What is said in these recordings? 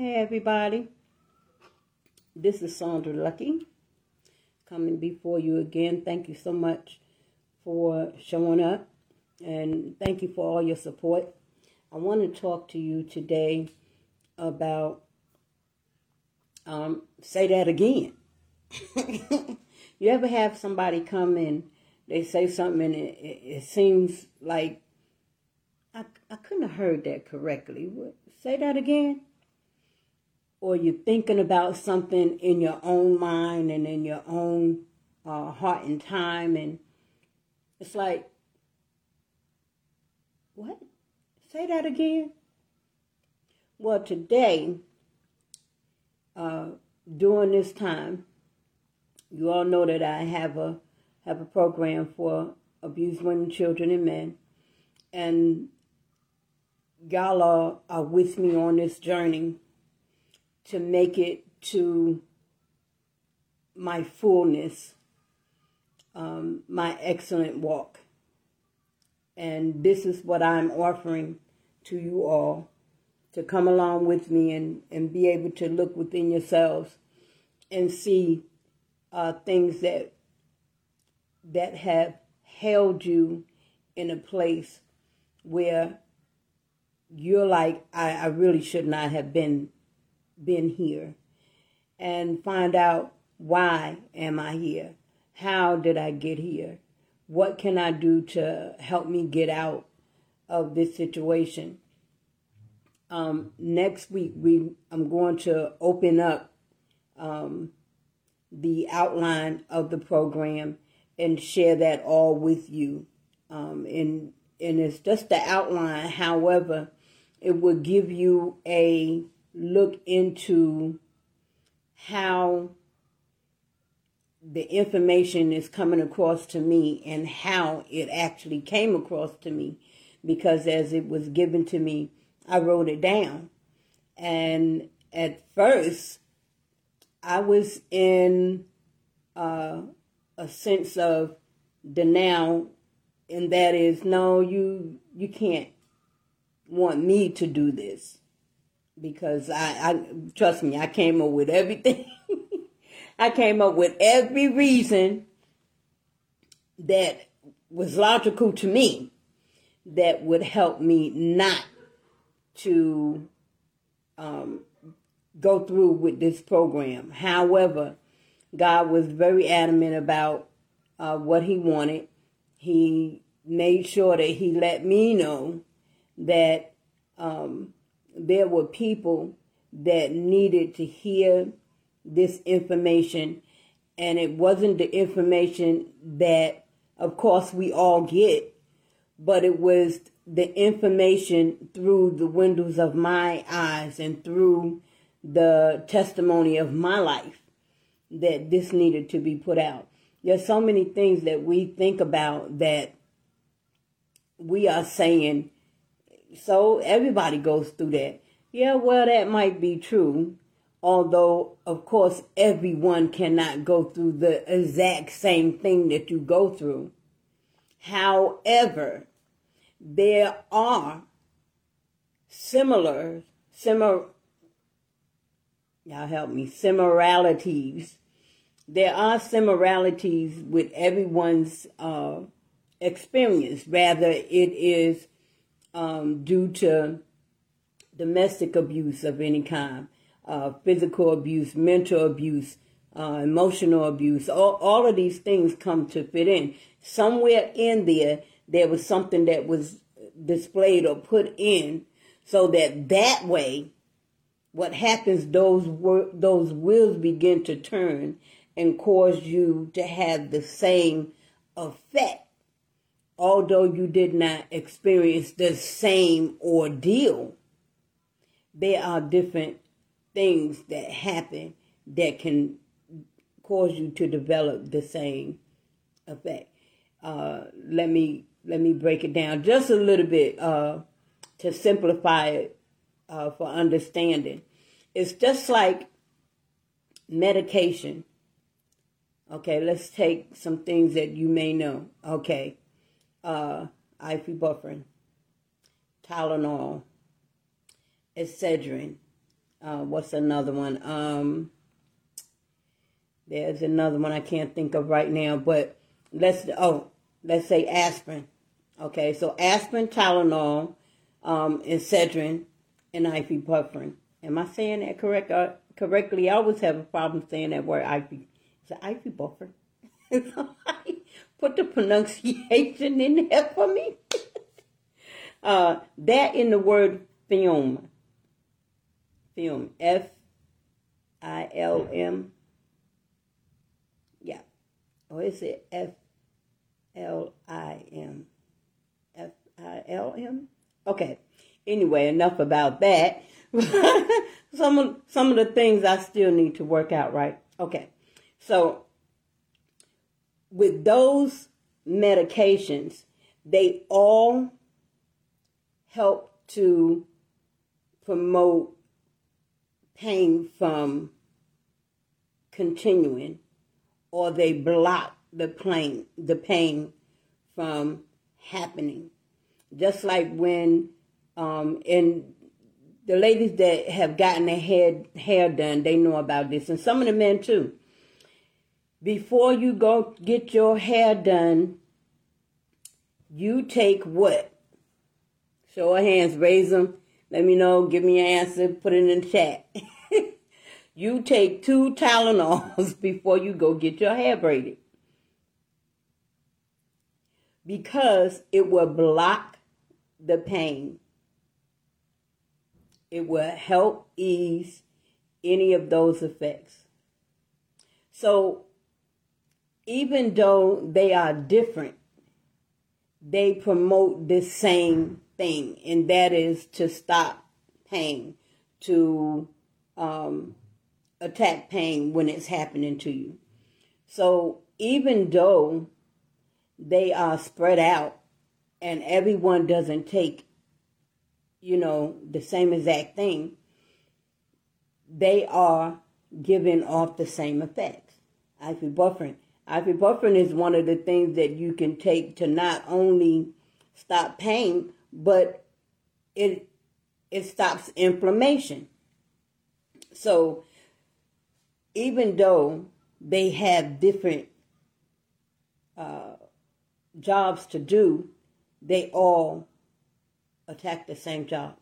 Hey everybody, this is Sandra Lucky coming before you again. Thank you so much for showing up and thank you for all your support. I want to talk to you today about, um, say that again. you ever have somebody come in, they say something and it, it, it seems like I, I couldn't have heard that correctly. What, say that again? Or you're thinking about something in your own mind and in your own uh, heart and time, and it's like, what? Say that again. Well, today, uh, during this time, you all know that I have a have a program for abused women, children, and men, and y'all are, are with me on this journey to make it to my fullness, um, my excellent walk. And this is what I'm offering to you all to come along with me and, and be able to look within yourselves and see uh, things that that have held you in a place where you're like, I, I really should not have been been here and find out why am I here? How did I get here? What can I do to help me get out of this situation? Um, next week, we I'm going to open up um, the outline of the program and share that all with you. Um, and and it's just the outline. However, it will give you a look into how the information is coming across to me and how it actually came across to me. Because as it was given to me I wrote it down. And at first I was in uh, a sense of denial. And that is no you you can't want me to do this because I, I trust me, I came up with everything. I came up with every reason that was logical to me that would help me not to um, go through with this program. However, God was very adamant about uh, what He wanted. He made sure that He let me know that um, there were people that needed to hear this information. And it wasn't the information that of course we all get but it was the information through the windows of my eyes and through the testimony of my life that this needed to be put out. There's so many things that we think about that we are saying so everybody goes through that. Yeah, well, that might be true. Although, of course, everyone cannot go through the exact same thing that you go through. However, there are similar, similar, y'all help me, similarities. There are similarities with everyone's uh, experience. Rather, it is um, due to domestic abuse of any kind, uh, physical abuse, mental abuse, uh, emotional abuse. All, all of these things come to fit in. Somewhere in there, there was something that was displayed or put in so that that way, what happens, those, those wheels begin to turn and cause you to have the same effect although you did not experience the same ordeal, there are different things that happen that can cause you to develop the same effect. Uh, let me let me break it down just a little bit uh, to simplify it uh, for understanding. It's just like medication. Okay, let's take some things that you may know. Okay, uh, ibuprofen, Tylenol, Excedrin, Uh, what's another one? Um, there's another one I can't think of right now, but let's oh, let's say aspirin. Okay, so aspirin, Tylenol, um, Excedrin, and ibuprofen. Am I saying that correct? Uh, correctly? I always have a problem saying that word ibu. Is it ibuprofen? Put the pronunciation in there for me. uh, that in the word film. Film. F I L M. Yeah. Or is it F L I M? F I L M? Okay. Anyway, enough about that. some of some of the things I still need to work out, right? Okay. So with those medications, they all help to promote pain from continuing or they block the pain the pain from happening. Just like when um in the ladies that have gotten their hair hair done they know about this and some of the men too before you go get your hair done you take what? Show of hands raise them let me know. Give me your answer. Put it in the chat. You take two tylenols before you go get your hair braided. Because it will block the pain. It will help ease any of those effects. So, even though they are different, they promote the same thing, and that is to stop pain, to um, attack pain when it's happening to you. So, even though they are spread out and everyone doesn't take, you know, the same exact thing, they are giving off the same effects. Ibuprofen. Ibuprofen is one of the things that you can take to not only stop pain, but it it stops inflammation. So even though they have different uh, jobs to do, they all attack the same job.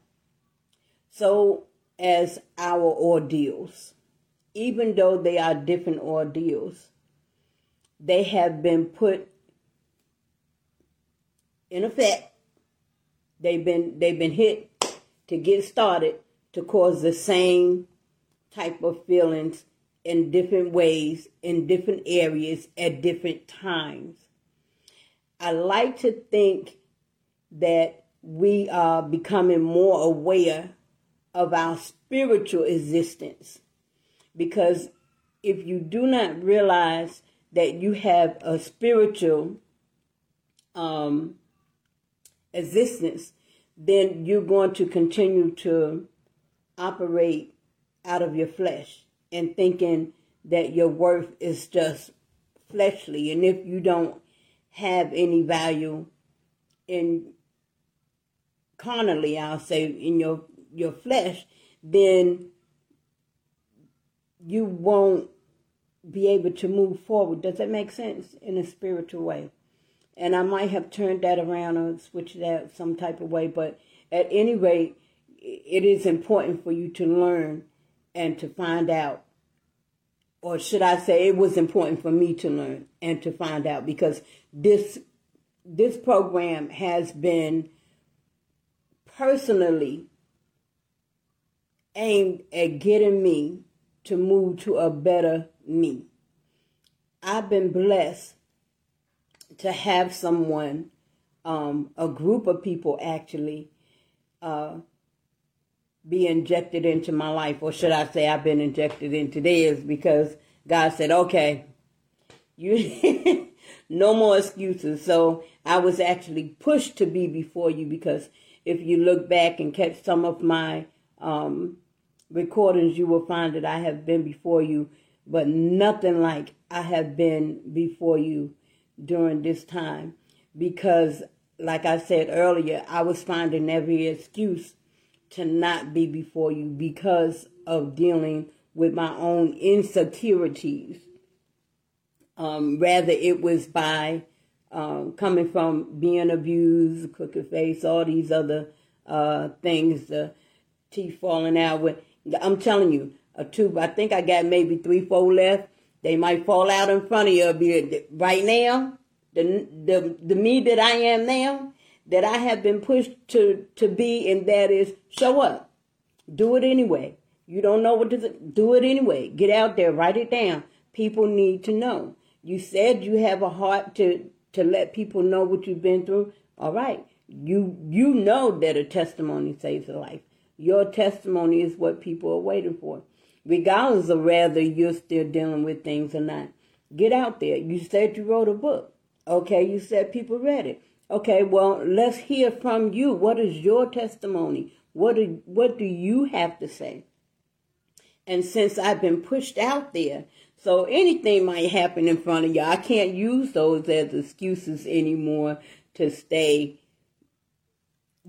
So, as our ordeals, even though they are different ordeals, they have been put in effect. They've been they've been hit to get started to cause the same type of feelings in different ways in different areas at different times. I like to think that we are becoming more aware of our spiritual existence. Because if you do not realize that you have a spiritual um, existence, then you're going to continue to operate out of your flesh and thinking that your worth is just fleshly. And if you don't have any value in carnally, I'll say in your your flesh, then you won't be able to move forward. Does that make sense in a spiritual way? And I might have turned that around or switched that some type of way, but at any rate, it is important for you to learn and to find out or should I say it was important for me to learn and to find out because this this program has been personally aimed at getting me to move to a better me. I've been blessed to have someone, um, a group of people actually, uh, be injected into my life, or should I say, I've been injected into theirs because God said, okay, you no more excuses. So I was actually pushed to be before you because if you look back and catch some of my um, recordings, you will find that I have been before you, but nothing like I have been before you during this time because, like I said earlier, I was finding every excuse to not be before you because of dealing with my own insecurities. Um, rather, it was by um, coming from being abused, crooked face, all these other uh, things, the teeth falling out. With I'm telling you, a tooth. I think I got maybe three, four left. They might fall out in front of you. Right now, the the the me that I am now, that I have been pushed to to be, and that is show up, do it anyway. You don't know what to do it anyway. Get out there, write it down. People need to know. You said you have a heart to to let people know what you've been through. All right. You you know that a testimony saves a life. Your testimony is what people are waiting for. Regardless of whether you're still dealing with things or not. Get out there. You said you wrote a book. Okay, you said people read it. Okay, well, let's hear from you. What is your testimony? What do, what do you have to say? And since I've been pushed out there, so anything might happen in front of you. I can't use those as excuses anymore to stay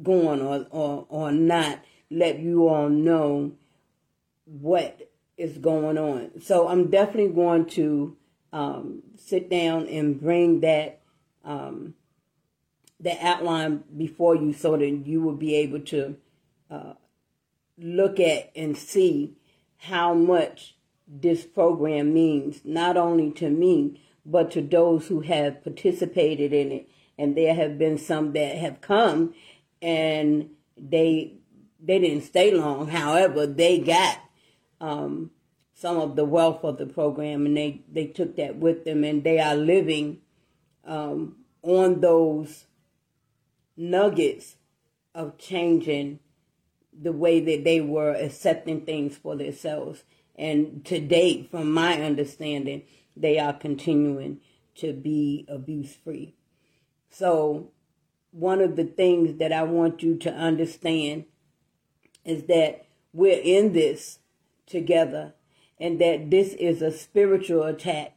going or, or, or not let you all know what is going on. So I'm definitely going to um, sit down and bring that um, the outline before you so that you will be able to uh, look at and see how much this program means, not only to me, but to those who have participated in it. And there have been some that have come and they they didn't stay long. However, they got um, some of the wealth of the program and they, they took that with them and they are living um, on those nuggets of changing the way that they were accepting things for themselves. And to date, from my understanding, they are continuing to be abuse free. So, one of the things that I want you to understand is that we're in this together and that this is a spiritual attack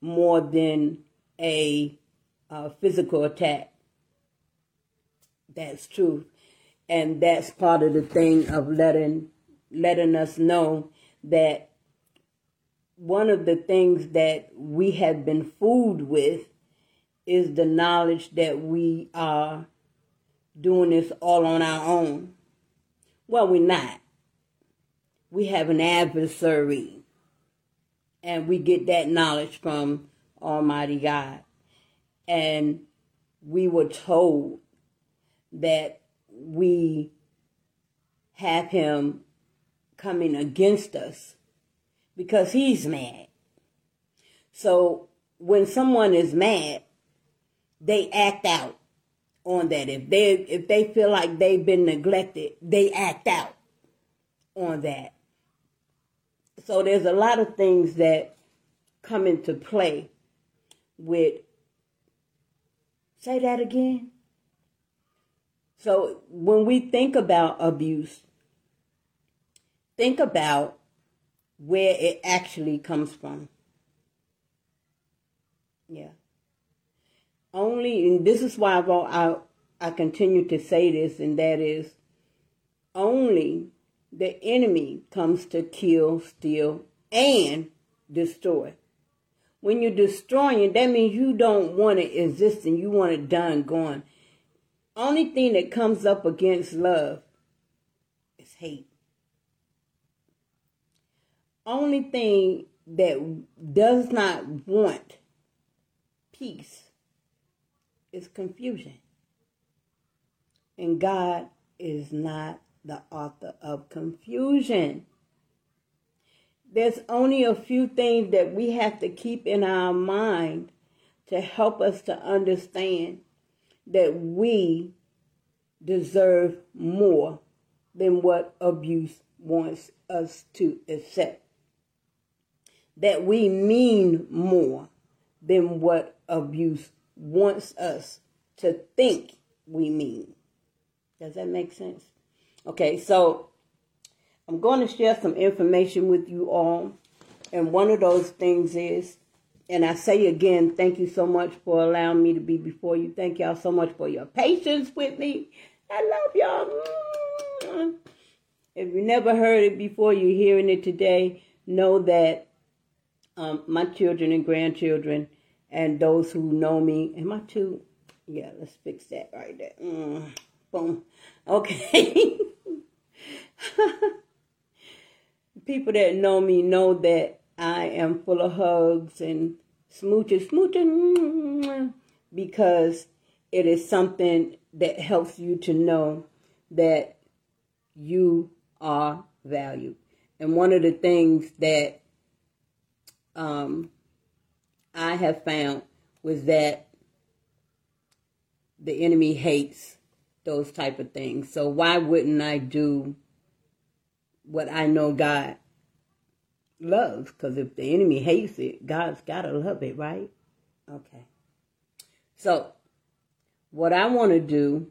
more than a uh, physical attack. That's true. And that's part of the thing of letting letting us know that one of the things that we have been fooled with is the knowledge that we are doing this all on our own. Well, we're not. We have an adversary, and we get that knowledge from Almighty God. And we were told that we have him coming against us because he's mad. So when someone is mad, they act out on that. If they if they feel like they've been neglected, they act out on that. So there's a lot of things that come into play with say that again. So when we think about abuse, think about where it actually comes from. Yeah. Only, and this is why I, I continue to say this, and that is only the enemy comes to kill, steal, and destroy. When you're destroying, that means you don't want it existing. You want it done, gone. Only thing that comes up against love is hate. Only thing that does not want peace is confusion. And God is not the author of confusion. There's only a few things that we have to keep in our mind to help us to understand that we deserve more than what abuse wants us to accept. That we mean more than what abuse wants us to think we mean. Does that make sense? Okay, so I'm going to share some information with you all. And one of those things is, and I say again, thank you so much for allowing me to be before you. Thank y'all so much for your patience with me. I love y'all. If you never heard it before, you're hearing it today. Know that um, my children and grandchildren, and those who know me, and my two, yeah, let's fix that right there. Mm, boom. Okay. People that know me know that I am full of hugs and smooching, smooching, because it is something that helps you to know that you are valued. And one of the things that um, I have found was that the enemy hates those type of things. So why wouldn't I do what I know God loves? Because if the enemy hates it, God's got to love it, right? Okay. So what I want to do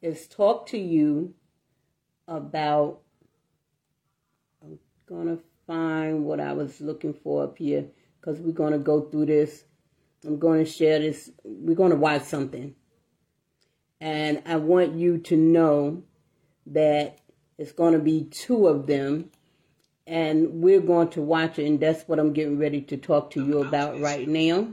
is talk to you about, I'm going to find what I was looking for up here because we're going to go through this. I'm going to share this. We're going to watch something. And I want you to know that it's going to be two of them. And we're going to watch it. And that's what I'm getting ready to talk to you about right now.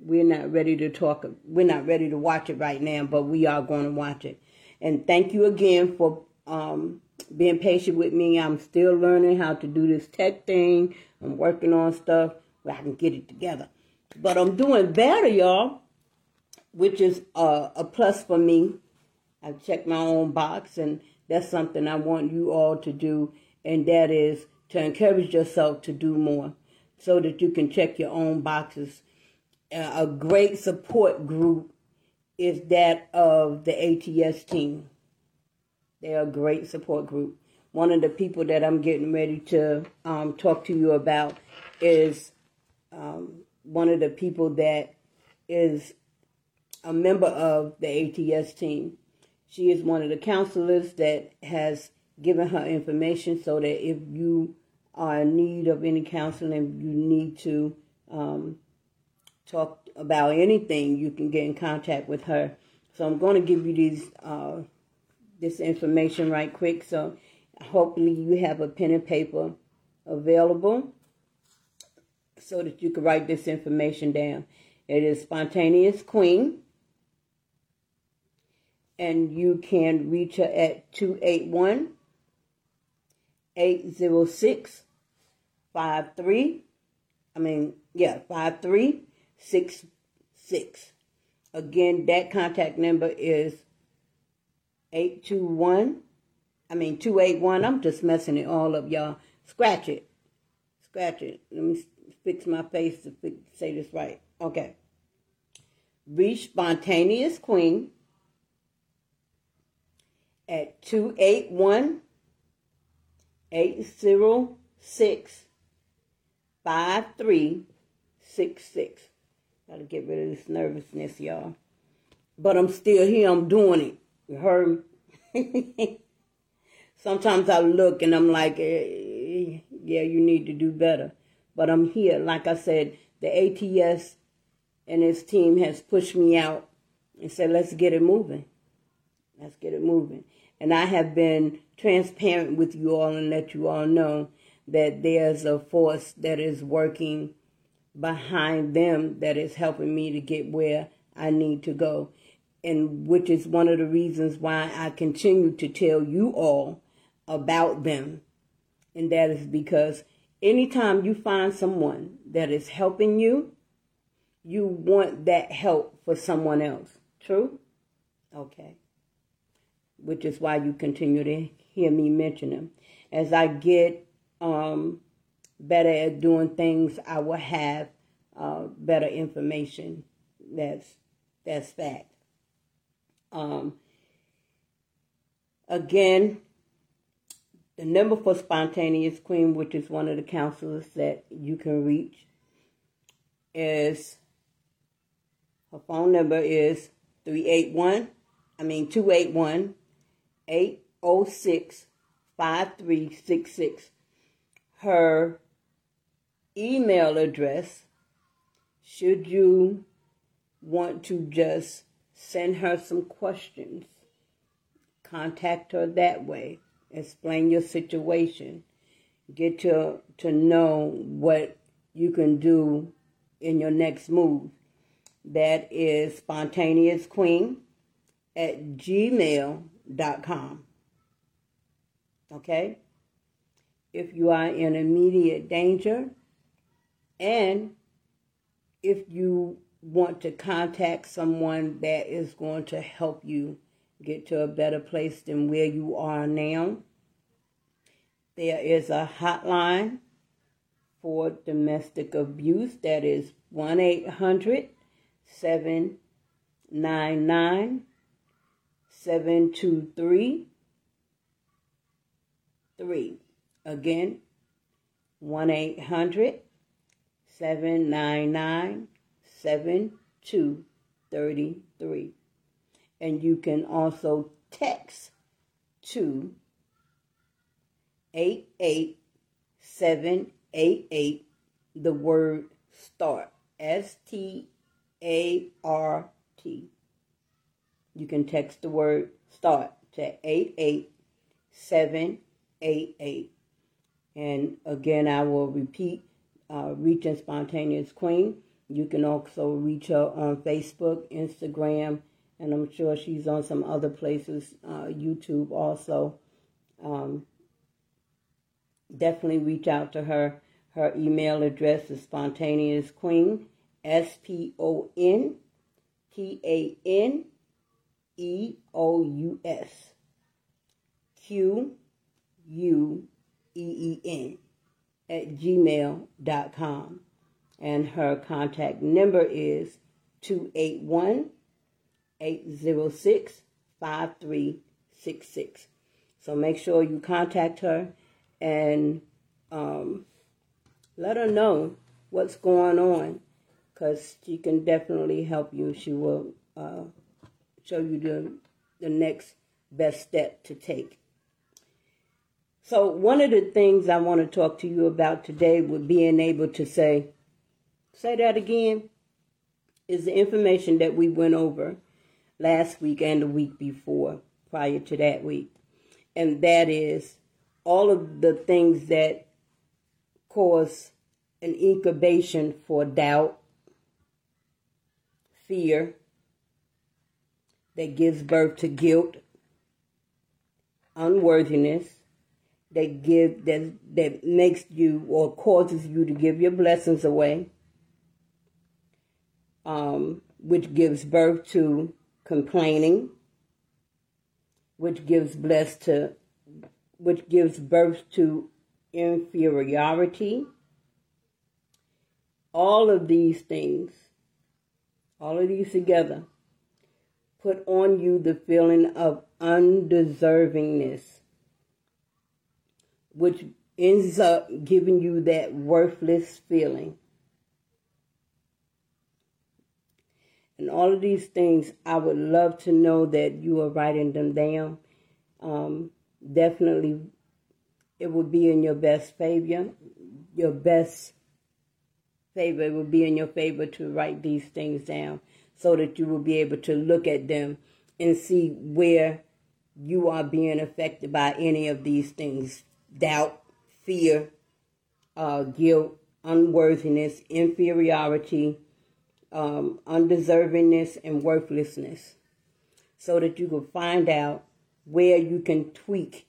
We're not ready to talk. We're not ready to watch it right now, but we are going to watch it. And thank you again for um, being patient with me. I'm still learning how to do this tech thing. I'm working on stuff where I can get it together. But I'm doing better, y'all, which is uh, a plus for me. I've checked my own box, and that's something I want you all to do, and that is to encourage yourself to do more so that you can check your own boxes. A great support group is that of the ATS team. They're a great support group. One of the people that I'm getting ready to um, talk to you about is um, one of the people that is a member of the ATS team. She is one of the counselors that has given her information so that if you are in need of any counseling, you need to um, talk about anything, you can get in contact with her. So I'm going to give you these uh, this information right quick. So hopefully you have a pen and paper available so that you can write this information down. It is Spontaneous Queen. And you can reach her at 281 806 53. I mean, yeah, 5366. Again, that contact number is 821. I mean, 281. I'm just messing it all up, y'all. Scratch it. Scratch it. Let me fix my face to fix, say this right. Okay. Reach Spontaneous Queen at 281 806 5366. Gotta get rid of this nervousness, y'all. But I'm still here. I'm doing it. You heard me? Sometimes I look and I'm like, eh, yeah, you need to do better. But I'm here. Like I said, the ATS and his team has pushed me out and said, let's get it moving. Let's get it moving. And I have been transparent with you all and let you all know that there's a force that is working behind them that is helping me to get where I need to go and which is one of the reasons why I continue to tell you all about them. And that is because anytime you find someone that is helping you, you want that help for someone else. True? Okay. Which is why you continue to hear me mention them. As I get um, better at doing things, I will have uh, better information. That's that's fact. Um, again, the number for Spontaneous Queen, which is one of the counselors that you can reach, is her phone number is 381, I mean 281 806 5366. Her email address, should you want to just send her some questions contact her that way. Explain your situation. Get to, to know what you can do in your next move. That is spontaneous queen at gmail.com. Okay? If you are in immediate danger and if you want to contact someone that is going to help you get to a better place than where you are now, there is a hotline for domestic abuse that is 1 800 799 723 3. Again, 1 800 799 7233. And you can also text to 88788 the word start. S T A R T. You can text the word start to 88788. And again, I will repeat uh, Reaching Spontaneous Queen. You can also reach her on Facebook, Instagram, and I'm sure she's on some other places, uh, YouTube also. Um, definitely reach out to her. Her email address is spontaneous queen, S P O N T A N E O U S Q U E E N at gmail.com. And her contact number is 281 806 5366. So make sure you contact her and um, let her know what's going on because she can definitely help you. She will uh, show you the, the next best step to take. So, one of the things I want to talk to you about today would being able to say, say that again, is the information that we went over last week and the week before, prior to that week. And that is all of the things that cause an incubation for doubt, fear, that gives birth to guilt, unworthiness, that give that that makes you or causes you to give your blessings away, um, which gives birth to complaining, which gives bless to which gives birth to inferiority. All of these things, all of these together, put on you the feeling of undeservingness which ends up giving you that worthless feeling. And all of these things, I would love to know that you are writing them down. Um, definitely, it would be in your best favor. Your best favor it would be in your favor to write these things down so that you will be able to look at them and see where you are being affected by any of these things. Doubt, fear, uh, guilt, unworthiness, inferiority, um, undeservingness, and worthlessness, so that you can find out where you can tweak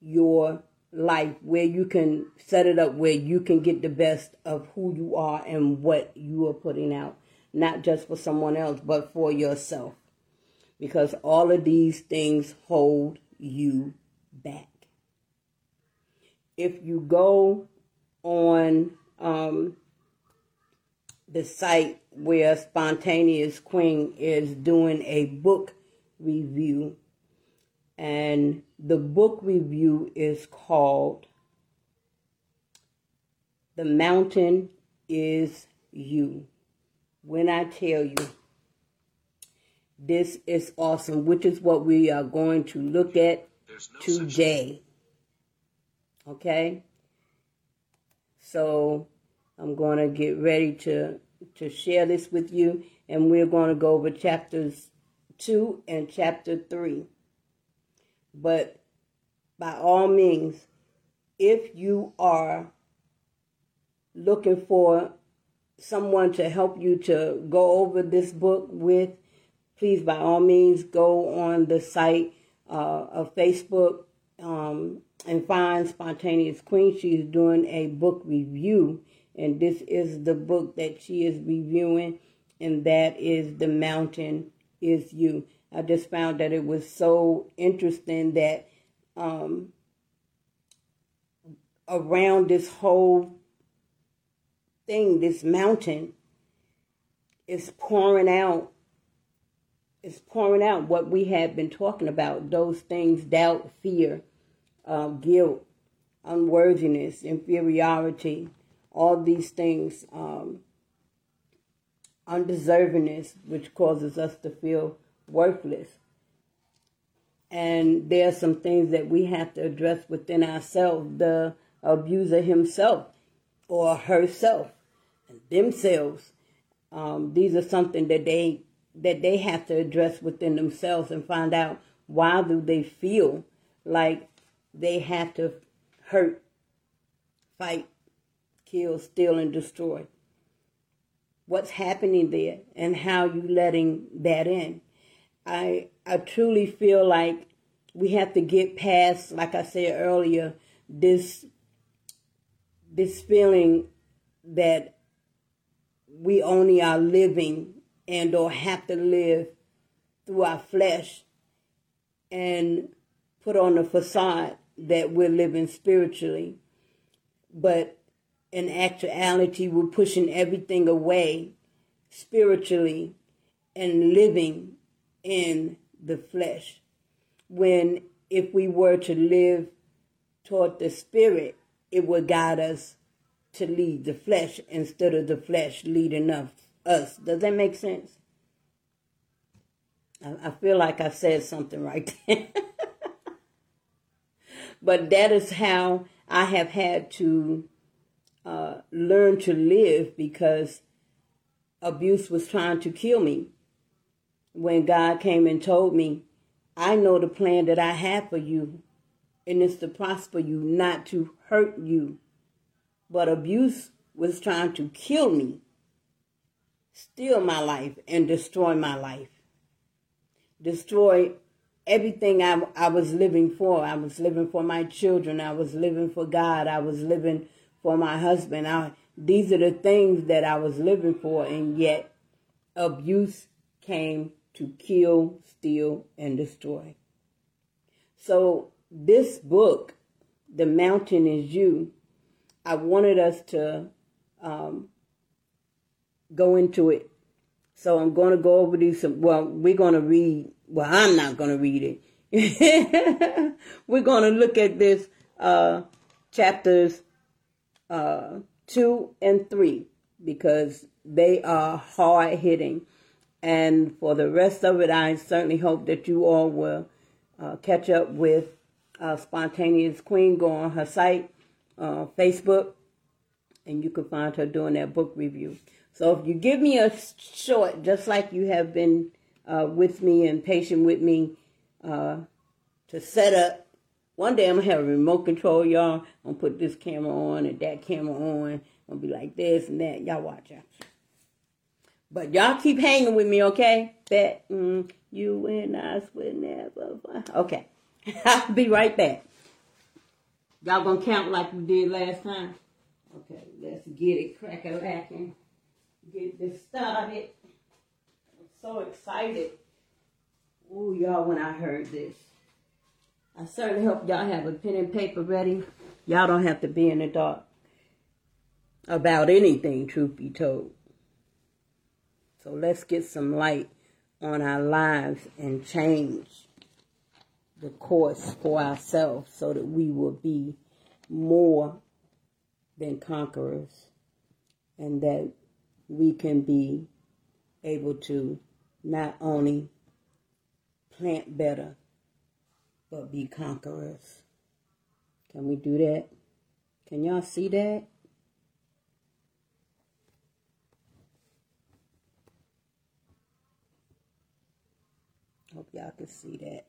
your life, where you can set it up where you can get the best of who you are and what you are putting out, not just for someone else, but for yourself. Because all of these things hold you back if you go on um, the site where Spontaneous Queen is doing a book review, and the book review is called The Mountain is You. When I tell you, this is awesome, which is what we are going to look at no today. Okay? So I'm going to get ready to to share this with you and we're going to go over chapters 2 and chapter 3. But by all means, if you are looking for someone to help you to go over this book with, please by all means go on the site uh, of Facebook um, and find Spontaneous Queen. She's doing a book review, and this is the book that she is reviewing, and that is The Mountain is You. I just found that it was so interesting that um, around this whole thing, this mountain, is pouring out is pouring out what we have been talking about those things doubt fear uh, guilt unworthiness inferiority all these things um, undeservingness which causes us to feel worthless. And there are some things that we have to address within ourselves the abuser himself or herself themselves um, these are something that they that they have to address within themselves and find out why do they feel like they have to hurt fight kill steal and destroy. What's happening there and how you letting that in. I i truly feel like we have to get past like i said earlier this this feeling that we only are living and or have to live through our flesh and put on a facade that we're living spiritually. But in actuality, we're pushing everything away spiritually and living in the flesh. When if we were to live toward the spirit, it would guide us to lead the flesh instead of the flesh leading us. us. Does that make sense? I, I feel like I said something right there. but that is how I have had to uh, learn to live because abuse was trying to kill me. When God came and told me, I know the plan that I have for you, and it's to prosper you, not to hurt you but abuse was trying to kill me, steal my life, and destroy my life. Destroy everything I, I was living for. I was living for my children. I was living for God. I was living for my husband. I, these are the things that I was living for, and yet abuse came to kill, steal, and destroy. So, this book, The Mountain is You, I wanted us to um, go into it. So I'm going to go over these. Some, well, we're going to read. Well, I'm not going to read it. we're going to look at this uh, chapters uh, two and three because they are hard hitting. And for the rest of it, I certainly hope that you all will uh, catch up with uh, Spontaneous Queen. Go on her site uh, Facebook, and you can find her doing that book review. So if you give me a short, just like you have been uh, with me and patient with me uh, to set up. One day I'm gonna have a remote control, y'all. I'm gonna put this camera on and that camera on. I'm gonna be like this and that. Y'all watch out. But y'all keep hanging with me, okay? Bet mm, you and I will never. Okay, I'll be right back. Y'all gonna count like we did last time? Okay, let's get it crack-a-lacking. Get this started. I'm so excited. Ooh, y'all, when I heard this. I certainly hope y'all have a pen and paper ready. Y'all don't have to be in the dark about anything, truth be told. So let's get some light on our lives and change the course for ourselves so that we will be more than conquerors and that we can be able to not only plant better but be conquerors. Can we do that? Can y'all see that? Hope y'all can see that.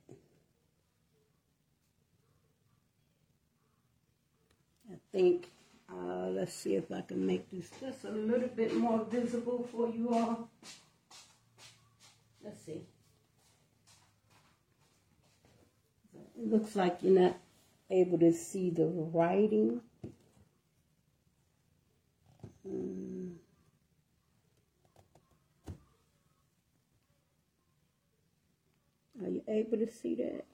Think, uh, let's see if I can make this just a little bit more visible for you all. Let's see. It looks like you're not able to see the writing. Hmm. Are you able to see that?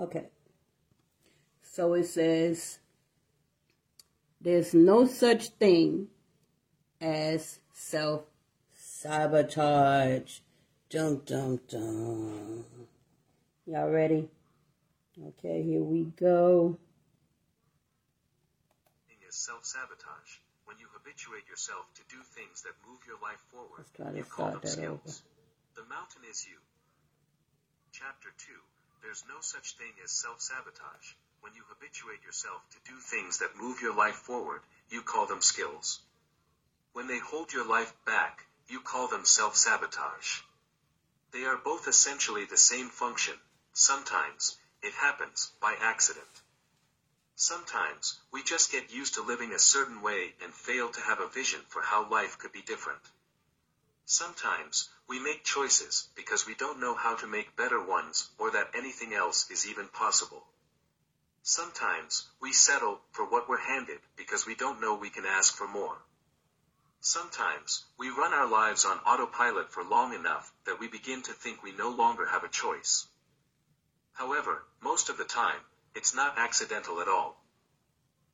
Okay. So it says, there's no such thing as self sabotage. Dum dum dum. Y'all ready? Okay, here we go. Is self sabotage. When you habituate yourself to do things that move your life forward, Let's try to you call them skills. The mountain is you. Chapter 2 There's no such thing as self sabotage. When you habituate yourself to do things that move your life forward, you call them skills. When they hold your life back, you call them self sabotage. They are both essentially the same function. Sometimes, it happens by accident. Sometimes, we just get used to living a certain way and fail to have a vision for how life could be different. Sometimes, we make choices because we don't know how to make better ones or that anything else is even possible. Sometimes, we settle for what we're handed because we don't know we can ask for more. Sometimes, we run our lives on autopilot for long enough that we begin to think we no longer have a choice. However, most of the time, it's not accidental at all.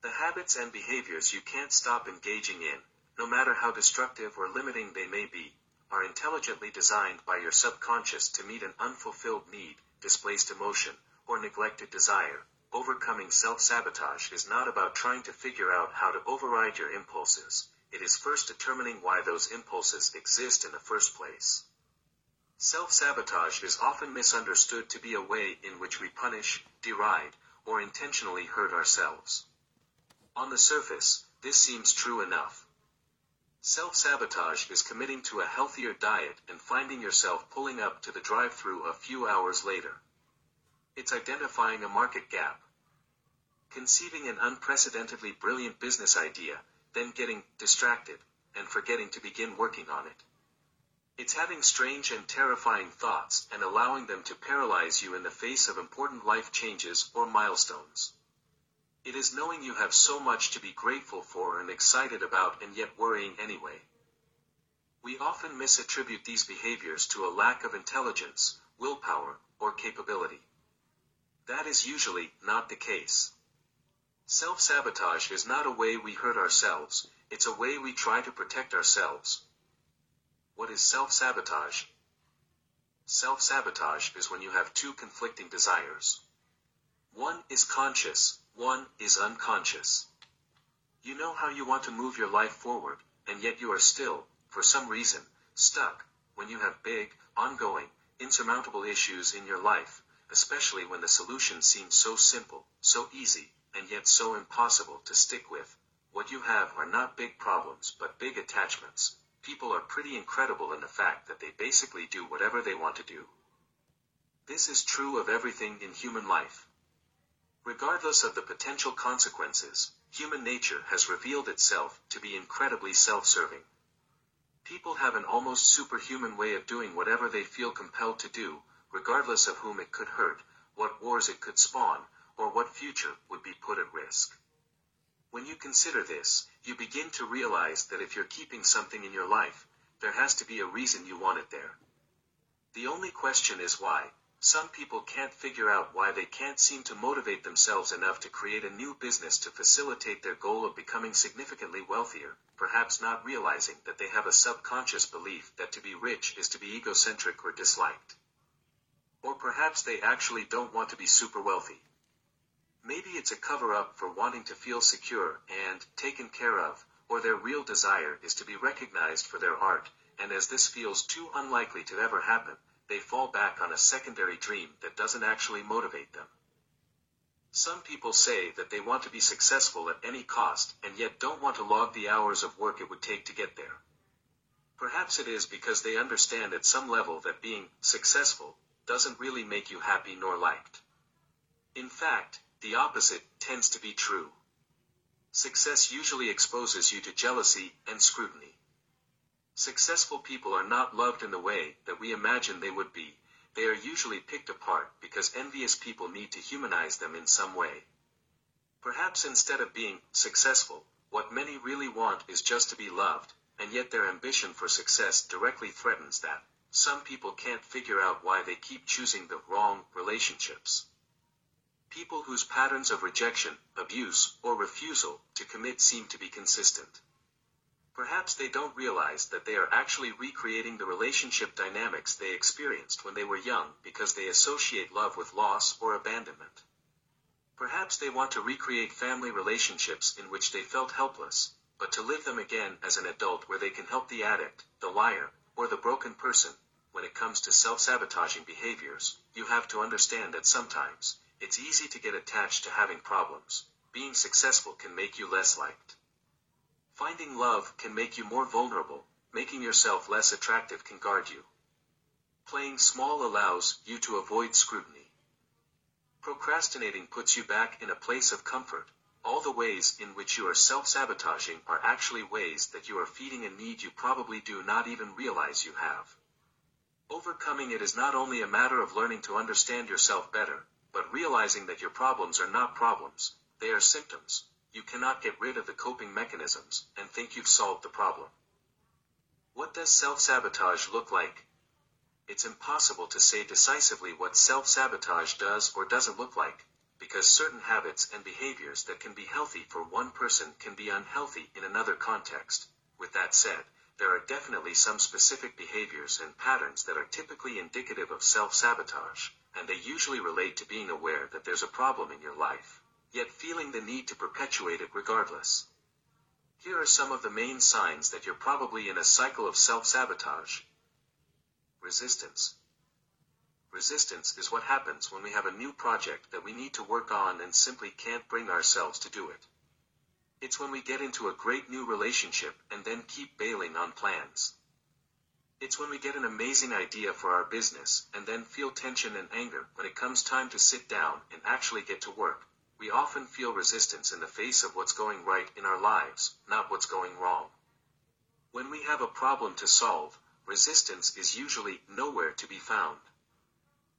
The habits and behaviors you can't stop engaging in, no matter how destructive or limiting they may be, are intelligently designed by your subconscious to meet an unfulfilled need, displaced emotion, or neglected desire. Overcoming self-sabotage is not about trying to figure out how to override your impulses. It is first determining why those impulses exist in the first place. Self-sabotage is often misunderstood to be a way in which we punish, deride, or intentionally hurt ourselves. On the surface, this seems true enough. Self-sabotage is committing to a healthier diet and finding yourself pulling up to the drive-through a few hours later. It's identifying a market gap. Conceiving an unprecedentedly brilliant business idea, then getting distracted and forgetting to begin working on it. It's having strange and terrifying thoughts and allowing them to paralyze you in the face of important life changes or milestones. It is knowing you have so much to be grateful for and excited about and yet worrying anyway. We often misattribute these behaviors to a lack of intelligence, willpower, or capability. That is usually not the case. Self-sabotage is not a way we hurt ourselves, it's a way we try to protect ourselves. What is self-sabotage? Self-sabotage is when you have two conflicting desires. One is conscious, one is unconscious. You know how you want to move your life forward, and yet you are still, for some reason, stuck, when you have big, ongoing, insurmountable issues in your life, especially when the solution seems so simple, so easy, and yet so impossible to stick with. What you have are not big problems but big attachments. People are pretty incredible in the fact that they basically do whatever they want to do. This is true of everything in human life. Regardless of the potential consequences, human nature has revealed itself to be incredibly self-serving. People have an almost superhuman way of doing whatever they feel compelled to do, regardless of whom it could hurt, what wars it could spawn, or what future would be put at risk. When you consider this, you begin to realize that if you're keeping something in your life, there has to be a reason you want it there. The only question is why. Some people can't figure out why they can't seem to motivate themselves enough to create a new business to facilitate their goal of becoming significantly wealthier, perhaps not realizing that they have a subconscious belief that to be rich is to be egocentric or disliked. Or perhaps they actually don't want to be super wealthy. Maybe it's a cover up for wanting to feel secure and taken care of, or their real desire is to be recognized for their art, and as this feels too unlikely to ever happen, they fall back on a secondary dream that doesn't actually motivate them. Some people say that they want to be successful at any cost and yet don't want to log the hours of work it would take to get there. Perhaps it is because they understand at some level that being successful doesn't really make you happy nor liked. In fact, the opposite tends to be true. Success usually exposes you to jealousy and scrutiny. Successful people are not loved in the way that we imagine they would be, they are usually picked apart because envious people need to humanize them in some way. Perhaps instead of being successful, what many really want is just to be loved, and yet their ambition for success directly threatens that. Some people can't figure out why they keep choosing the wrong relationships. People whose patterns of rejection, abuse, or refusal to commit seem to be consistent. Perhaps they don't realize that they are actually recreating the relationship dynamics they experienced when they were young because they associate love with loss or abandonment. Perhaps they want to recreate family relationships in which they felt helpless, but to live them again as an adult where they can help the addict, the liar, or the broken person. When it comes to self-sabotaging behaviors, you have to understand that sometimes, it's easy to get attached to having problems. Being successful can make you less liked. Finding love can make you more vulnerable, making yourself less attractive can guard you. Playing small allows you to avoid scrutiny. Procrastinating puts you back in a place of comfort. All the ways in which you are self-sabotaging are actually ways that you are feeding a need you probably do not even realize you have. Overcoming it is not only a matter of learning to understand yourself better, but realizing that your problems are not problems, they are symptoms. You cannot get rid of the coping mechanisms and think you've solved the problem. What does self-sabotage look like? It's impossible to say decisively what self-sabotage does or doesn't look like, because certain habits and behaviors that can be healthy for one person can be unhealthy in another context. With that said, there are definitely some specific behaviors and patterns that are typically indicative of self-sabotage, and they usually relate to being aware that there's a problem in your life, yet feeling the need to perpetuate it regardless. Here are some of the main signs that you're probably in a cycle of self-sabotage. Resistance. Resistance is what happens when we have a new project that we need to work on and simply can't bring ourselves to do it. It's when we get into a great new relationship and then keep bailing on plans. It's when we get an amazing idea for our business and then feel tension and anger when it comes time to sit down and actually get to work. We often feel resistance in the face of what's going right in our lives, not what's going wrong. When we have a problem to solve, resistance is usually nowhere to be found.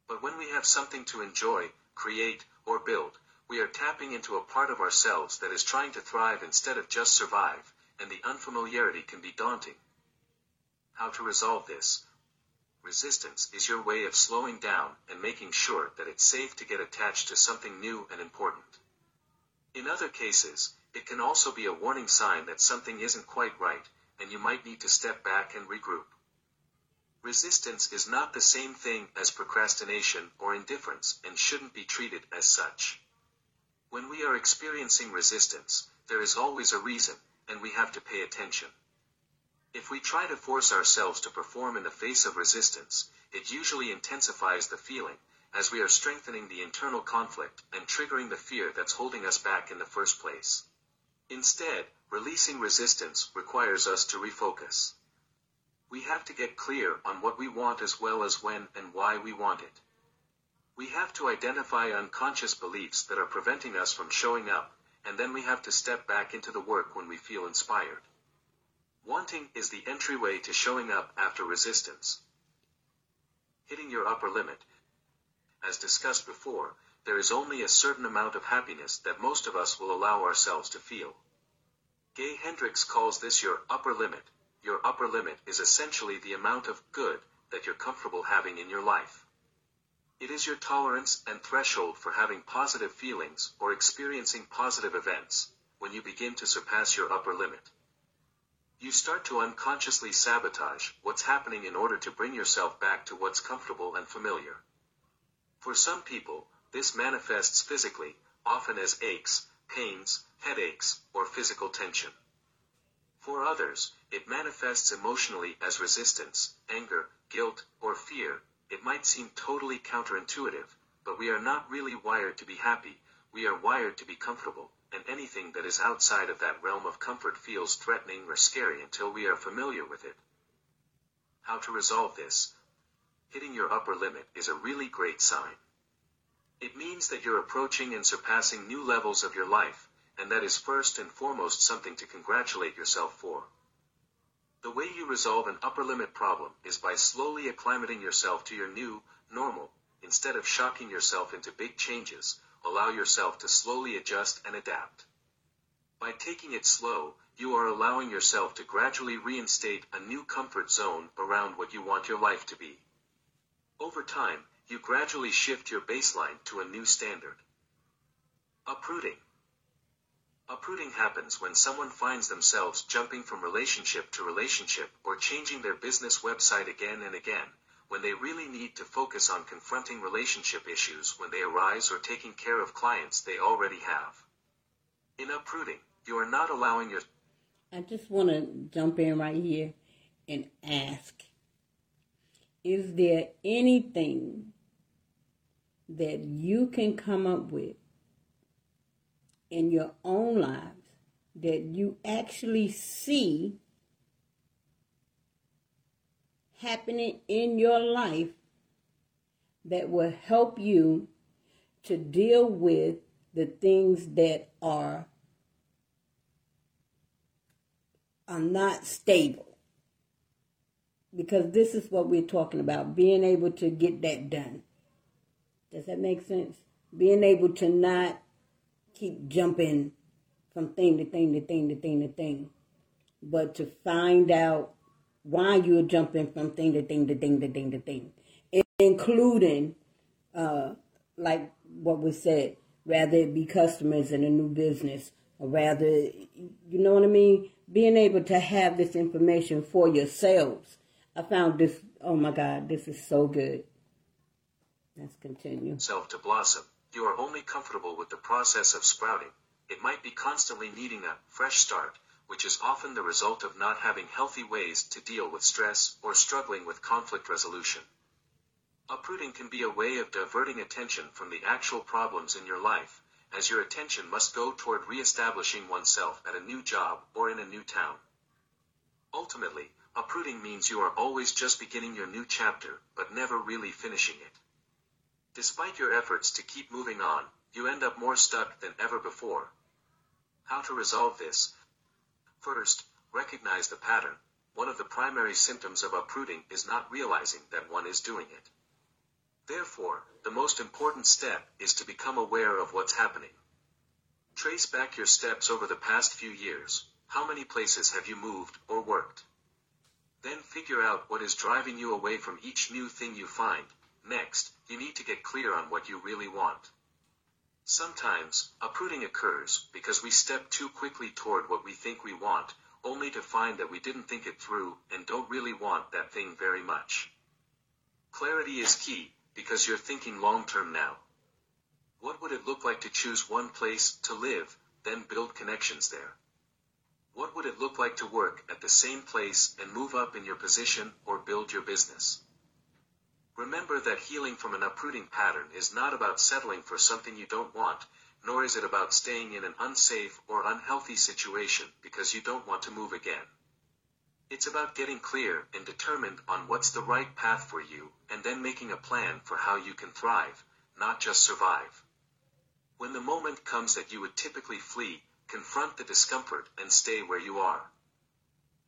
But when we have something to enjoy, create, or build, we are tapping into a part of ourselves that is trying to thrive instead of just survive, and the unfamiliarity can be daunting. How to resolve this? Resistance is your way of slowing down and making sure that it's safe to get attached to something new and important. In other cases, it can also be a warning sign that something isn't quite right, and you might need to step back and regroup. Resistance is not the same thing as procrastination or indifference and shouldn't be treated as such. When we are experiencing resistance, there is always a reason, and we have to pay attention. If we try to force ourselves to perform in the face of resistance, it usually intensifies the feeling, as we are strengthening the internal conflict and triggering the fear that's holding us back in the first place. Instead, releasing resistance requires us to refocus. We have to get clear on what we want as well as when and why we want it. We have to identify unconscious beliefs that are preventing us from showing up, and then we have to step back into the work when we feel inspired. Wanting is the entryway to showing up after resistance. Hitting your upper limit. As discussed before, there is only a certain amount of happiness that most of us will allow ourselves to feel. Gay Hendricks calls this your upper limit. Your upper limit is essentially the amount of good that you're comfortable having in your life. It is your tolerance and threshold for having positive feelings or experiencing positive events when you begin to surpass your upper limit. You start to unconsciously sabotage what's happening in order to bring yourself back to what's comfortable and familiar. For some people, this manifests physically, often as aches, pains, headaches, or physical tension. For others, it manifests emotionally as resistance, anger, guilt, or fear, it might seem totally counterintuitive, but we are not really wired to be happy, we are wired to be comfortable, and anything that is outside of that realm of comfort feels threatening or scary until we are familiar with it. How to resolve this? Hitting your upper limit is a really great sign. It means that you're approaching and surpassing new levels of your life, and that is first and foremost something to congratulate yourself for. The way you resolve an upper limit problem is by slowly acclimating yourself to your new, normal, instead of shocking yourself into big changes, allow yourself to slowly adjust and adapt. By taking it slow, you are allowing yourself to gradually reinstate a new comfort zone around what you want your life to be. Over time, you gradually shift your baseline to a new standard. Uprooting. Uprooting happens when someone finds themselves jumping from relationship to relationship or changing their business website again and again, when they really need to focus on confronting relationship issues when they arise or taking care of clients they already have. In uprooting, you are not allowing your. I just want to jump in right here and ask Is there anything that you can come up with in your own lives that you actually see happening in your life that will help you to deal with the things that are are not stable because this is what we're talking about being able to get that done does that make sense? Being able to not keep jumping from thing to thing to thing to thing to thing, but to find out why you're jumping from thing to thing to thing to thing to thing, including, uh, like what was said, rather it be customers in a new business, or rather, you know what I mean? Being able to have this information for yourselves. I found this, oh my God, this is so good. Let's continue. Self to blossom. You are only comfortable with the process of sprouting. It might be constantly needing a fresh start, which is often the result of not having healthy ways to deal with stress or struggling with conflict resolution. Uprooting can be a way of diverting attention from the actual problems in your life, as your attention must go toward re-establishing oneself at a new job or in a new town. Ultimately, uprooting means you are always just beginning your new chapter, but never really finishing it. Despite your efforts to keep moving on, you end up more stuck than ever before. How to resolve this? First, recognize the pattern. One of the primary symptoms of uprooting is not realizing that one is doing it. Therefore, the most important step is to become aware of what's happening. Trace back your steps over the past few years. How many places have you moved or worked? Then figure out what is driving you away from each new thing you find, Next, you need to get clear on what you really want. Sometimes, uprooting occurs because we step too quickly toward what we think we want, only to find that we didn't think it through and don't really want that thing very much. Clarity is key, because you're thinking long term now. What would it look like to choose one place to live, then build connections there? What would it look like to work at the same place and move up in your position or build your business? Remember that healing from an uprooting pattern is not about settling for something you don't want, nor is it about staying in an unsafe or unhealthy situation because you don't want to move again. It's about getting clear and determined on what's the right path for you, and then making a plan for how you can thrive, not just survive. When the moment comes that you would typically flee, confront the discomfort and stay where you are.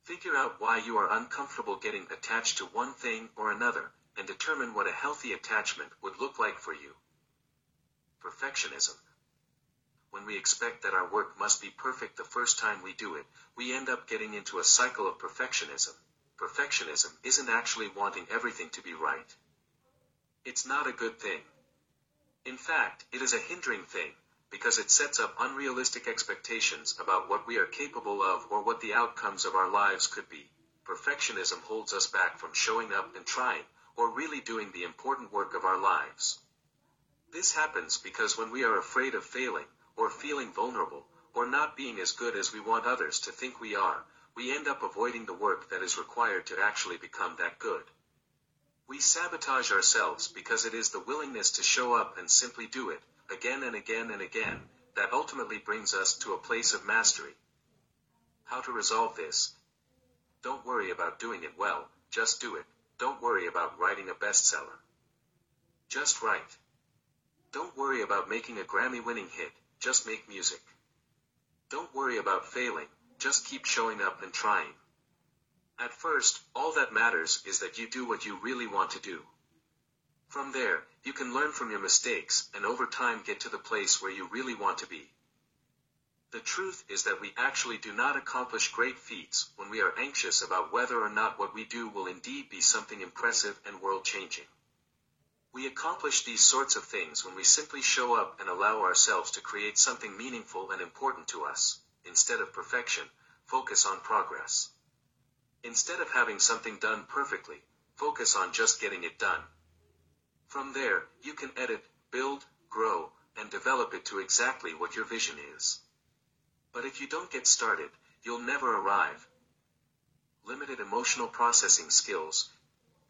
Figure out why you are uncomfortable getting attached to one thing or another, and determine what a healthy attachment would look like for you. Perfectionism. When we expect that our work must be perfect the first time we do it, we end up getting into a cycle of perfectionism. Perfectionism isn't actually wanting everything to be right. It's not a good thing. In fact, it is a hindering thing, because it sets up unrealistic expectations about what we are capable of or what the outcomes of our lives could be. Perfectionism holds us back from showing up and trying, or really doing the important work of our lives. This happens because when we are afraid of failing, or feeling vulnerable, or not being as good as we want others to think we are, we end up avoiding the work that is required to actually become that good. We sabotage ourselves because it is the willingness to show up and simply do it, again and again and again, that ultimately brings us to a place of mastery. How to resolve this? Don't worry about doing it well, just do it. Don't worry about writing a bestseller. Just write. Don't worry about making a Grammy winning hit, just make music. Don't worry about failing, just keep showing up and trying. At first, all that matters is that you do what you really want to do. From there, you can learn from your mistakes and over time get to the place where you really want to be. The truth is that we actually do not accomplish great feats when we are anxious about whether or not what we do will indeed be something impressive and world changing. We accomplish these sorts of things when we simply show up and allow ourselves to create something meaningful and important to us. Instead of perfection, focus on progress. Instead of having something done perfectly, focus on just getting it done. From there, you can edit, build, grow, and develop it to exactly what your vision is. But if you don't get started, you'll never arrive. Limited emotional processing skills.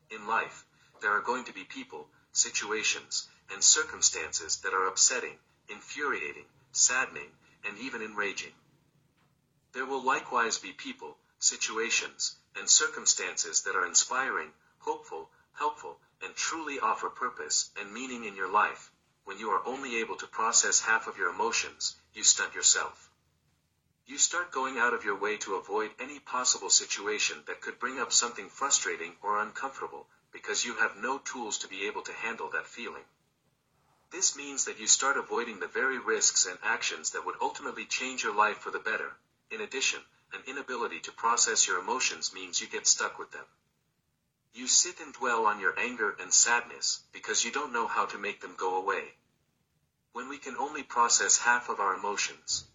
In life, there are going to be people, situations, and circumstances that are upsetting, infuriating, saddening, and even enraging. There will likewise be people, situations, and circumstances that are inspiring, hopeful, helpful, and truly offer purpose and meaning in your life, when you are only able to process half of your emotions, you stunt yourself. You start going out of your way to avoid any possible situation that could bring up something frustrating or uncomfortable, because you have no tools to be able to handle that feeling. This means that you start avoiding the very risks and actions that would ultimately change your life for the better. In addition, an inability to process your emotions means you get stuck with them. You sit and dwell on your anger and sadness because you don't know how to make them go away. When we can only process half of our emotions,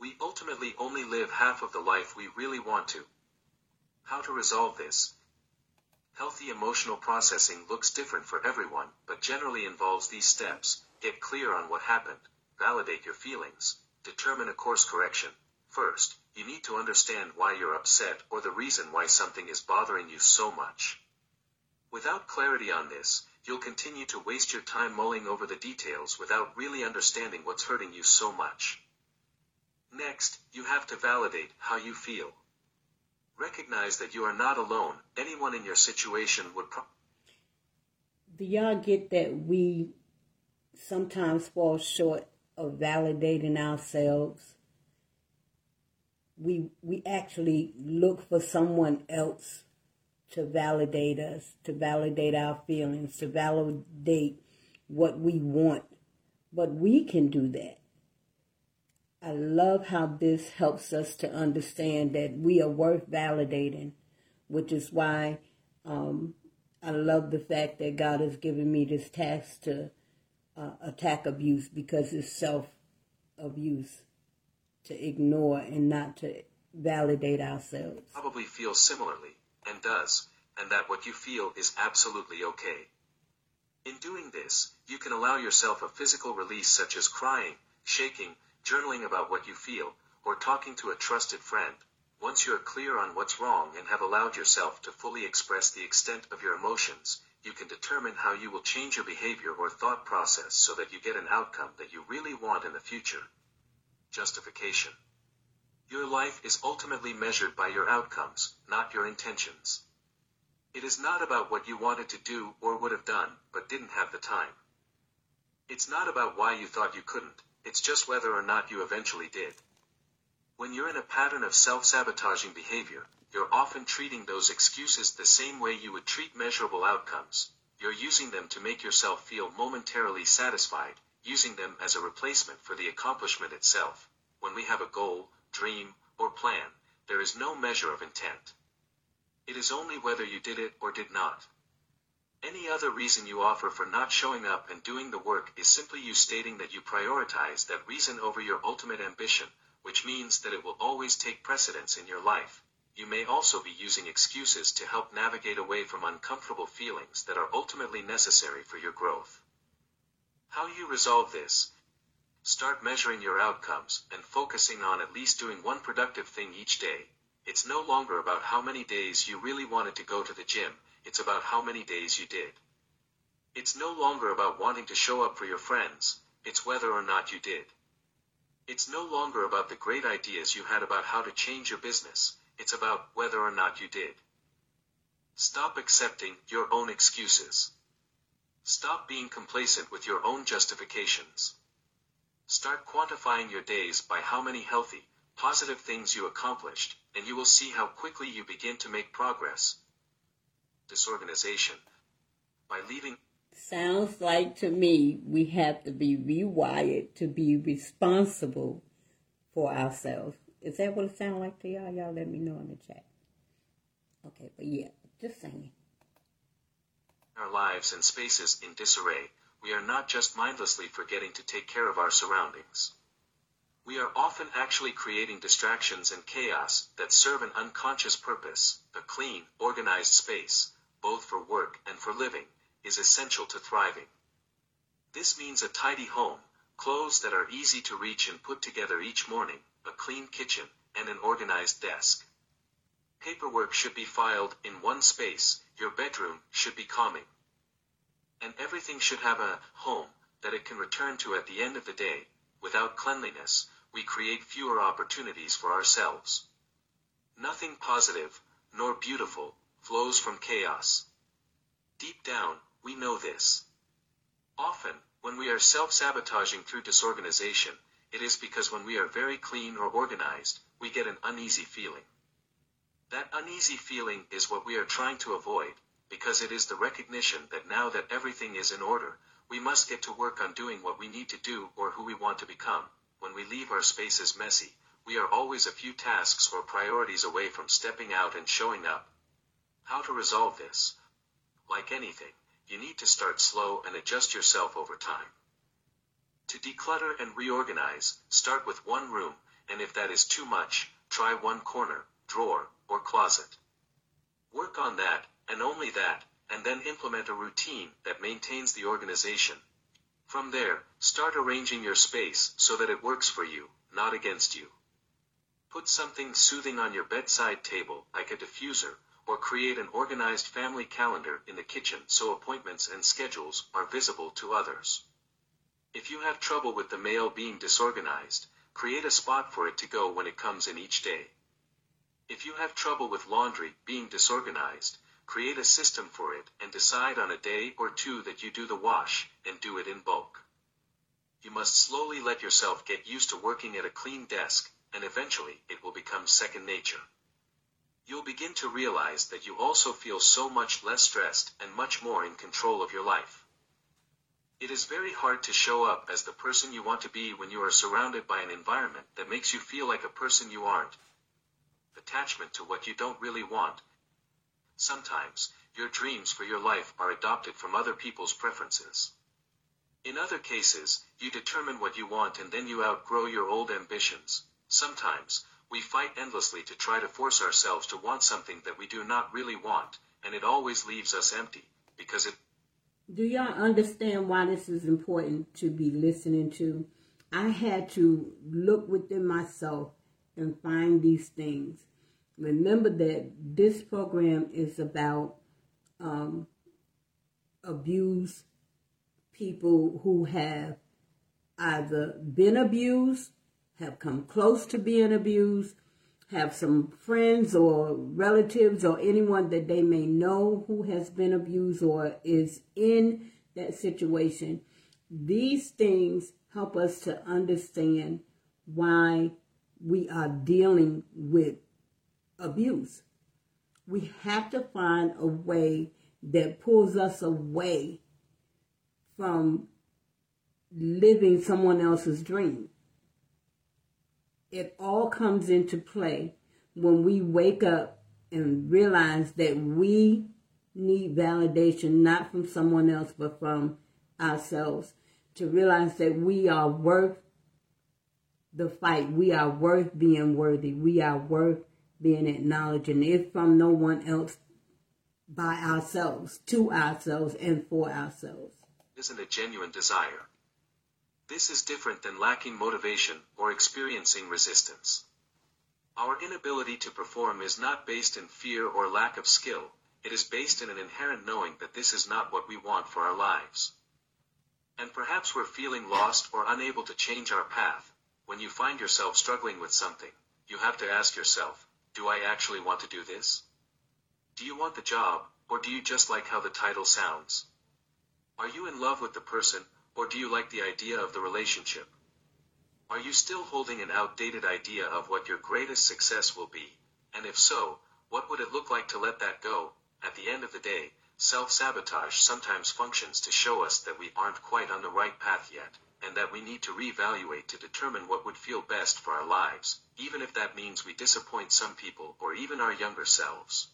we ultimately only live half of the life we really want to. How to resolve this? Healthy emotional processing looks different for everyone, but generally involves these steps. Get clear on what happened, validate your feelings, determine a course correction. First, you need to understand why you're upset or the reason why something is bothering you so much. Without clarity on this, you'll continue to waste your time mulling over the details without really understanding what's hurting you so much. Next, you have to validate how you feel. Recognize that you are not alone. Anyone in your situation would pro- Do y'all get that we sometimes fall short of validating ourselves? we we actually look for someone else to validate us, to validate our feelings, to validate what we want. But we can do that. I love how this helps us to understand that we are worth validating, which is why um, I love the fact that God has given me this task to uh, attack abuse because it's self abuse to ignore and not to validate ourselves. Probably feels similarly, and does, and that what you feel is absolutely okay. In doing this, you can allow yourself a physical release such as crying, shaking, journaling about what you feel, or talking to a trusted friend. Once you are clear on what's wrong and have allowed yourself to fully express the extent of your emotions, you can determine how you will change your behavior or thought process so that you get an outcome that you really want in the future justification. Your life is ultimately measured by your outcomes, not your intentions. It is not about what you wanted to do or would have done, but didn't have the time. It's not about why you thought you couldn't, it's just whether or not you eventually did. When you're in a pattern of self-sabotaging behavior, you're often treating those excuses the same way you would treat measurable outcomes. You're using them to make yourself feel momentarily satisfied, using them as a replacement for the accomplishment itself. When we have a goal, dream, or plan, there is no measure of intent. It is only whether you did it or did not. Any other reason you offer for not showing up and doing the work is simply you stating that you prioritize that reason over your ultimate ambition, which means that it will always take precedence in your life. You may also be using excuses to help navigate away from uncomfortable feelings that are ultimately necessary for your growth. How you resolve this? Start measuring your outcomes and focusing on at least doing one productive thing each day. It's no longer about how many days you really wanted to go to the gym, it's about how many days you did. It's no longer about wanting to show up for your friends, it's whether or not you did. It's no longer about the great ideas you had about how to change your business, it's about whether or not you did. Stop accepting your own excuses. Stop being complacent with your own justifications. Start quantifying your days by how many healthy, positive things you accomplished, and you will see how quickly you begin to make progress. Disorganization. By leaving Sounds like to me we have to be rewired to be responsible for ourselves. Is that what it sounds like to y'all? Y'all let me know in the chat. Okay, but yeah, just saying. Our lives and spaces in disarray, we are not just mindlessly forgetting to take care of our surroundings. We are often actually creating distractions and chaos that serve an unconscious purpose. A clean, organized space, both for work and for living, is essential to thriving. This means a tidy home, clothes that are easy to reach and put together each morning, a clean kitchen, and an organized desk. Paperwork should be filed in one space, your bedroom should be calming. And everything should have a home that it can return to at the end of the day. Without cleanliness, we create fewer opportunities for ourselves. Nothing positive, nor beautiful, flows from chaos. Deep down, we know this. Often, when we are self-sabotaging through disorganization, it is because when we are very clean or organized, we get an uneasy feeling. That uneasy feeling is what we are trying to avoid, because it is the recognition that now that everything is in order, we must get to work on doing what we need to do or who we want to become. When we leave our spaces messy, we are always a few tasks or priorities away from stepping out and showing up. How to resolve this? Like anything, you need to start slow and adjust yourself over time. To declutter and reorganize, start with one room, and if that is too much, try one corner, drawer, or closet. Work on that, and only that, and then implement a routine that maintains the organization. From there, start arranging your space so that it works for you, not against you. Put something soothing on your bedside table, like a diffuser, or create an organized family calendar in the kitchen so appointments and schedules are visible to others. If you have trouble with the mail being disorganized, create a spot for it to go when it comes in each day. If you have trouble with laundry being disorganized, create a system for it and decide on a day or two that you do the wash and do it in bulk. You must slowly let yourself get used to working at a clean desk, and eventually it will become second nature you'll begin to realize that you also feel so much less stressed and much more in control of your life. It is very hard to show up as the person you want to be when you are surrounded by an environment that makes you feel like a person you aren't. Attachment to what you don't really want. Sometimes, your dreams for your life are adopted from other people's preferences. In other cases, you determine what you want and then you outgrow your old ambitions. Sometimes, we fight endlessly to try to force ourselves to want something that we do not really want, and it always leaves us empty, because it. Do y'all understand why this is important to be listening to? I had to look within myself and find these things. Remember that this program is about um, people who have either been abused have come close to being abused, have some friends or relatives or anyone that they may know who has been abused or is in that situation. These things help us to understand why we are dealing with abuse. We have to find a way that pulls us away from living someone else's dream it all comes into play when we wake up and realize that we need validation not from someone else but from ourselves. To realize that we are worth the fight. We are worth being worthy. We are worth being acknowledged. And if from no one else by ourselves to ourselves and for ourselves. Isn't a genuine desire this is different than lacking motivation or experiencing resistance. Our inability to perform is not based in fear or lack of skill, it is based in an inherent knowing that this is not what we want for our lives. And perhaps we're feeling lost or unable to change our path. When you find yourself struggling with something, you have to ask yourself, do I actually want to do this? Do you want the job, or do you just like how the title sounds? Are you in love with the person, or do you like the idea of the relationship? Are you still holding an outdated idea of what your greatest success will be? And if so, what would it look like to let that go? At the end of the day, self-sabotage sometimes functions to show us that we aren't quite on the right path yet, and that we need to reevaluate to determine what would feel best for our lives, even if that means we disappoint some people or even our younger selves.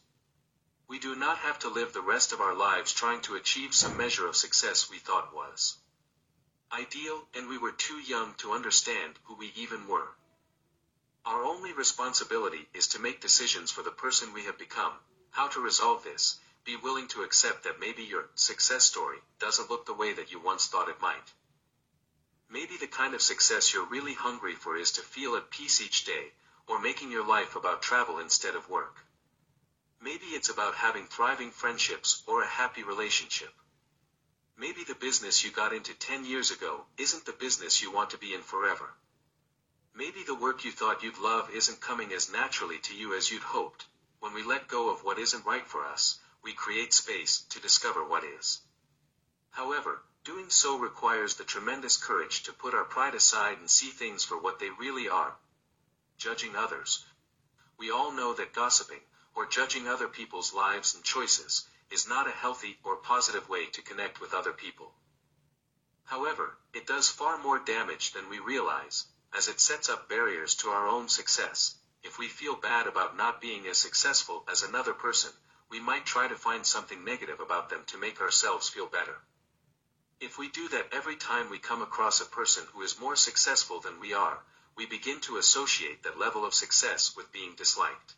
We do not have to live the rest of our lives trying to achieve some measure of success we thought was ideal, and we were too young to understand who we even were. Our only responsibility is to make decisions for the person we have become. How to resolve this? Be willing to accept that maybe your success story doesn't look the way that you once thought it might. Maybe the kind of success you're really hungry for is to feel at peace each day, or making your life about travel instead of work. Maybe it's about having thriving friendships or a happy relationship. Maybe the business you got into 10 years ago isn't the business you want to be in forever. Maybe the work you thought you'd love isn't coming as naturally to you as you'd hoped. When we let go of what isn't right for us, we create space to discover what is. However, doing so requires the tremendous courage to put our pride aside and see things for what they really are. Judging others. We all know that gossiping, or judging other people's lives and choices, is not a healthy or positive way to connect with other people. However, it does far more damage than we realize, as it sets up barriers to our own success. If we feel bad about not being as successful as another person, we might try to find something negative about them to make ourselves feel better. If we do that every time we come across a person who is more successful than we are, we begin to associate that level of success with being disliked.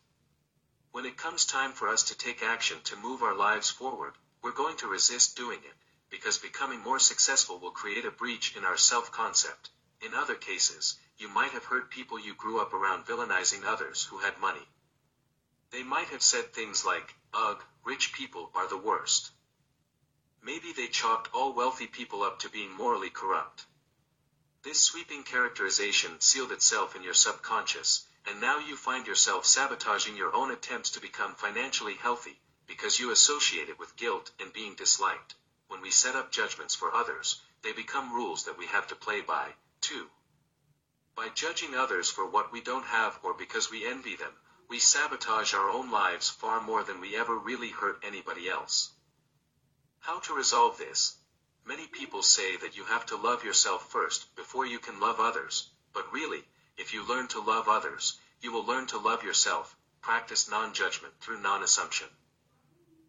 When it comes time for us to take action to move our lives forward, we're going to resist doing it, because becoming more successful will create a breach in our self-concept. In other cases, you might have heard people you grew up around villainizing others who had money. They might have said things like, ugh, rich people are the worst. Maybe they chalked all wealthy people up to being morally corrupt. This sweeping characterization sealed itself in your subconscious, and now you find yourself sabotaging your own attempts to become financially healthy, because you associate it with guilt and being disliked. When we set up judgments for others, they become rules that we have to play by, too. By judging others for what we don't have or because we envy them, we sabotage our own lives far more than we ever really hurt anybody else. How to resolve this? Many people say that you have to love yourself first before you can love others, but really, if you learn to love others, you will learn to love yourself, practice non-judgment through non-assumption.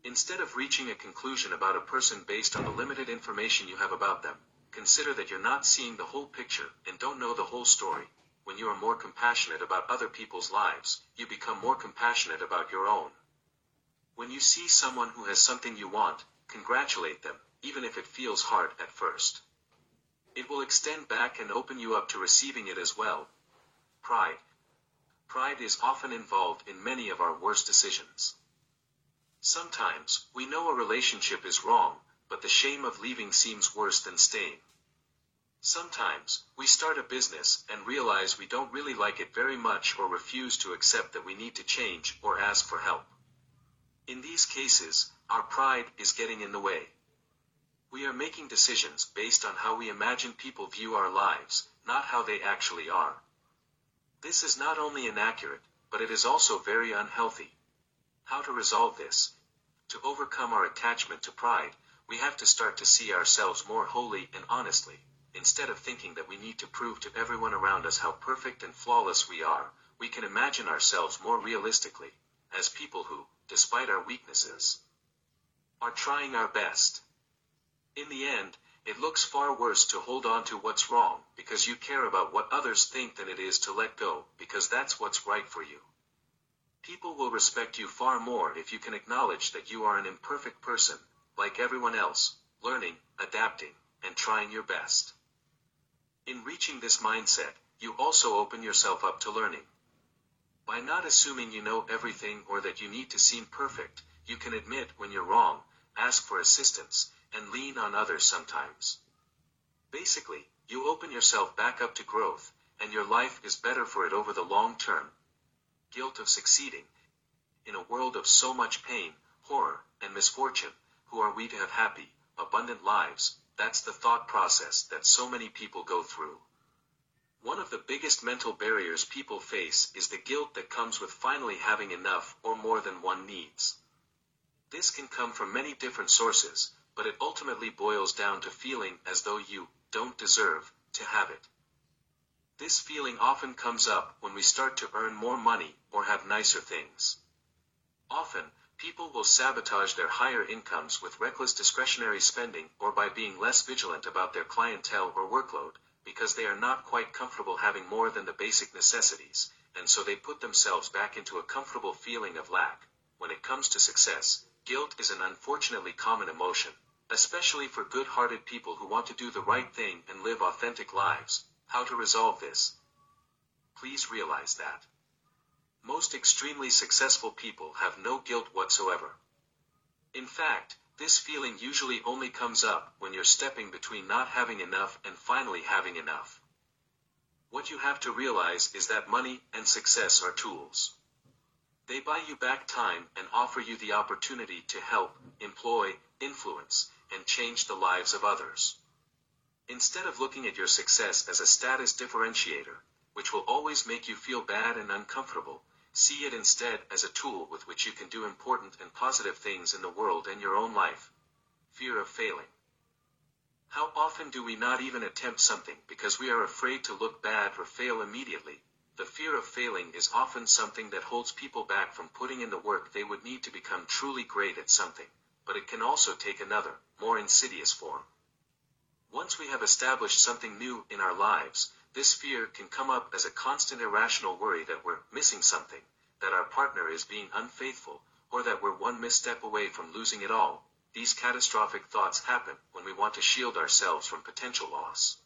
Instead of reaching a conclusion about a person based on the limited information you have about them, consider that you're not seeing the whole picture and don't know the whole story. When you are more compassionate about other people's lives, you become more compassionate about your own. When you see someone who has something you want, congratulate them, even if it feels hard at first. It will extend back and open you up to receiving it as well, Pride. Pride is often involved in many of our worst decisions. Sometimes, we know a relationship is wrong, but the shame of leaving seems worse than staying. Sometimes, we start a business and realize we don't really like it very much or refuse to accept that we need to change or ask for help. In these cases, our pride is getting in the way. We are making decisions based on how we imagine people view our lives, not how they actually are. This is not only inaccurate, but it is also very unhealthy. How to resolve this? To overcome our attachment to pride, we have to start to see ourselves more wholly and honestly. Instead of thinking that we need to prove to everyone around us how perfect and flawless we are, we can imagine ourselves more realistically, as people who, despite our weaknesses, are trying our best. In the end, it looks far worse to hold on to what's wrong, because you care about what others think than it is to let go, because that's what's right for you. People will respect you far more if you can acknowledge that you are an imperfect person, like everyone else, learning, adapting, and trying your best. In reaching this mindset, you also open yourself up to learning. By not assuming you know everything or that you need to seem perfect, you can admit when you're wrong, ask for assistance, and lean on others sometimes. Basically, you open yourself back up to growth, and your life is better for it over the long term. Guilt of succeeding. In a world of so much pain, horror, and misfortune, who are we to have happy, abundant lives, that's the thought process that so many people go through. One of the biggest mental barriers people face is the guilt that comes with finally having enough or more than one needs. This can come from many different sources, but it ultimately boils down to feeling as though you don't deserve to have it. This feeling often comes up when we start to earn more money or have nicer things. Often, People will sabotage their higher incomes with reckless discretionary spending or by being less vigilant about their clientele or workload, because they are not quite comfortable having more than the basic necessities, and so they put themselves back into a comfortable feeling of lack. When it comes to success, guilt is an unfortunately common emotion, especially for good-hearted people who want to do the right thing and live authentic lives. How to resolve this? Please realize that. Most extremely successful people have no guilt whatsoever. In fact, this feeling usually only comes up when you're stepping between not having enough and finally having enough. What you have to realize is that money and success are tools. They buy you back time and offer you the opportunity to help, employ, influence, and change the lives of others. Instead of looking at your success as a status differentiator, which will always make you feel bad and uncomfortable, See it instead as a tool with which you can do important and positive things in the world and your own life. Fear of failing. How often do we not even attempt something because we are afraid to look bad or fail immediately? The fear of failing is often something that holds people back from putting in the work they would need to become truly great at something, but it can also take another, more insidious form. Once we have established something new in our lives, this fear can come up as a constant irrational worry that we're missing something, that our partner is being unfaithful, or that we're one misstep away from losing it all. These catastrophic thoughts happen when we want to shield ourselves from potential loss.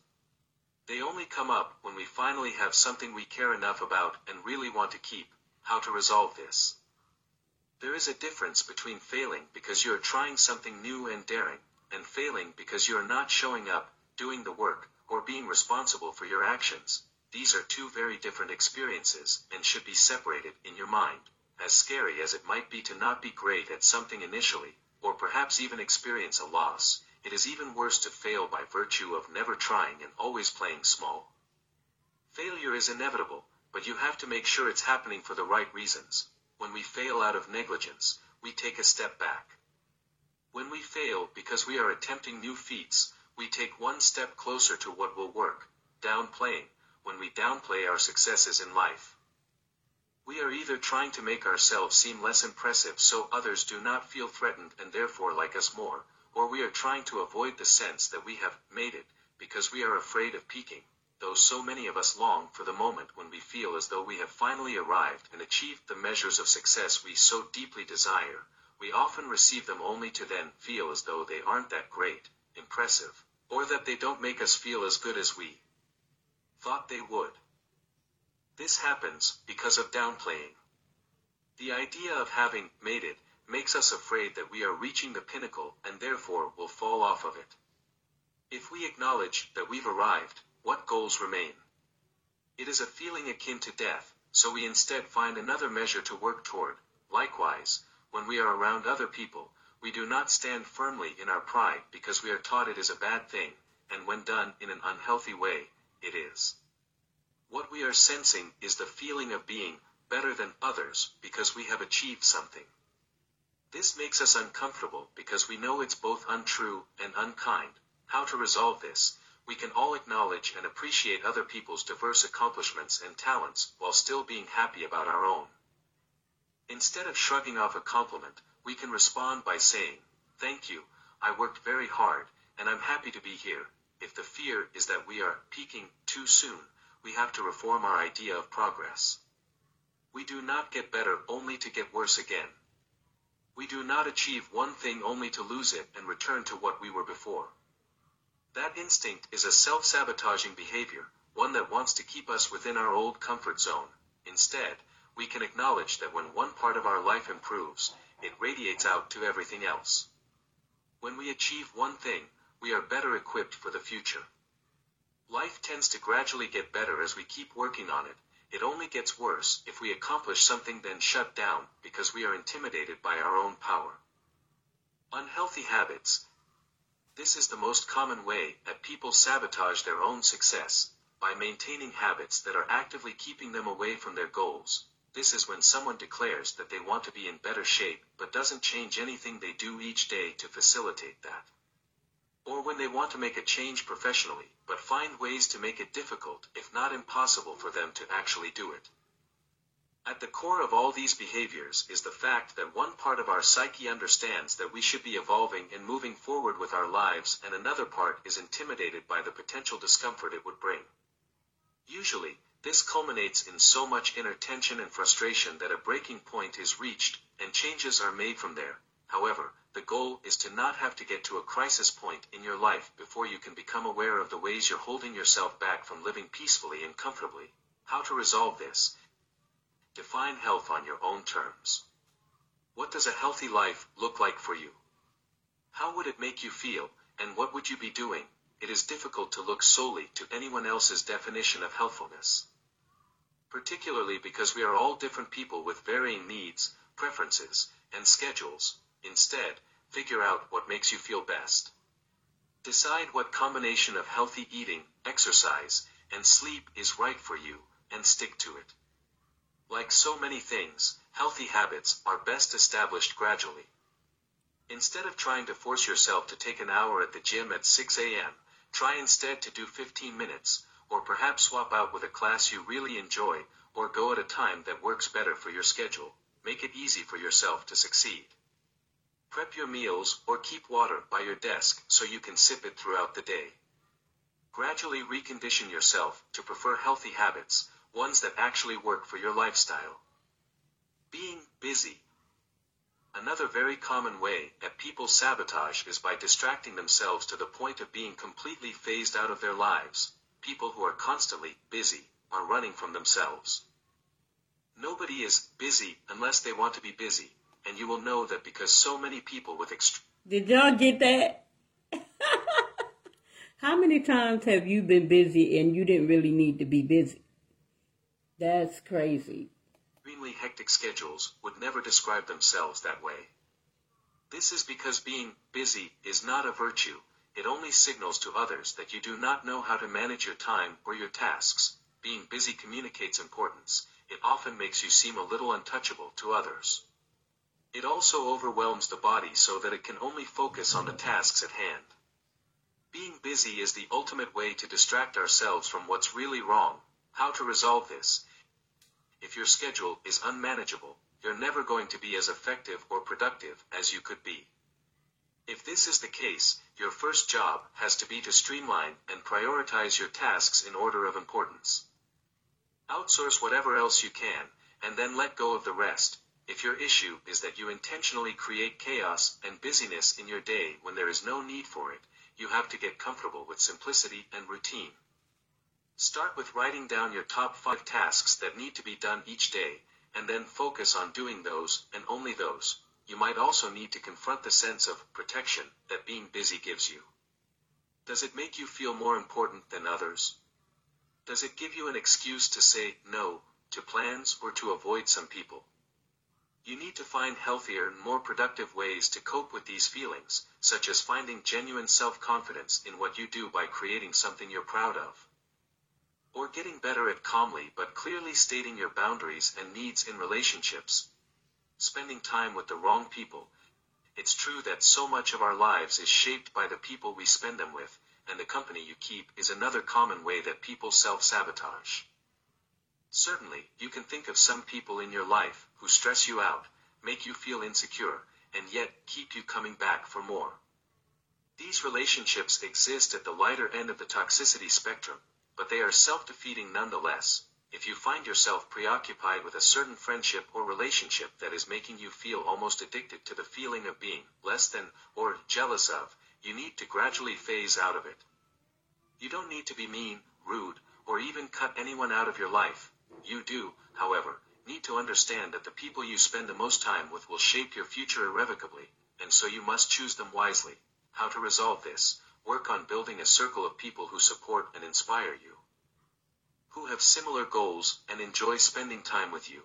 They only come up when we finally have something we care enough about and really want to keep. How to resolve this? There is a difference between failing because you are trying something new and daring, and failing because you are not showing up, doing the work, or being responsible for your actions. These are two very different experiences and should be separated in your mind. As scary as it might be to not be great at something initially, or perhaps even experience a loss, it is even worse to fail by virtue of never trying and always playing small. Failure is inevitable, but you have to make sure it's happening for the right reasons. When we fail out of negligence, we take a step back. When we fail because we are attempting new feats, we take one step closer to what will work, downplaying, when we downplay our successes in life. We are either trying to make ourselves seem less impressive so others do not feel threatened and therefore like us more, or we are trying to avoid the sense that we have made it, because we are afraid of peaking, though so many of us long for the moment when we feel as though we have finally arrived and achieved the measures of success we so deeply desire, we often receive them only to then feel as though they aren't that great, impressive, or that they don't make us feel as good as we thought they would. This happens because of downplaying. The idea of having made it makes us afraid that we are reaching the pinnacle and therefore will fall off of it. If we acknowledge that we've arrived, what goals remain? It is a feeling akin to death, so we instead find another measure to work toward. Likewise, when we are around other people, we do not stand firmly in our pride because we are taught it is a bad thing, and when done in an unhealthy way, it is. What we are sensing is the feeling of being better than others because we have achieved something. This makes us uncomfortable because we know it's both untrue and unkind. How to resolve this? We can all acknowledge and appreciate other people's diverse accomplishments and talents while still being happy about our own. Instead of shrugging off a compliment, we can respond by saying, Thank you, I worked very hard, and I'm happy to be here. If the fear is that we are peaking too soon, we have to reform our idea of progress. We do not get better only to get worse again. We do not achieve one thing only to lose it and return to what we were before. That instinct is a self-sabotaging behavior, one that wants to keep us within our old comfort zone. Instead, we can acknowledge that when one part of our life improves, it radiates out to everything else. When we achieve one thing, we are better equipped for the future. Life tends to gradually get better as we keep working on it. It only gets worse if we accomplish something then shut down because we are intimidated by our own power. Unhealthy habits. This is the most common way that people sabotage their own success, by maintaining habits that are actively keeping them away from their goals. This is when someone declares that they want to be in better shape, but doesn't change anything they do each day to facilitate that. Or when they want to make a change professionally, but find ways to make it difficult, if not impossible for them to actually do it. At the core of all these behaviors is the fact that one part of our psyche understands that we should be evolving and moving forward with our lives and another part is intimidated by the potential discomfort it would bring. Usually, this culminates in so much inner tension and frustration that a breaking point is reached, and changes are made from there. However, the goal is to not have to get to a crisis point in your life before you can become aware of the ways you're holding yourself back from living peacefully and comfortably. How to resolve this Define health on your own terms. What does a healthy life look like for you? How would it make you feel, and what would you be doing? It is difficult to look solely to anyone else's definition of healthfulness. Particularly because we are all different people with varying needs, preferences, and schedules. Instead, figure out what makes you feel best. Decide what combination of healthy eating, exercise, and sleep is right for you, and stick to it. Like so many things, healthy habits are best established gradually. Instead of trying to force yourself to take an hour at the gym at 6 a.m., try instead to do 15 minutes, or perhaps swap out with a class you really enjoy, or go at a time that works better for your schedule. Make it easy for yourself to succeed. Prep your meals or keep water by your desk so you can sip it throughout the day. Gradually recondition yourself to prefer healthy habits, ones that actually work for your lifestyle. Being busy. Another very common way that people sabotage is by distracting themselves to the point of being completely phased out of their lives. People who are constantly busy are running from themselves. Nobody is busy unless they want to be busy, and you will know that because so many people with extreme. Did y'all get that? How many times have you been busy and you didn't really need to be busy? That's crazy. Extremely hectic schedules would never describe themselves that way. This is because being busy is not a virtue, it only signals to others that you do not know how to manage your time or your tasks. Being busy communicates importance, it often makes you seem a little untouchable to others. It also overwhelms the body so that it can only focus on the tasks at hand. Being busy is the ultimate way to distract ourselves from what's really wrong. How to resolve this? If your schedule is unmanageable, you're never going to be as effective or productive as you could be. If this is the case, your first job has to be to streamline and prioritize your tasks in order of importance. Outsource whatever else you can, and then let go of the rest. If your issue is that you intentionally create chaos and busyness in your day when there is no need for it, you have to get comfortable with simplicity and routine. Start with writing down your top 5 tasks that need to be done each day, and then focus on doing those, and only those. You might also need to confront the sense of protection that being busy gives you. Does it make you feel more important than others? Does it give you an excuse to say no to plans or to avoid some people? You need to find healthier and more productive ways to cope with these feelings, such as finding genuine self-confidence in what you do by creating something you're proud of. Or getting better at calmly but clearly stating your boundaries and needs in relationships. Spending time with the wrong people. It's true that so much of our lives is shaped by the people we spend them with, and the company you keep is another common way that people self-sabotage. Certainly, you can think of some people in your life who stress you out, make you feel insecure, and yet keep you coming back for more. These relationships exist at the lighter end of the toxicity spectrum, but they are self-defeating nonetheless. If you find yourself preoccupied with a certain friendship or relationship that is making you feel almost addicted to the feeling of being less than or jealous of, you need to gradually phase out of it. You don't need to be mean, rude, or even cut anyone out of your life. You do, however, need to understand that the people you spend the most time with will shape your future irrevocably, and so you must choose them wisely. How to resolve this? Work on building a circle of people who support and inspire you. Who have similar goals and enjoy spending time with you.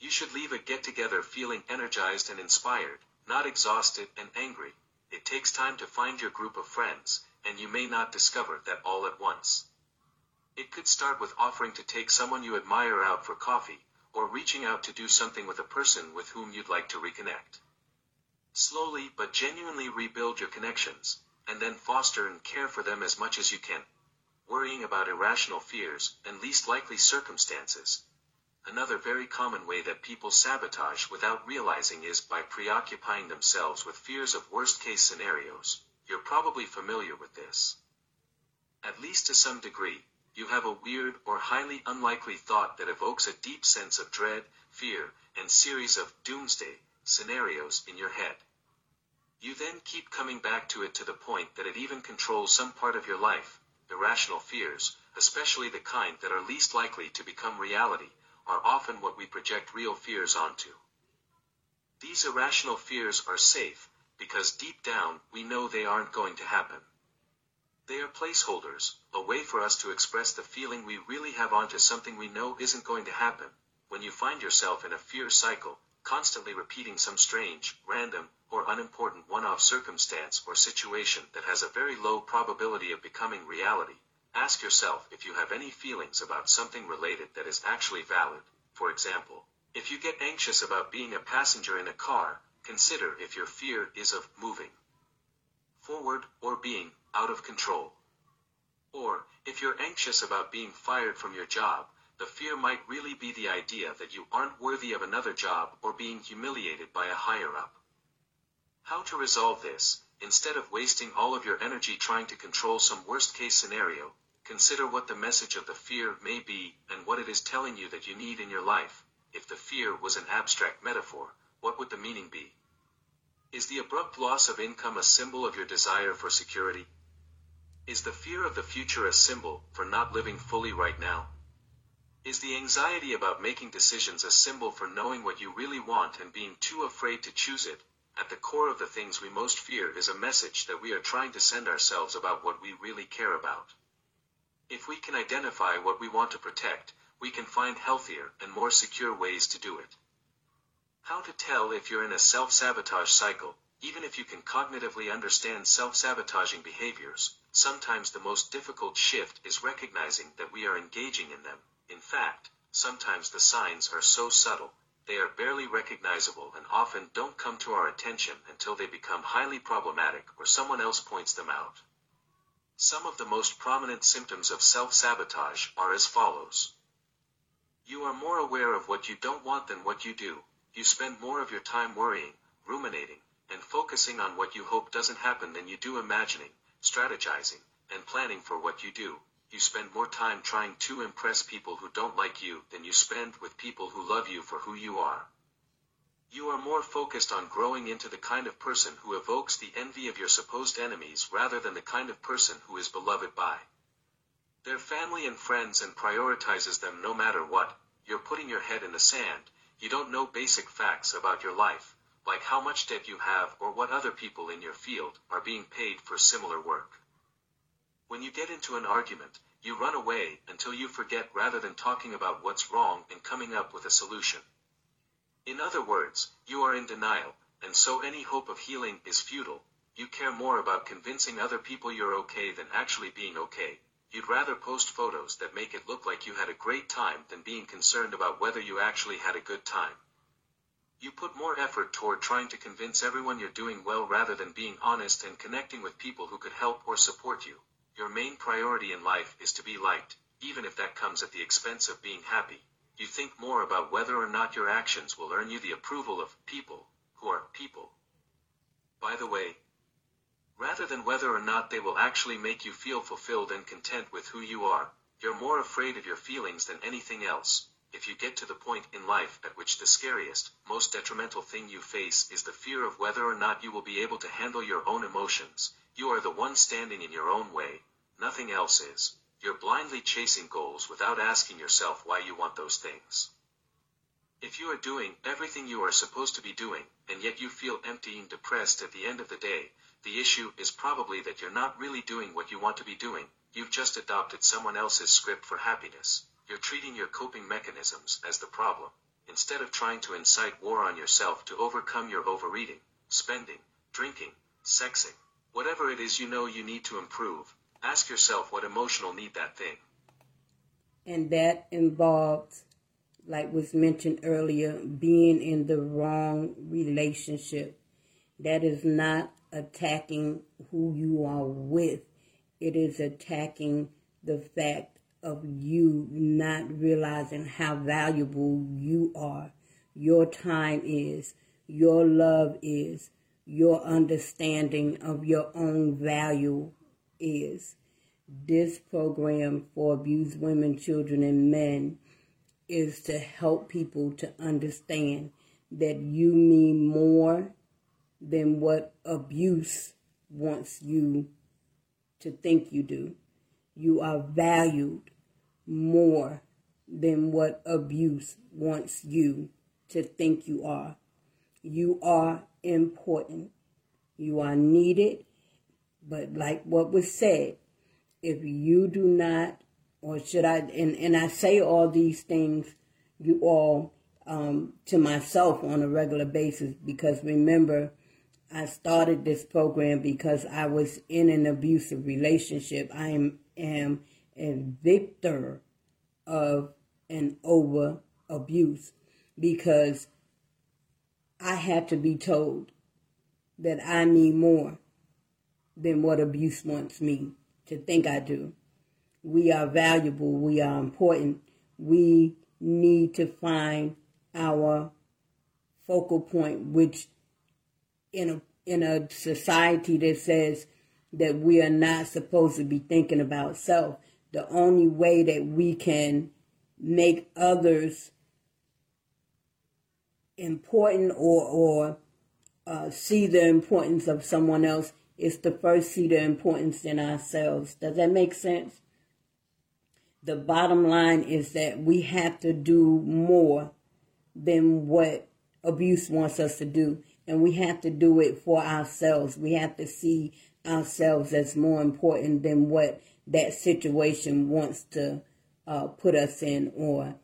You should leave a get-together feeling energized and inspired, not exhausted and angry. It takes time to find your group of friends, and you may not discover that all at once. It could start with offering to take someone you admire out for coffee, or reaching out to do something with a person with whom you'd like to reconnect. Slowly but genuinely rebuild your connections, and then foster and care for them as much as you can. Worrying about irrational fears and least likely circumstances. Another very common way that people sabotage without realizing is by preoccupying themselves with fears of worst case scenarios. You're probably familiar with this. At least to some degree, you have a weird or highly unlikely thought that evokes a deep sense of dread, fear, and series of doomsday scenarios in your head. You then keep coming back to it to the point that it even controls some part of your life. Irrational fears, especially the kind that are least likely to become reality, are often what we project real fears onto. These irrational fears are safe, because deep down we know they aren't going to happen. They are placeholders, a way for us to express the feeling we really have onto something we know isn't going to happen. When you find yourself in a fear cycle, constantly repeating some strange, random, or unimportant one-off circumstance or situation that has a very low probability of becoming reality, ask yourself if you have any feelings about something related that is actually valid. For example, if you get anxious about being a passenger in a car, consider if your fear is of moving forward or being out of control. Or, if you're anxious about being fired from your job, the fear might really be the idea that you aren't worthy of another job or being humiliated by a higher up. How to resolve this, instead of wasting all of your energy trying to control some worst case scenario, consider what the message of the fear may be and what it is telling you that you need in your life. If the fear was an abstract metaphor, what would the meaning be? Is the abrupt loss of income a symbol of your desire for security? Is the fear of the future a symbol for not living fully right now? Is the anxiety about making decisions a symbol for knowing what you really want and being too afraid to choose it? At the core of the things we most fear is a message that we are trying to send ourselves about what we really care about. If we can identify what we want to protect, we can find healthier and more secure ways to do it. How to tell if you're in a self-sabotage cycle, even if you can cognitively understand self-sabotaging behaviors, sometimes the most difficult shift is recognizing that we are engaging in them. In fact, sometimes the signs are so subtle, they are barely recognizable and often don't come to our attention until they become highly problematic or someone else points them out. Some of the most prominent symptoms of self-sabotage are as follows. You are more aware of what you don't want than what you do. You spend more of your time worrying, ruminating, and focusing on what you hope doesn't happen than you do imagining, strategizing, and planning for what you do you spend more time trying to impress people who don't like you than you spend with people who love you for who you are. You are more focused on growing into the kind of person who evokes the envy of your supposed enemies rather than the kind of person who is beloved by their family and friends and prioritizes them no matter what. You're putting your head in the sand. You don't know basic facts about your life, like how much debt you have or what other people in your field are being paid for similar work. When you get into an argument, you run away until you forget rather than talking about what's wrong and coming up with a solution. In other words, you are in denial, and so any hope of healing is futile. You care more about convincing other people you're okay than actually being okay. You'd rather post photos that make it look like you had a great time than being concerned about whether you actually had a good time. You put more effort toward trying to convince everyone you're doing well rather than being honest and connecting with people who could help or support you. Your main priority in life is to be liked, even if that comes at the expense of being happy. You think more about whether or not your actions will earn you the approval of people who are people. By the way, rather than whether or not they will actually make you feel fulfilled and content with who you are, you're more afraid of your feelings than anything else. If you get to the point in life at which the scariest, most detrimental thing you face is the fear of whether or not you will be able to handle your own emotions, you are the one standing in your own way, nothing else is. You're blindly chasing goals without asking yourself why you want those things. If you are doing everything you are supposed to be doing, and yet you feel empty and depressed at the end of the day, the issue is probably that you're not really doing what you want to be doing, you've just adopted someone else's script for happiness. You're treating your coping mechanisms as the problem, instead of trying to incite war on yourself to overcome your overeating, spending, drinking, sexing. Whatever it is you know you need to improve, ask yourself what emotional need that thing. And that involved, like was mentioned earlier, being in the wrong relationship. That is not attacking who you are with. It is attacking the fact of you not realizing how valuable you are, your time is, your love is, your understanding of your own value is. This program for abused women, children, and men is to help people to understand that you mean more than what abuse wants you to think you do. You are valued more than what abuse wants you to think you are. You are important. You are needed. But like what was said, if you do not, or should I, and, and I say all these things, you all, um, to myself on a regular basis, because remember, I started this program because I was in an abusive relationship. I am, am a victor of an over abuse because I had to be told that I need more than what abuse wants me to think I do. We are valuable, we are important. We need to find our focal point, which in a in a society that says that we are not supposed to be thinking about self, the only way that we can make others important or or uh, see the importance of someone else is to first see the importance in ourselves. Does that make sense? The bottom line is that we have to do more than what abuse wants us to do. And we have to do it for ourselves. We have to see ourselves as more important than what that situation wants to uh, put us in or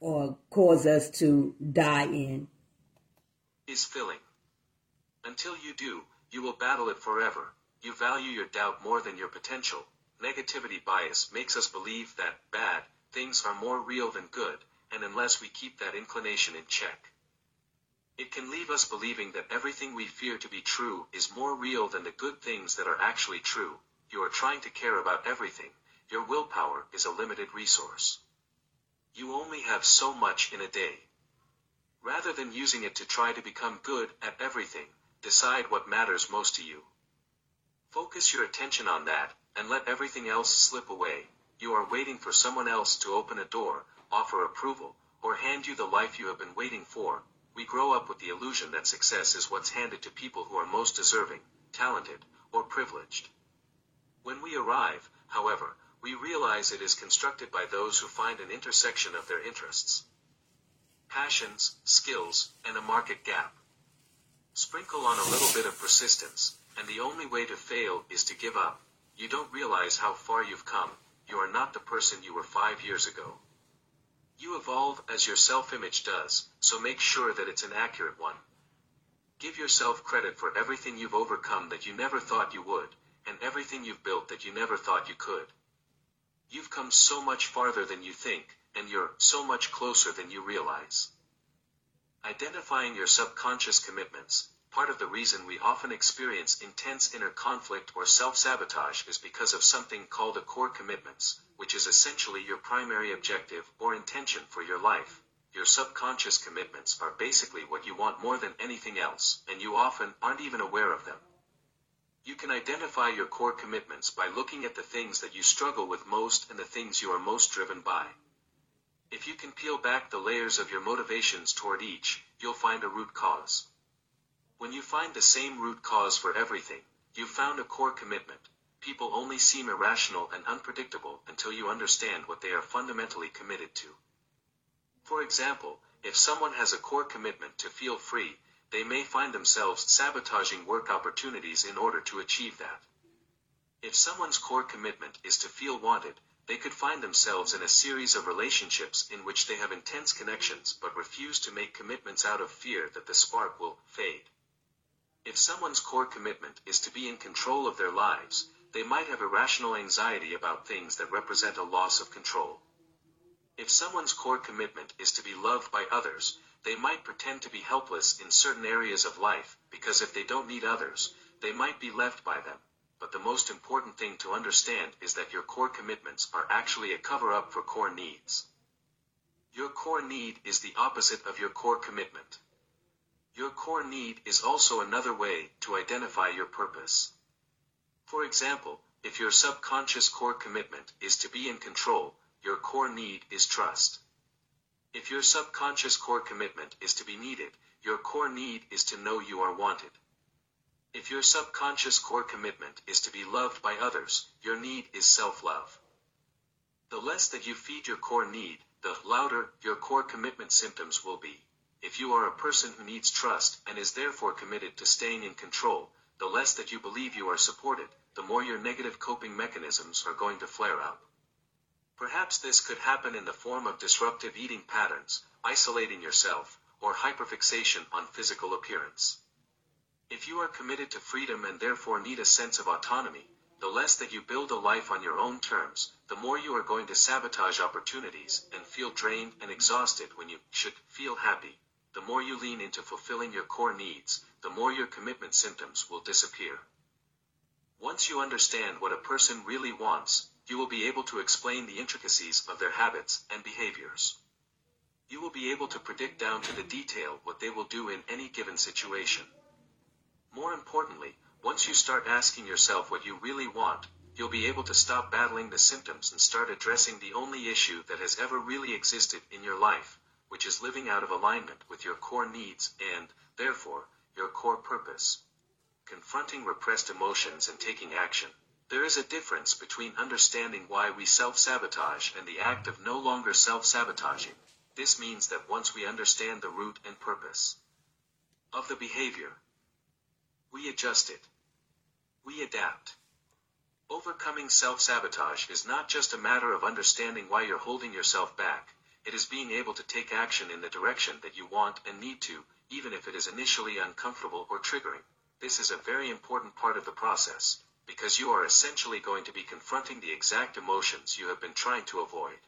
or cause us to die in. Is filling. Until you do, you will battle it forever. You value your doubt more than your potential. Negativity bias makes us believe that bad things are more real than good, and unless we keep that inclination in check, it can leave us believing that everything we fear to be true is more real than the good things that are actually true. You are trying to care about everything. Your willpower is a limited resource. You only have so much in a day. Rather than using it to try to become good at everything, decide what matters most to you. Focus your attention on that, and let everything else slip away. You are waiting for someone else to open a door, offer approval, or hand you the life you have been waiting for, we grow up with the illusion that success is what's handed to people who are most deserving, talented, or privileged. When we arrive, however, we realize it is constructed by those who find an intersection of their interests, passions, skills, and a market gap. Sprinkle on a little bit of persistence, and the only way to fail is to give up. You don't realize how far you've come, you are not the person you were five years ago. You evolve as your self-image does, so make sure that it's an accurate one. Give yourself credit for everything you've overcome that you never thought you would, and everything you've built that you never thought you could. You've come so much farther than you think, and you're so much closer than you realize. Identifying your subconscious commitments, part of the reason we often experience intense inner conflict or self-sabotage is because of something called a core commitments, which is essentially your primary objective or intention for your life. Your subconscious commitments are basically what you want more than anything else, and you often aren't even aware of them. You can identify your core commitments by looking at the things that you struggle with most and the things you are most driven by. If you can peel back the layers of your motivations toward each, you'll find a root cause. When you find the same root cause for everything, you've found a core commitment. People only seem irrational and unpredictable until you understand what they are fundamentally committed to. For example, if someone has a core commitment to feel free, they may find themselves sabotaging work opportunities in order to achieve that. If someone's core commitment is to feel wanted, they could find themselves in a series of relationships in which they have intense connections but refuse to make commitments out of fear that the spark will fade. If someone's core commitment is to be in control of their lives, they might have irrational anxiety about things that represent a loss of control. If someone's core commitment is to be loved by others, they might pretend to be helpless in certain areas of life, because if they don't need others, they might be left by them. But the most important thing to understand is that your core commitments are actually a cover up for core needs. Your core need is the opposite of your core commitment. Your core need is also another way to identify your purpose. For example, if your subconscious core commitment is to be in control, your core need is trust. If your subconscious core commitment is to be needed, your core need is to know you are wanted. If your subconscious core commitment is to be loved by others, your need is self-love. The less that you feed your core need, the louder your core commitment symptoms will be. If you are a person who needs trust and is therefore committed to staying in control, the less that you believe you are supported, the more your negative coping mechanisms are going to flare up. Perhaps this could happen in the form of disruptive eating patterns, isolating yourself, or hyperfixation on physical appearance. If you are committed to freedom and therefore need a sense of autonomy, the less that you build a life on your own terms, the more you are going to sabotage opportunities and feel drained and exhausted when you should feel happy. The more you lean into fulfilling your core needs, the more your commitment symptoms will disappear. Once you understand what a person really wants, you will be able to explain the intricacies of their habits and behaviors. You will be able to predict down to the detail what they will do in any given situation. More importantly, once you start asking yourself what you really want, you'll be able to stop battling the symptoms and start addressing the only issue that has ever really existed in your life, which is living out of alignment with your core needs and, therefore, your core purpose confronting repressed emotions and taking action. There is a difference between understanding why we self-sabotage and the act of no longer self-sabotaging. This means that once we understand the root and purpose of the behavior, we adjust it. We adapt. Overcoming self-sabotage is not just a matter of understanding why you're holding yourself back, it is being able to take action in the direction that you want and need to, even if it is initially uncomfortable or triggering. This is a very important part of the process, because you are essentially going to be confronting the exact emotions you have been trying to avoid.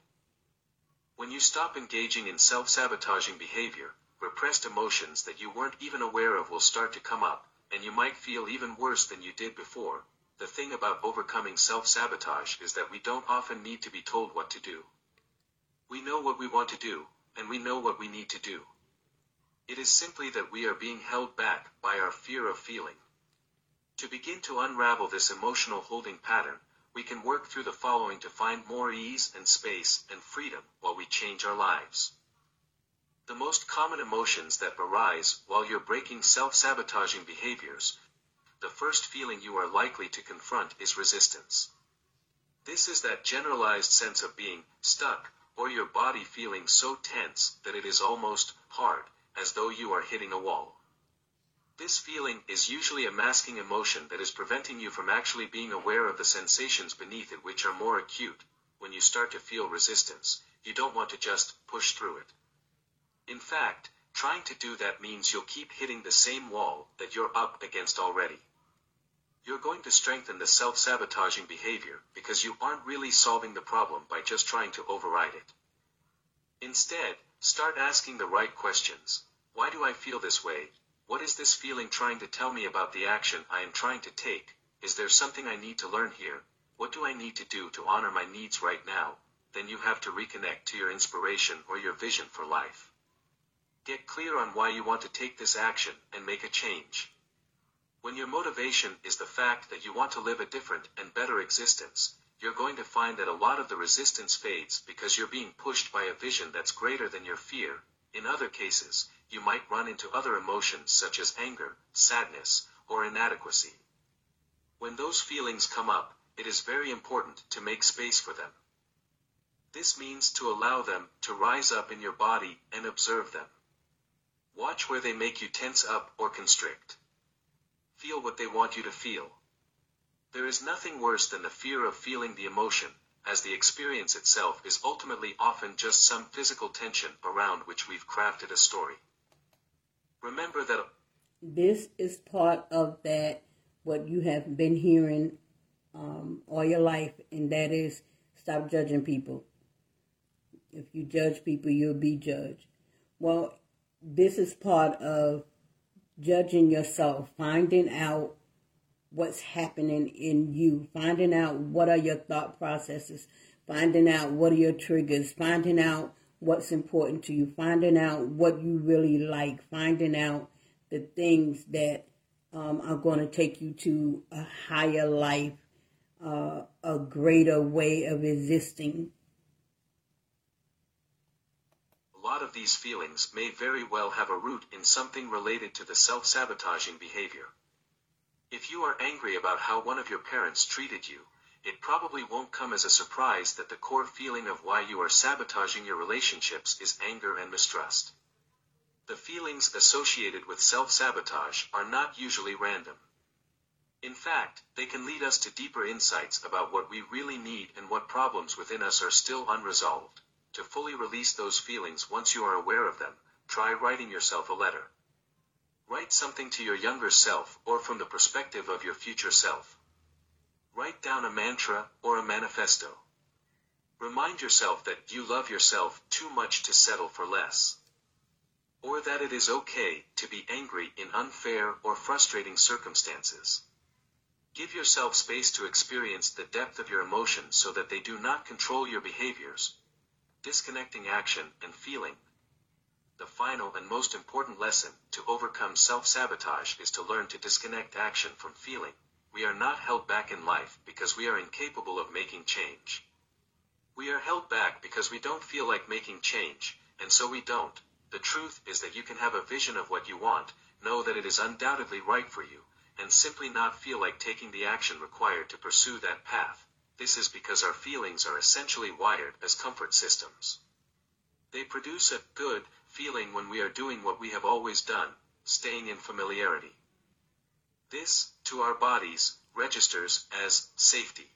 When you stop engaging in self-sabotaging behavior, repressed emotions that you weren't even aware of will start to come up, and you might feel even worse than you did before. The thing about overcoming self-sabotage is that we don't often need to be told what to do. We know what we want to do, and we know what we need to do. It is simply that we are being held back by our fear of feeling. To begin to unravel this emotional holding pattern, we can work through the following to find more ease and space and freedom while we change our lives. The most common emotions that arise while you're breaking self-sabotaging behaviors, the first feeling you are likely to confront is resistance. This is that generalized sense of being stuck or your body feeling so tense that it is almost hard as though you are hitting a wall. This feeling is usually a masking emotion that is preventing you from actually being aware of the sensations beneath it which are more acute. When you start to feel resistance, you don't want to just push through it. In fact, trying to do that means you'll keep hitting the same wall that you're up against already. You're going to strengthen the self-sabotaging behavior because you aren't really solving the problem by just trying to override it. Instead, Start asking the right questions. Why do I feel this way? What is this feeling trying to tell me about the action I am trying to take? Is there something I need to learn here? What do I need to do to honor my needs right now? Then you have to reconnect to your inspiration or your vision for life. Get clear on why you want to take this action and make a change. When your motivation is the fact that you want to live a different and better existence, you're going to find that a lot of the resistance fades because you're being pushed by a vision that's greater than your fear. In other cases, you might run into other emotions such as anger, sadness, or inadequacy. When those feelings come up, it is very important to make space for them. This means to allow them to rise up in your body and observe them. Watch where they make you tense up or constrict. Feel what they want you to feel. There is nothing worse than the fear of feeling the emotion, as the experience itself is ultimately often just some physical tension around which we've crafted a story. Remember that this is part of that what you have been hearing um, all your life, and that is stop judging people. If you judge people, you'll be judged. Well, this is part of judging yourself, finding out what's happening in you, finding out what are your thought processes, finding out what are your triggers, finding out what's important to you, finding out what you really like, finding out the things that um, are going to take you to a higher life, uh, a greater way of existing. A lot of these feelings may very well have a root in something related to the self sabotaging behavior. If you are angry about how one of your parents treated you, it probably won't come as a surprise that the core feeling of why you are sabotaging your relationships is anger and mistrust. The feelings associated with self-sabotage are not usually random. In fact, they can lead us to deeper insights about what we really need and what problems within us are still unresolved. To fully release those feelings once you are aware of them, try writing yourself a letter. Write something to your younger self or from the perspective of your future self. Write down a mantra or a manifesto. Remind yourself that you love yourself too much to settle for less. Or that it is okay to be angry in unfair or frustrating circumstances. Give yourself space to experience the depth of your emotions so that they do not control your behaviors. Disconnecting action and feeling the final and most important lesson to overcome self-sabotage is to learn to disconnect action from feeling. We are not held back in life because we are incapable of making change. We are held back because we don't feel like making change, and so we don't. The truth is that you can have a vision of what you want, know that it is undoubtedly right for you, and simply not feel like taking the action required to pursue that path. This is because our feelings are essentially wired as comfort systems. They produce a good feeling when we are doing what we have always done, staying in familiarity. This, to our bodies, registers as safety.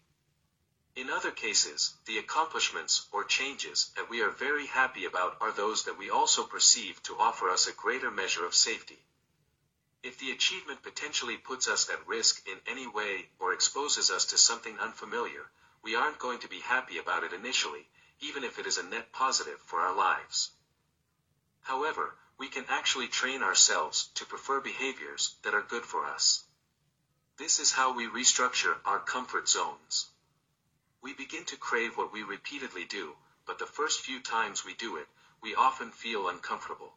In other cases, the accomplishments or changes that we are very happy about are those that we also perceive to offer us a greater measure of safety. If the achievement potentially puts us at risk in any way or exposes us to something unfamiliar, we aren't going to be happy about it initially, even if it is a net positive for our lives. However, we can actually train ourselves to prefer behaviors that are good for us. This is how we restructure our comfort zones. We begin to crave what we repeatedly do, but the first few times we do it, we often feel uncomfortable.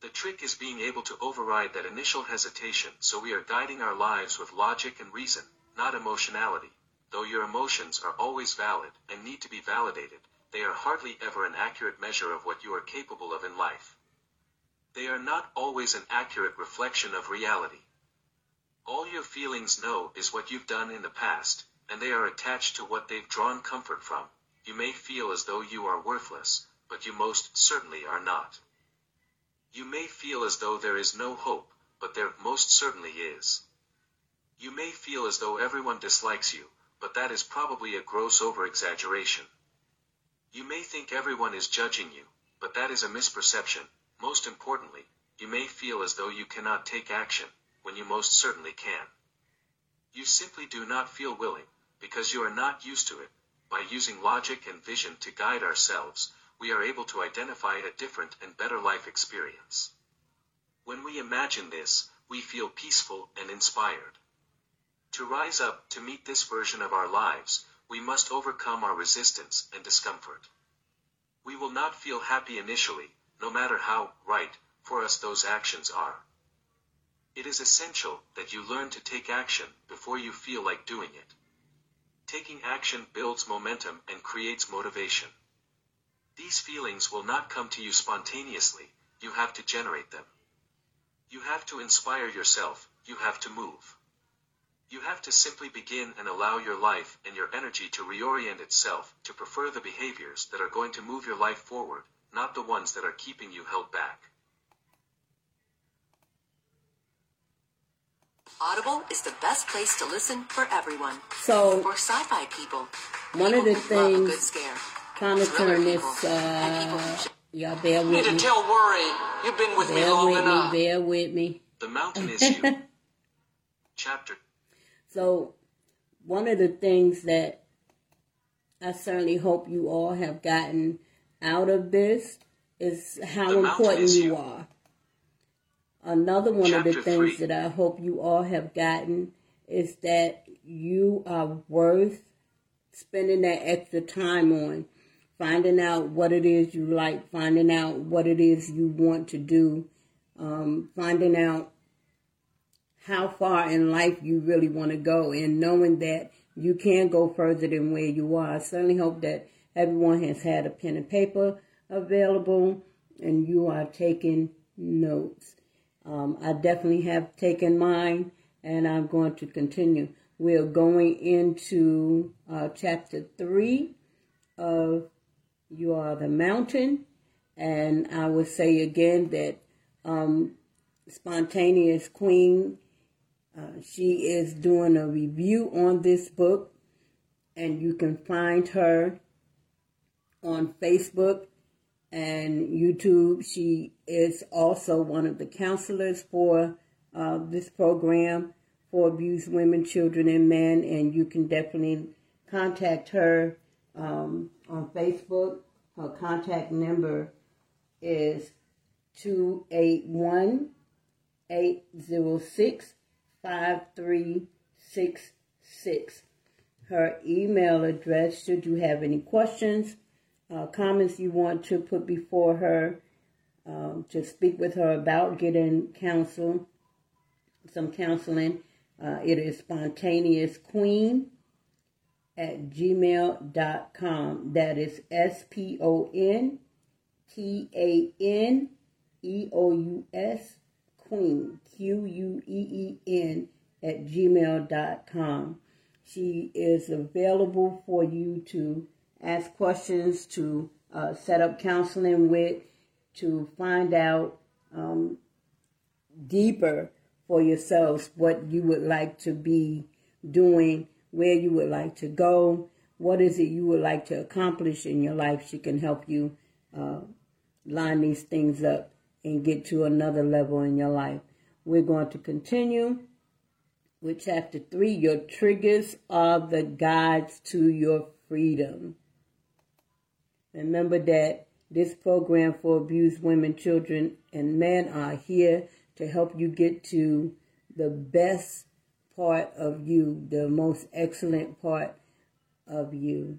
The trick is being able to override that initial hesitation so we are guiding our lives with logic and reason, not emotionality. Though your emotions are always valid and need to be validated, they are hardly ever an accurate measure of what you are capable of in life. They are not always an accurate reflection of reality. All your feelings know is what you've done in the past, and they are attached to what they've drawn comfort from. You may feel as though you are worthless, but you most certainly are not. You may feel as though there is no hope, but there most certainly is. You may feel as though everyone dislikes you, but that is probably a gross over-exaggeration. You may think everyone is judging you, but that is a misperception. Most importantly, you may feel as though you cannot take action, when you most certainly can. You simply do not feel willing, because you are not used to it. By using logic and vision to guide ourselves, we are able to identify a different and better life experience. When we imagine this, we feel peaceful and inspired. To rise up to meet this version of our lives, we must overcome our resistance and discomfort. We will not feel happy initially, no matter how right for us those actions are. It is essential that you learn to take action before you feel like doing it. Taking action builds momentum and creates motivation. These feelings will not come to you spontaneously, you have to generate them. You have to inspire yourself, you have to move. You have to simply begin and allow your life and your energy to reorient itself to prefer the behaviors that are going to move your life forward, not the ones that are keeping you held back. Audible is the best place to listen for everyone. So, For sci-fi people, one of the who love a good things scare. trying to turn this, uh, y'all bear You need with to tell Worry you've been with me long with me, enough. bear with me. The mountain is you. Chapter So, one of the things that I certainly hope you all have gotten out of this is how The important you you. are. Another one of the things three. that I hope you all have gotten is that you are worth spending that extra time on, finding out what it is you like, finding out what it is you want to do, um, finding out how far in life you really want to go and knowing that you can go further than where you are. I certainly hope that everyone has had a pen and paper available and you are taking notes. Um, I definitely have taken mine and I'm going to continue. We're going into uh, chapter three of You Are the Mountain. And I would say again that um, Spontaneous Queen uh, she is doing a review on this book, and you can find her on Facebook and YouTube. She is also one of the counselors for uh, this program for abused women, children, and men, and you can definitely contact her um, on Facebook. Her contact number is 281 806 5366. Her email address, should you have any questions, uh, comments you want to put before her, um, to speak with her about getting counsel, some counseling, uh, it is spontaneous queen at gmail.com. That is S P O N T A N E O U S Queen, Q U E E N, at gmail.com. She is available for you to ask questions, to uh, set up counseling with, to find out um, deeper for yourselves what you would like to be doing, where you would like to go, what is it you would like to accomplish in your life. She can help you uh, line these things up and get to another level in your life. We're going to continue with chapter three. Your triggers are the guides to your freedom. Remember that this program for abused women, children, and men are here to help you get to the best part of you, the most excellent part of you.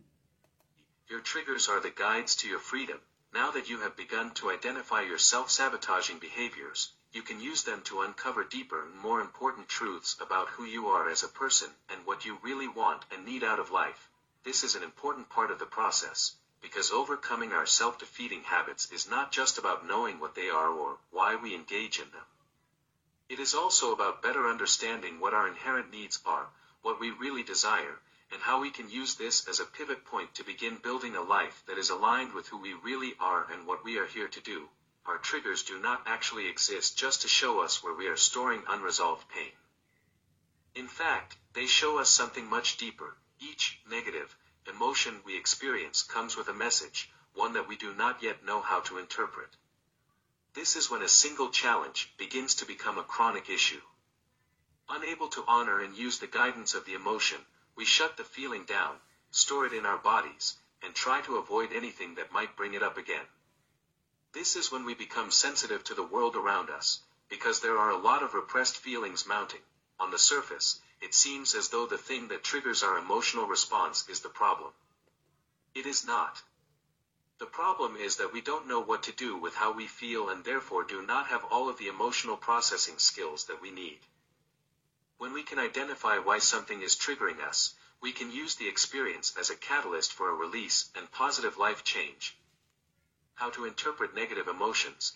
Your triggers are the guides to your freedom. Now that you have begun to identify your self-sabotaging behaviors, you can use them to uncover deeper and more important truths about who you are as a person and what you really want and need out of life. This is an important part of the process, because overcoming our self-defeating habits is not just about knowing what they are or why we engage in them. It is also about better understanding what our inherent needs are, what we really desire, and how we can use this as a pivot point to begin building a life that is aligned with who we really are and what we are here to do. Our triggers do not actually exist just to show us where we are storing unresolved pain. In fact, they show us something much deeper. Each negative emotion we experience comes with a message, one that we do not yet know how to interpret. This is when a single challenge begins to become a chronic issue. Unable to honor and use the guidance of the emotion, we shut the feeling down, store it in our bodies, and try to avoid anything that might bring it up again. This is when we become sensitive to the world around us, because there are a lot of repressed feelings mounting. On the surface, it seems as though the thing that triggers our emotional response is the problem. It is not. The problem is that we don't know what to do with how we feel and therefore do not have all of the emotional processing skills that we need. When we can identify why something is triggering us, we can use the experience as a catalyst for a release and positive life change. How to interpret negative emotions.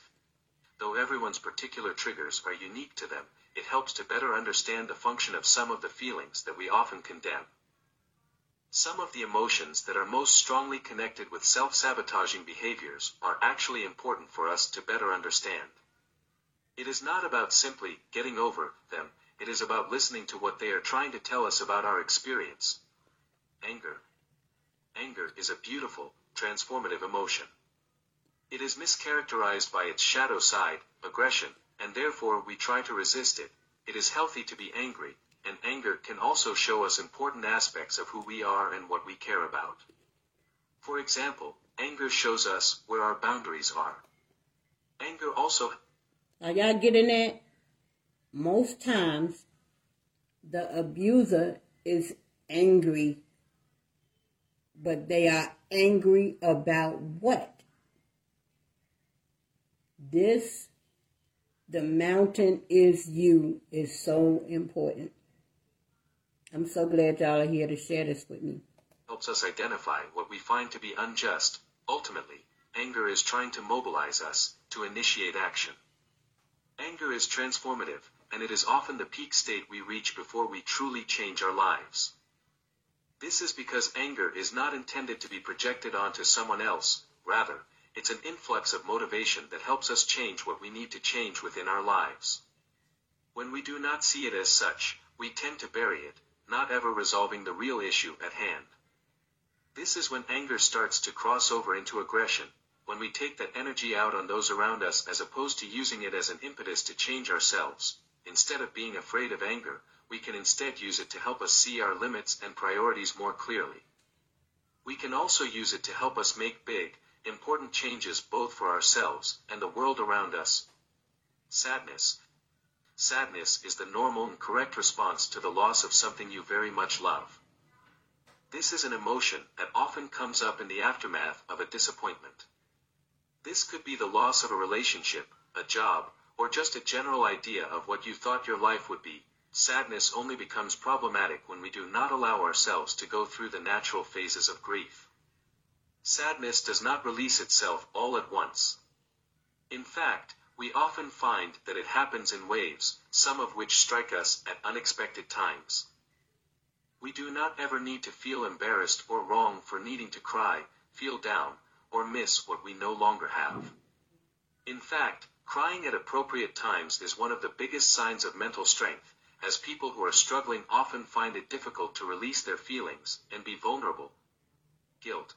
Though everyone's particular triggers are unique to them, it helps to better understand the function of some of the feelings that we often condemn. Some of the emotions that are most strongly connected with self-sabotaging behaviors are actually important for us to better understand. It is not about simply getting over them, it is about listening to what they are trying to tell us about our experience. Anger. Anger is a beautiful, transformative emotion. It is mischaracterized by its shadow side, aggression, and therefore we try to resist it. It is healthy to be angry, and anger can also show us important aspects of who we are and what we care about. For example, anger shows us where our boundaries are. Anger also Are y'all getting that? Most times, the abuser is angry, but they are angry about what? This, the mountain is you, is so important. I'm so glad y'all are here to share this with me. helps us identify what we find to be unjust. Ultimately, anger is trying to mobilize us to initiate action. Anger is transformative, and it is often the peak state we reach before we truly change our lives. This is because anger is not intended to be projected onto someone else, rather, it's an influx of motivation that helps us change what we need to change within our lives. When we do not see it as such, we tend to bury it, not ever resolving the real issue at hand. This is when anger starts to cross over into aggression, when we take that energy out on those around us as opposed to using it as an impetus to change ourselves. Instead of being afraid of anger, we can instead use it to help us see our limits and priorities more clearly. We can also use it to help us make big, important changes both for ourselves and the world around us. Sadness. Sadness is the normal and correct response to the loss of something you very much love. This is an emotion that often comes up in the aftermath of a disappointment. This could be the loss of a relationship, a job, or just a general idea of what you thought your life would be. Sadness only becomes problematic when we do not allow ourselves to go through the natural phases of grief. Sadness does not release itself all at once. In fact, we often find that it happens in waves, some of which strike us at unexpected times. We do not ever need to feel embarrassed or wrong for needing to cry, feel down, or miss what we no longer have. In fact, crying at appropriate times is one of the biggest signs of mental strength, as people who are struggling often find it difficult to release their feelings and be vulnerable. Guilt.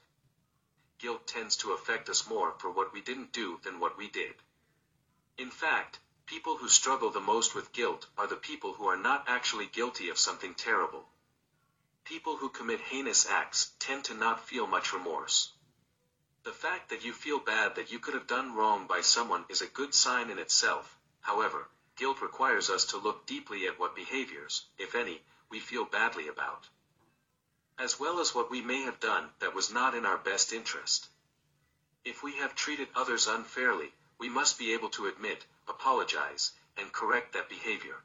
Guilt tends to affect us more for what we didn't do than what we did. In fact, people who struggle the most with guilt are the people who are not actually guilty of something terrible. People who commit heinous acts tend to not feel much remorse. The fact that you feel bad that you could have done wrong by someone is a good sign in itself. However, guilt requires us to look deeply at what behaviors, if any, we feel badly about. As well as what we may have done that was not in our best interest. If we have treated others unfairly, we must be able to admit, apologize, and correct that behavior.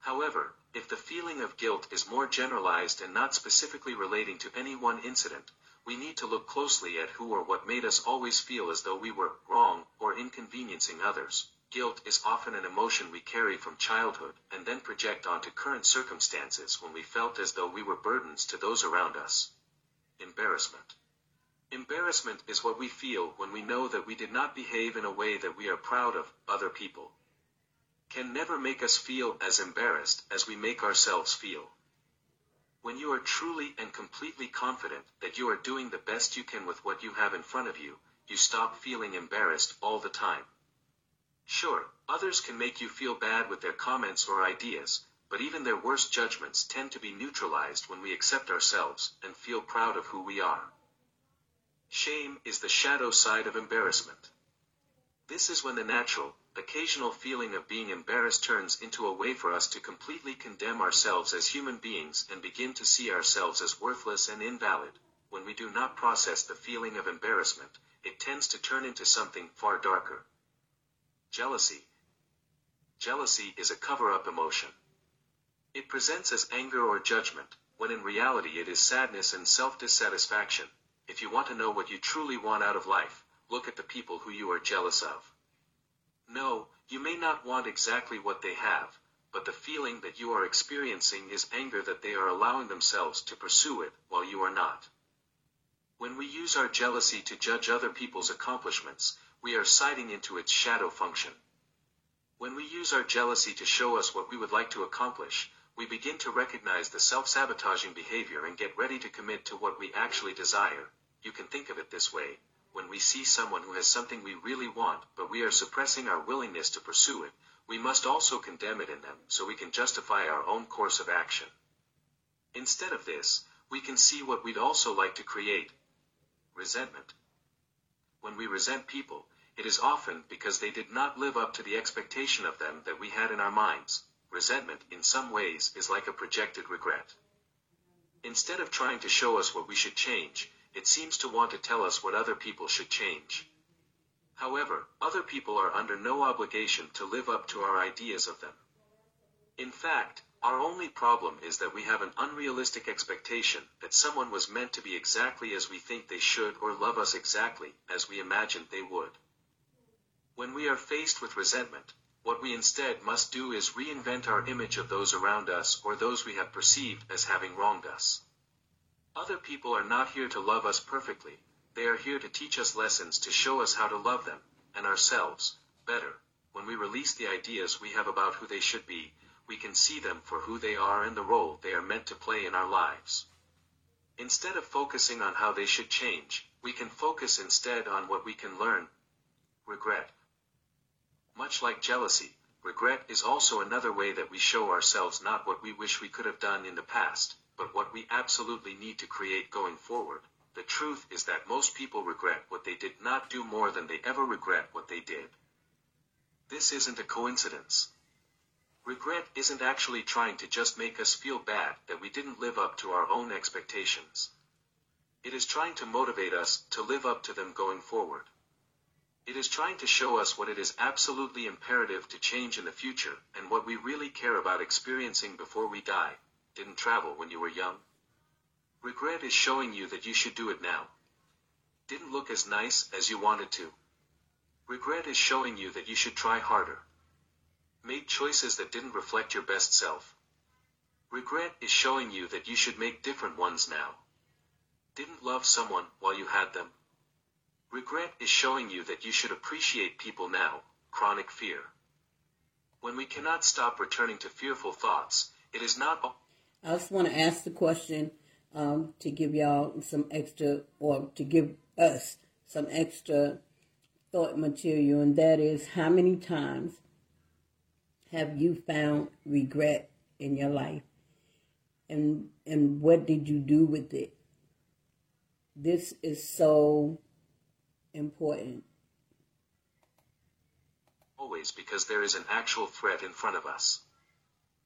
However, if the feeling of guilt is more generalized and not specifically relating to any one incident, we need to look closely at who or what made us always feel as though we were wrong or inconveniencing others. Guilt is often an emotion we carry from childhood and then project onto current circumstances when we felt as though we were burdens to those around us. Embarrassment. Embarrassment is what we feel when we know that we did not behave in a way that we are proud of other people. Can never make us feel as embarrassed as we make ourselves feel. When you are truly and completely confident that you are doing the best you can with what you have in front of you, you stop feeling embarrassed all the time. Sure, others can make you feel bad with their comments or ideas, but even their worst judgments tend to be neutralized when we accept ourselves and feel proud of who we are. Shame is the shadow side of embarrassment. This is when the natural, occasional feeling of being embarrassed turns into a way for us to completely condemn ourselves as human beings and begin to see ourselves as worthless and invalid. When we do not process the feeling of embarrassment, it tends to turn into something far darker. Jealousy. Jealousy is a cover-up emotion. It presents as anger or judgment, when in reality it is sadness and self-dissatisfaction. If you want to know what you truly want out of life, look at the people who you are jealous of. No, you may not want exactly what they have, but the feeling that you are experiencing is anger that they are allowing themselves to pursue it while you are not. When we use our jealousy to judge other people's accomplishments, we are siding into its shadow function. When we use our jealousy to show us what we would like to accomplish, we begin to recognize the self-sabotaging behavior and get ready to commit to what we actually desire. You can think of it this way. when we see someone who has something we really want, but we are suppressing our willingness to pursue it, we must also condemn it in them so we can justify our own course of action. Instead of this, we can see what we'd also like to create resentment. When we resent people, it is often because they did not live up to the expectation of them that we had in our minds. Resentment, in some ways, is like a projected regret. Instead of trying to show us what we should change, it seems to want to tell us what other people should change. However, other people are under no obligation to live up to our ideas of them. In fact, our only problem is that we have an unrealistic expectation that someone was meant to be exactly as we think they should or love us exactly as we imagined they would. When we are faced with resentment, what we instead must do is reinvent our image of those around us or those we have perceived as having wronged us. Other people are not here to love us perfectly, they are here to teach us lessons to show us how to love them, and ourselves, better. When we release the ideas we have about who they should be, we can see them for who they are and the role they are meant to play in our lives. Instead of focusing on how they should change, we can focus instead on what we can learn. Regret. Much like jealousy, regret is also another way that we show ourselves not what we wish we could have done in the past, but what we absolutely need to create going forward. The truth is that most people regret what they did not do more than they ever regret what they did. This isn't a coincidence. Regret isn't actually trying to just make us feel bad that we didn't live up to our own expectations. It is trying to motivate us to live up to them going forward. It is trying to show us what it is absolutely imperative to change in the future and what we really care about experiencing before we die. Didn't travel when you were young? Regret is showing you that you should do it now. Didn't look as nice as you wanted to. Regret is showing you that you should try harder. Made choices that didn't reflect your best self. Regret is showing you that you should make different ones now. Didn't love someone while you had them. Regret is showing you that you should appreciate people now, chronic fear. When we cannot stop returning to fearful thoughts, it is not. I just want to ask the question um, to give y'all some extra, or to give us some extra thought material, and that is how many times have you found regret in your life? And, and what did you do with it? This is so important. Always because there is an actual threat in front of us.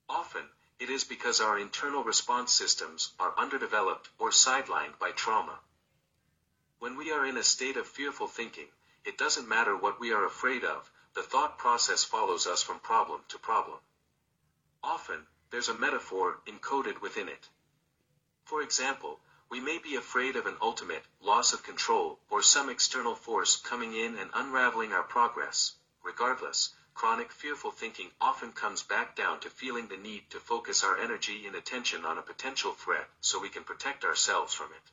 Often, it is because our internal response systems are underdeveloped or sidelined by trauma. When we are in a state of fearful thinking, it doesn't matter what we are afraid of, the thought process follows us from problem to problem. Often, there's a metaphor encoded within it. For example, we may be afraid of an ultimate loss of control or some external force coming in and unraveling our progress. Regardless, chronic fearful thinking often comes back down to feeling the need to focus our energy and attention on a potential threat so we can protect ourselves from it.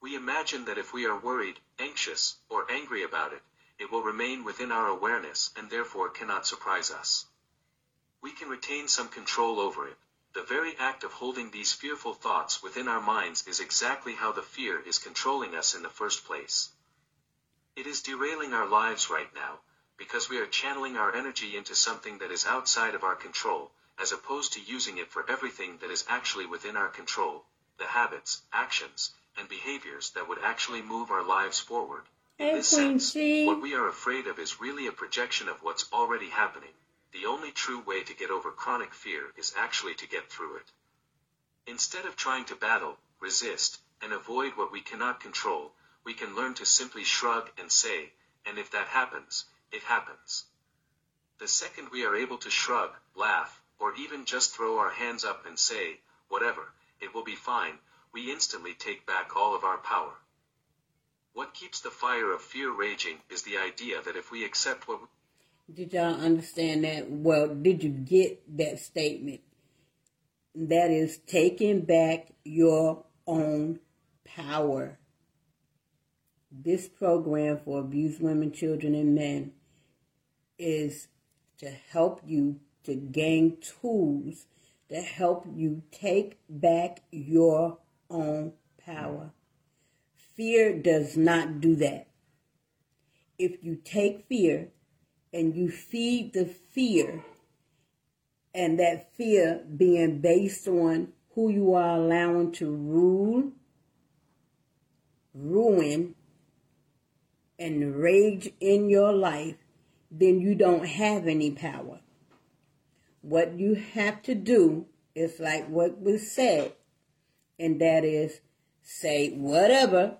We imagine that if we are worried, anxious, or angry about it, it will remain within our awareness and therefore cannot surprise us. We can retain some control over it, the very act of holding these fearful thoughts within our minds is exactly how the fear is controlling us in the first place. It is derailing our lives right now, because we are channeling our energy into something that is outside of our control, as opposed to using it for everything that is actually within our control, the habits, actions, and behaviors that would actually move our lives forward. In this sense, what we are afraid of is really a projection of what's already happening. The only true way to get over chronic fear is actually to get through it. Instead of trying to battle, resist, and avoid what we cannot control, we can learn to simply shrug and say, and if that happens, it happens. The second we are able to shrug, laugh, or even just throw our hands up and say, whatever, it will be fine, we instantly take back all of our power. What keeps the fire of fear raging is the idea that if we accept what we did y'all understand that? Well, did you get that statement? That is taking back your own power. This program for abused women, children, and men is to help you to gain tools to help you take back your own power. Fear does not do that. if you take fear and you feed the fear, and that fear being based on who you are allowing to rule, ruin, and rage in your life, then you don't have any power. What you have to do is like what was said, and that is say whatever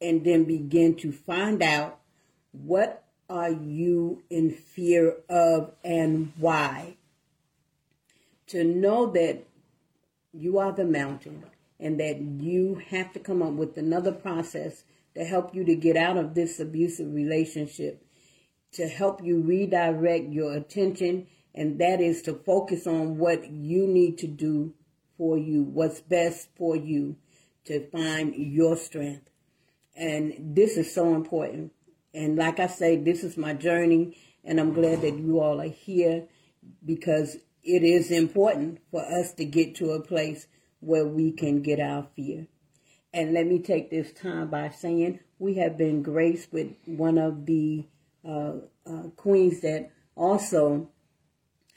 and then begin to find out what are you in fear of and why. To know that you are the mountain and that you have to come up with another process to help you to get out of this abusive relationship, to help you redirect your attention, and that is to focus on what you need to do for you, what's best for you to find your strength. And this is so important. And like I say, this is my journey, and I'm glad that you all are here because it is important for us to get to a place where we can get our fear. And let me take this time by saying we have been graced with one of the uh, uh, queens that also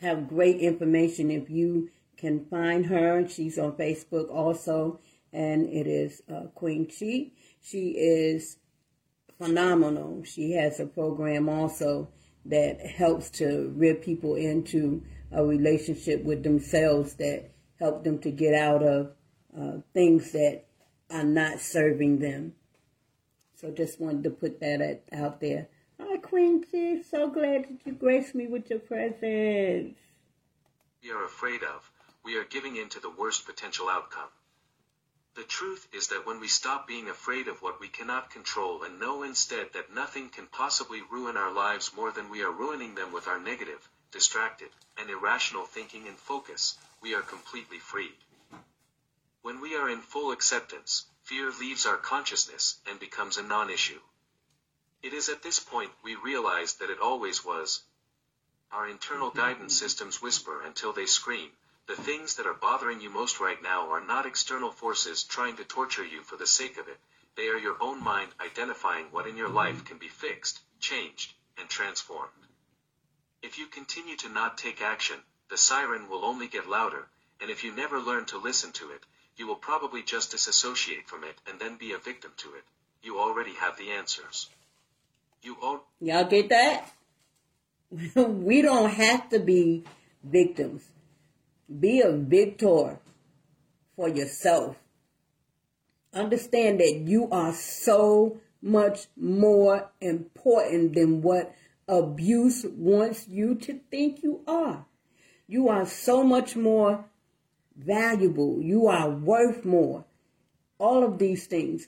have great information. If you can find her, she's on Facebook also, and it is uh, Queen Chi. She is phenomenal. She has a program also that helps to rip people into a relationship with themselves that help them to get out of uh, things that are not serving them. So just wanted to put that at, out there. Hi, Queen Chi. So glad that you graced me with your presence. We are afraid of, we are giving in to the worst potential outcome. The truth is that when we stop being afraid of what we cannot control and know instead that nothing can possibly ruin our lives more than we are ruining them with our negative, distracted, and irrational thinking and focus, we are completely freed. When we are in full acceptance, fear leaves our consciousness and becomes a non-issue. It is at this point we realize that it always was. Our internal guidance systems whisper until they scream, the things that are bothering you most right now are not external forces trying to torture you for the sake of it, they are your own mind identifying what in your life can be fixed, changed, and transformed. If you continue to not take action, the siren will only get louder, and if you never learn to listen to it, you will probably just disassociate from it and then be a victim to it. You already have the answers. You all Y'all get that? we don't have to be victims. Be a victor for yourself. Understand that you are so much more important than what abuse wants you to think you are. You are so much more valuable. You are worth more. All of these things.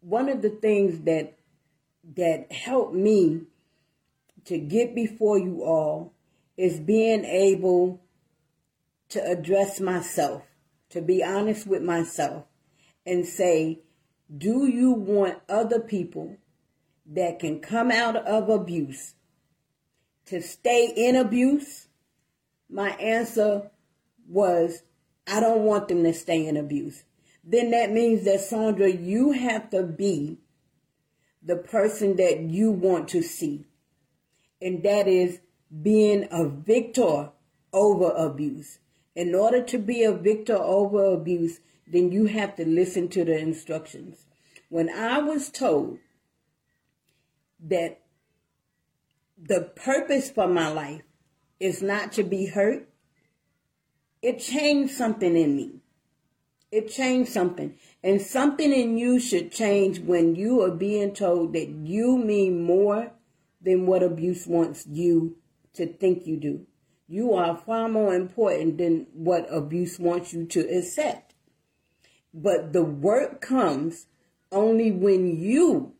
One of the things that that helped me to get before you all is being able to address myself, to be honest with myself and say, do you want other people that can come out of abuse to stay in abuse? My answer was, I don't want them to stay in abuse. Then that means that, Sandra, you have to be the person that you want to see. And that is being a victor over abuse. In order to be a victor over abuse, then you have to listen to the instructions. When I was told that the purpose for my life is not to be hurt, it changed something in me. It changed something. And something in you should change when you are being told that you mean more than what abuse wants you to think you do. You are far more important than what abuse wants you to accept. But the work comes only when you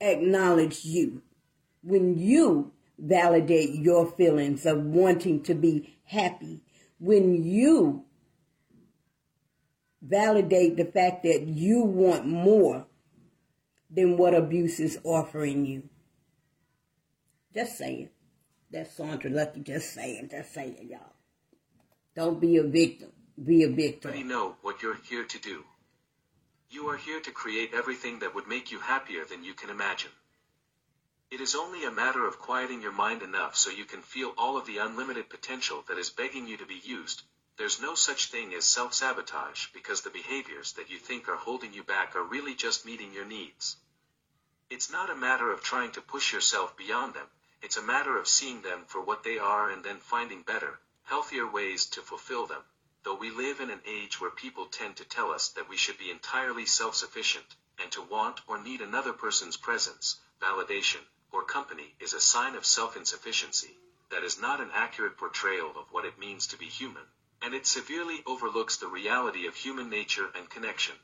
acknowledge you, when you validate your feelings of wanting to be happy, when you validate the fact that you want more than what abuse is offering you. Just saying. That's Sandra Lucky just saying, just saying, y'all. Don't be a victim. Be a victim. already know what you're here to do. You are here to create everything that would make you happier than you can imagine. It is only a matter of quieting your mind enough so you can feel all of the unlimited potential that is begging you to be used. There's no such thing as self-sabotage because the behaviors that you think are holding you back are really just meeting your needs. It's not a matter of trying to push yourself beyond them, it's a matter of seeing them for what they are and then finding better, healthier ways to fulfill them. Though we live in an age where people tend to tell us that we should be entirely self-sufficient, and to want or need another person's presence, validation, or company is a sign of self-insufficiency, that is not an accurate portrayal of what it means to be human, and it severely overlooks the reality of human nature and connection.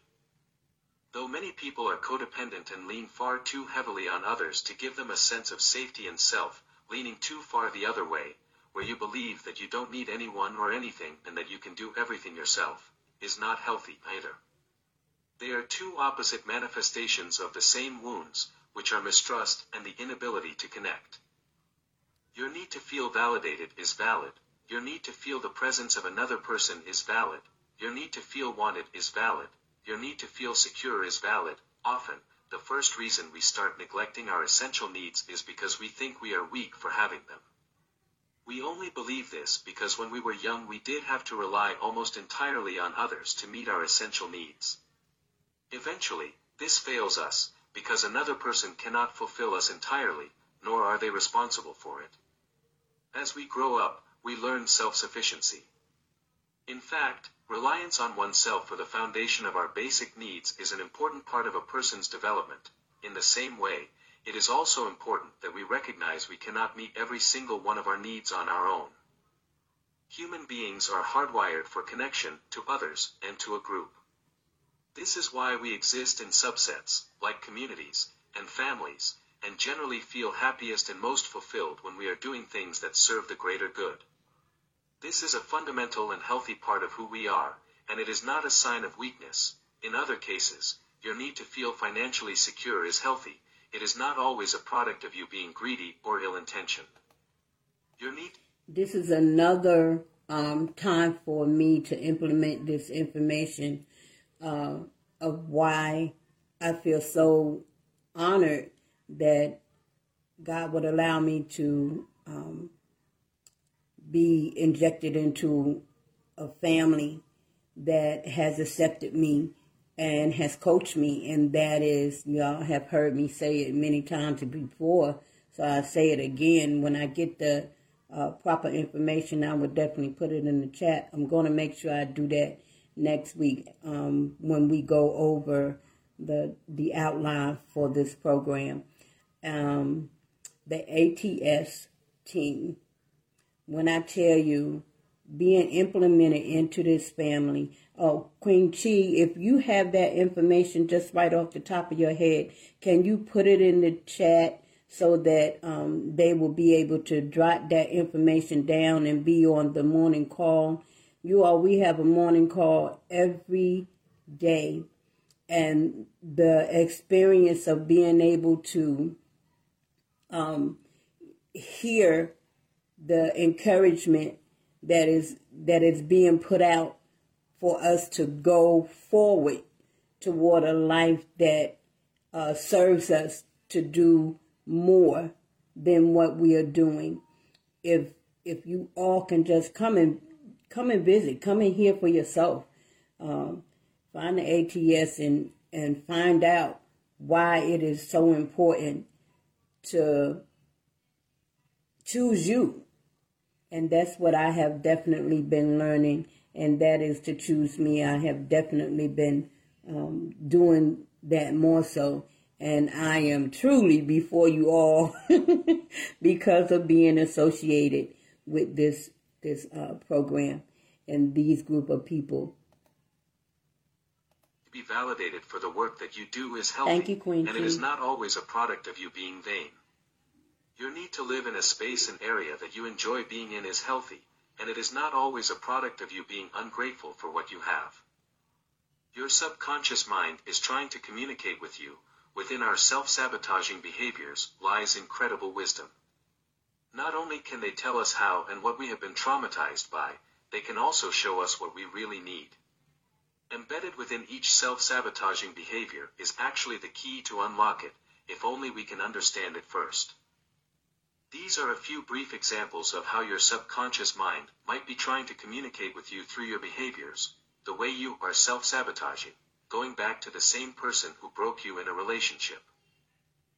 Though many people are codependent and lean far too heavily on others to give them a sense of safety and self, leaning too far the other way, where you believe that you don't need anyone or anything and that you can do everything yourself, is not healthy either. They are two opposite manifestations of the same wounds, which are mistrust and the inability to connect. Your need to feel validated is valid. Your need to feel the presence of another person is valid. Your need to feel wanted is valid. Your need to feel secure is valid. Often, the first reason we start neglecting our essential needs is because we think we are weak for having them. We only believe this because when we were young we did have to rely almost entirely on others to meet our essential needs. Eventually, this fails us, because another person cannot fulfill us entirely, nor are they responsible for it. As we grow up, we learn self-sufficiency. In fact, reliance on oneself for the foundation of our basic needs is an important part of a person's development. In the same way, it is also important that we recognize we cannot meet every single one of our needs on our own. Human beings are hardwired for connection to others and to a group. This is why we exist in subsets, like communities, and families, and generally feel happiest and most fulfilled when we are doing things that serve the greater good. This is a fundamental and healthy part of who we are, and it is not a sign of weakness. In other cases, your need to feel financially secure is healthy. It is not always a product of you being greedy or ill-intentioned. Your need This is another um, time for me to implement this information uh, of why I feel so honored that God would allow me to um, be injected into a family that has accepted me and has coached me, and that is, y'all have heard me say it many times before, so I say it again. When I get the uh, proper information, I would definitely put it in the chat. I'm going to make sure I do that next week um, when we go over the the outline for this program. Um, the ATS team. When I tell you being implemented into this family. Oh, Queen Chi, if you have that information just right off the top of your head, can you put it in the chat so that um, they will be able to jot that information down and be on the morning call? You all, we have a morning call every day, and the experience of being able to um, hear the encouragement that is that is being put out for us to go forward toward a life that uh, serves us to do more than what we are doing. If if you all can just come and come and visit, come and hear for yourself, um, find the ATS and and find out why it is so important to choose you and that's what I have definitely been learning, and that is to choose me. I have definitely been um, doing that more so, and I am truly before you all because of being associated with this this uh, program and these group of people. To be validated for the work that you do is healthy, Thank you, Queen and it is not always a product of you being vain. Your need to live in a space and area that you enjoy being in is healthy, and it is not always a product of you being ungrateful for what you have. Your subconscious mind is trying to communicate with you. Within our self-sabotaging behaviors lies incredible wisdom. Not only can they tell us how and what we have been traumatized by, they can also show us what we really need. Embedded within each self-sabotaging behavior is actually the key to unlock it. if only we can understand it first. These are a few brief examples of how your subconscious mind might be trying to communicate with you through your behaviors, the way you are self-sabotaging, going back to the same person who broke you in a relationship.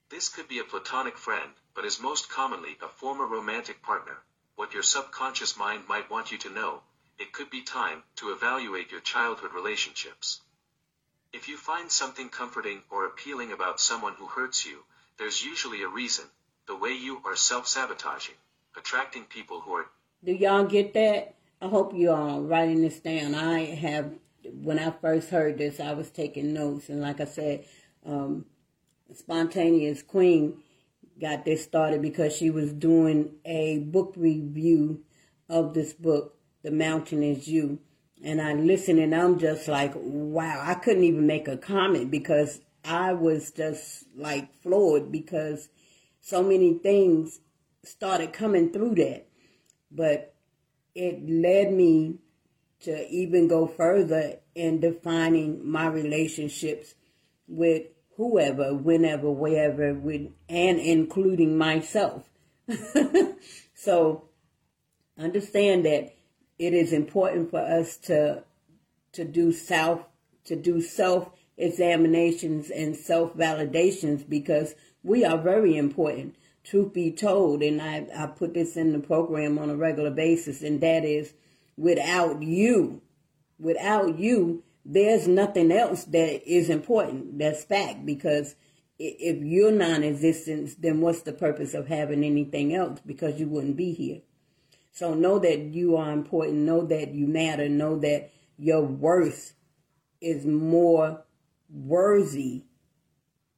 This could be a platonic friend, but is most commonly a former romantic partner. What your subconscious mind might want you to know, it could be time to evaluate your childhood relationships. If you find something comforting or appealing about someone who hurts you, there's usually a reason, the way you are self-sabotaging, attracting people who are. Do y'all get that? I hope you are writing this down. I have, when I first heard this, I was taking notes, and like I said, um, Spontaneous Queen got this started because she was doing a book review of this book, The Mountain Is You. And I listened and I'm just like, wow, I couldn't even make a comment because I was just like floored because so many things started coming through that. But it led me to even go further in defining my relationships with whoever, whenever, wherever, with, and including myself. so understand that it is important for us to to do self to do self examinations and self validations because we are very important. Truth be told, and I, I put this in the program on a regular basis, and that is without you, without you, there's nothing else that is important. That's fact because if you're non-existent, then what's the purpose of having anything else? Because you wouldn't be here. So know that you are important. Know that you matter. Know that your worth is more worthy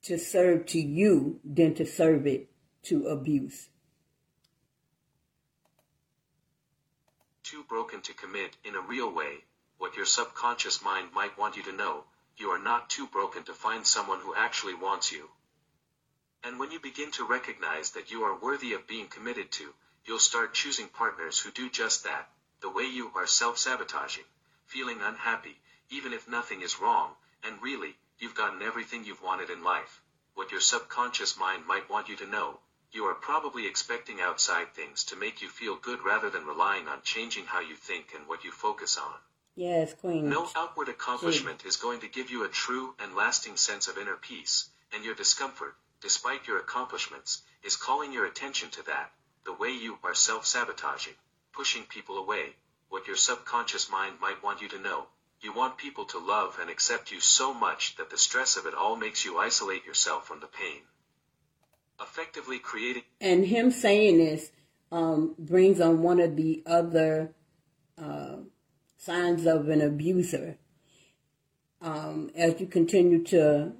to serve to you than to serve it to abuse. Too broken to commit in a real way what your subconscious mind might want you to know, you are not too broken to find someone who actually wants you. And when you begin to recognize that you are worthy of being committed to, you'll start choosing partners who do just that, the way you are self-sabotaging, feeling unhappy, even if nothing is wrong, and really, you've gotten everything you've wanted in life. What your subconscious mind might want you to know, you are probably expecting outside things to make you feel good rather than relying on changing how you think and what you focus on. Yes, Queen. No outward accomplishment is going to give you a true and lasting sense of inner peace, and your discomfort, despite your accomplishments, is calling your attention to that, the way you are self-sabotaging, pushing people away, what your subconscious mind might want you to know. You want people to love and accept you so much that the stress of it all makes you isolate yourself from the pain. Effectively creating. And him saying this um, brings on one of the other uh, signs of an abuser. Um, as you continue to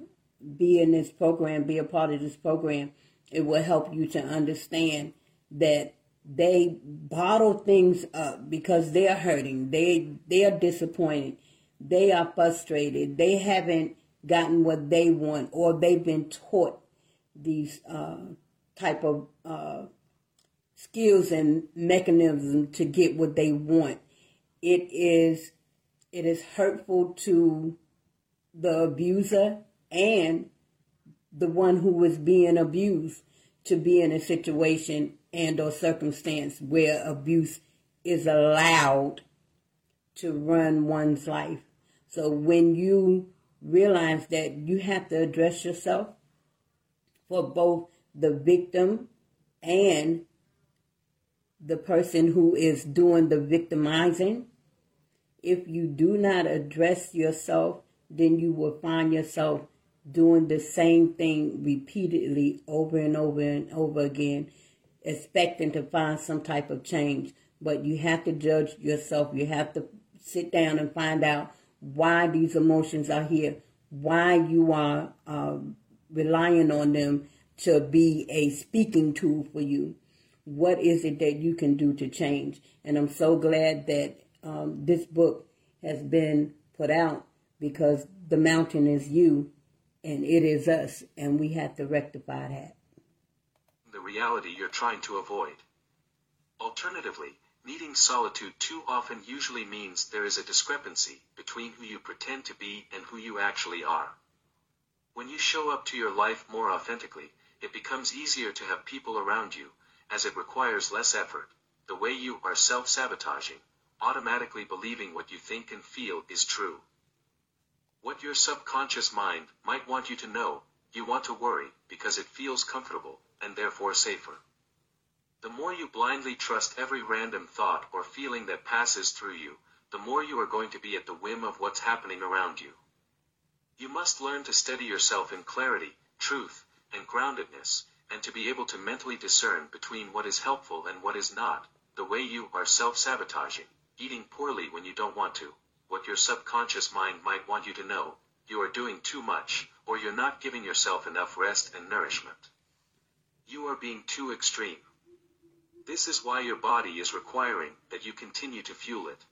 be in this program, be a part of this program, it will help you to understand that they bottle things up because they're hurting. They they are disappointed. They are frustrated. They haven't gotten what they want, or they've been taught these uh, type of uh, skills and mechanisms to get what they want it is it is hurtful to the abuser and the one who is being abused to be in a situation and or circumstance where abuse is allowed to run one's life. So when you realize that you have to address yourself for both the victim and the person who is doing the victimizing. If you do not address yourself, then you will find yourself doing the same thing repeatedly over and over and over again, expecting to find some type of change. But you have to judge yourself. You have to sit down and find out why these emotions are here, why you are uh, relying on them to be a speaking tool for you what is it that you can do to change? And I'm so glad that um, this book has been put out because the mountain is you and it is us, and we have to rectify that. The reality you're trying to avoid. Alternatively, needing solitude too often usually means there is a discrepancy between who you pretend to be and who you actually are. When you show up to your life more authentically, it becomes easier to have people around you, as it requires less effort. The way you are self-sabotaging, automatically believing what you think and feel is true. What your subconscious mind might want you to know, you want to worry, because it feels comfortable, and therefore safer. The more you blindly trust every random thought or feeling that passes through you, the more you are going to be at the whim of what's happening around you. You must learn to steady yourself in clarity, truth, and groundedness, and to be able to mentally discern between what is helpful and what is not, the way you are self-sabotaging, eating poorly when you don't want to, what your subconscious mind might want you to know, you are doing too much, or you're not giving yourself enough rest and nourishment. You are being too extreme. This is why your body is requiring that you continue to fuel it.